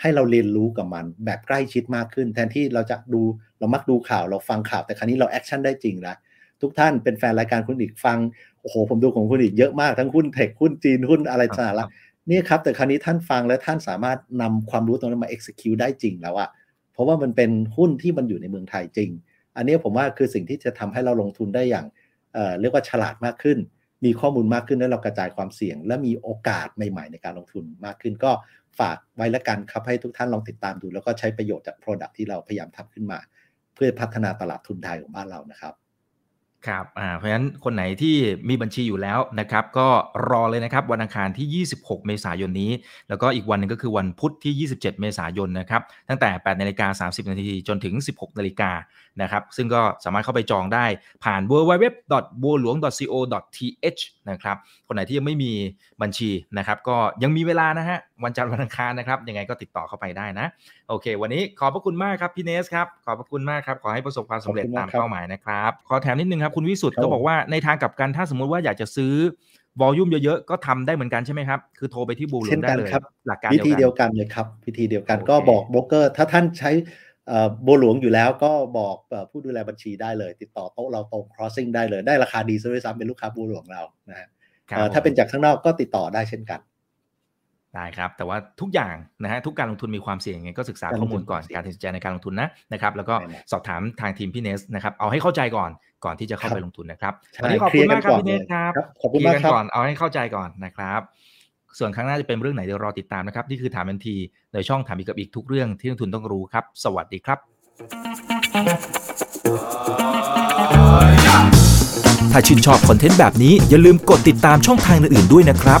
ให้เราเรียนรู้กับมันแบบใกล้ชิดมากขึ้น แทนที่เราจะดูเรามักดูข่าวเราฟังข่าวแต่ครั้นี้เราแอคชั่นได้จริงแล้ว ทุกท่านเป็นแฟนรายการคุณอีกฟังโอ้โหผมดูของคุณอีกเยอะมากทั้งหุ้นเทคหุ้นจีนหุ้นอะไรต่างๆนี่ครับ แต่ครั้นี้ท่านฟังและท่านสามารถนำความรู้ตรงนั้นมา execute ได้จริงแล้วอะเพราะว่ามันเป็นหุ้นที่มันอยู่ในเมืองไทยจริง อันนี้ผมว่าคือสิ่งที่จะทำให้เราลงทุนได้อย่างเเรียกว่าฉลาดมากขึ้น มีข้อมูลมากขึ้นและเรากระจายความเสี่ยง และมีโอกาสใหม่ ๆ ในการลงทุนมากขึ้น ก็ฝากไว้ละกันครับให้ทุกท่านลองติดตามดู แล้วก็ใช้ประโยชน์จาก Product ที่เราพยายามทำขึ้นมา เพื่อพัฒนาตลาดทุนไทยของบ้านเรานะครับ ครับอ่าเพราะฉะนั้นคนไหนที่มีบัญชีอยู่แล้วนะครับ ก็รอเลยนะครับวันอังคารที่ 26 เมษายนนี้ แล้วก็อีกวันหนึงก็คือวันพุธที่ 27 เมษายนนะครับ ตั้งแต่ 8 นาฬิกา 30 นาทีจนถึง 16 นาฬิกานะครับ ซึ่งก็สามารถเข้าไปจองได้ผ่าน w w w b o l w n g c o th นะครับ คนไหนที่ยังไม่มีบัญชีนะครับ ก็ยังมีเวลานะฮะวันจันทร์วันอังคารนะครับยังไงก็ติดต่อเข้าไปได้นะ โอเค วันนี้ขอบพระคุณมากครับพี่เนสครับขอบพระคุณมากครับขอให้ประสบความสำเร็จขอบคุณากตามมครับเป้าหมายนะครับขอแถมนิดนึงครับคุณวิสุทธ์ครับก็บอกว่าในทางกลับกันถ้าสมมุติว่าอยากจะซื้อวอลลุ่มเยอะๆ ก็ทำได้เหมือนกันใช่ไหมครับ คือโทรไปที่บูลเช่นได้กันเลยครับหลักการวิธีเดีเดียยววกันกันเลยครับ วิธีเดียวกันโอเคก็บอกโบรกเกอร์ถ้าท่านใช้เอ่อบัวหลวงอยู่แล้วก็บอกเอ่อผู้ดูแลบัญชีได้เลย ติดต่อโต๊ะเราตรง crossing ได้เลยได้ราคาดีซะด้วยซ้ำเป็นลูกค้าบัวหลวงเรานะฮะครับเอ่อถ้าเป็นจากข้างนอกก็ติดต่อได้เช่นกัน ได้ครับ แต่ว่าทุกอย่างนะฮะทุกการลงทุนมีความเสี่ยงยังไงก็ศึกษาการลข้องทุมูนลก่อนมีความเสี่ยงการตัดสินใจในการลงทุนนะนะครับ แล้วก็แน่นอนสอบถามทางทีมพี่เนสนะครับเอาให้เข้าใจก่อนก่อนที่จะเข้าครับไปลงทุนนะครับใช่วันนี้ขอบเคลีคุยณร์กัมานกครับก่อนพี่เนสเลยครับครับขอบคุณเคลียมากร์กันครับก่อนเอาให้เข้าใจก่อนนะครับส่วนครั้งหน้าจะเป็นเรื่องไหนเดี๋ยวรอติดตามนะครับ นี่คือถามทันทีในช่องถามอีกกับอีกทุกเรื่องที่นักทุนต้องรู้ครับ สวัสดีครับถ้าชื่นชอบคอนเทนต์แบบนี้อย่าลืมกดติดตามช่องทางอื่นๆด้วยนะครับ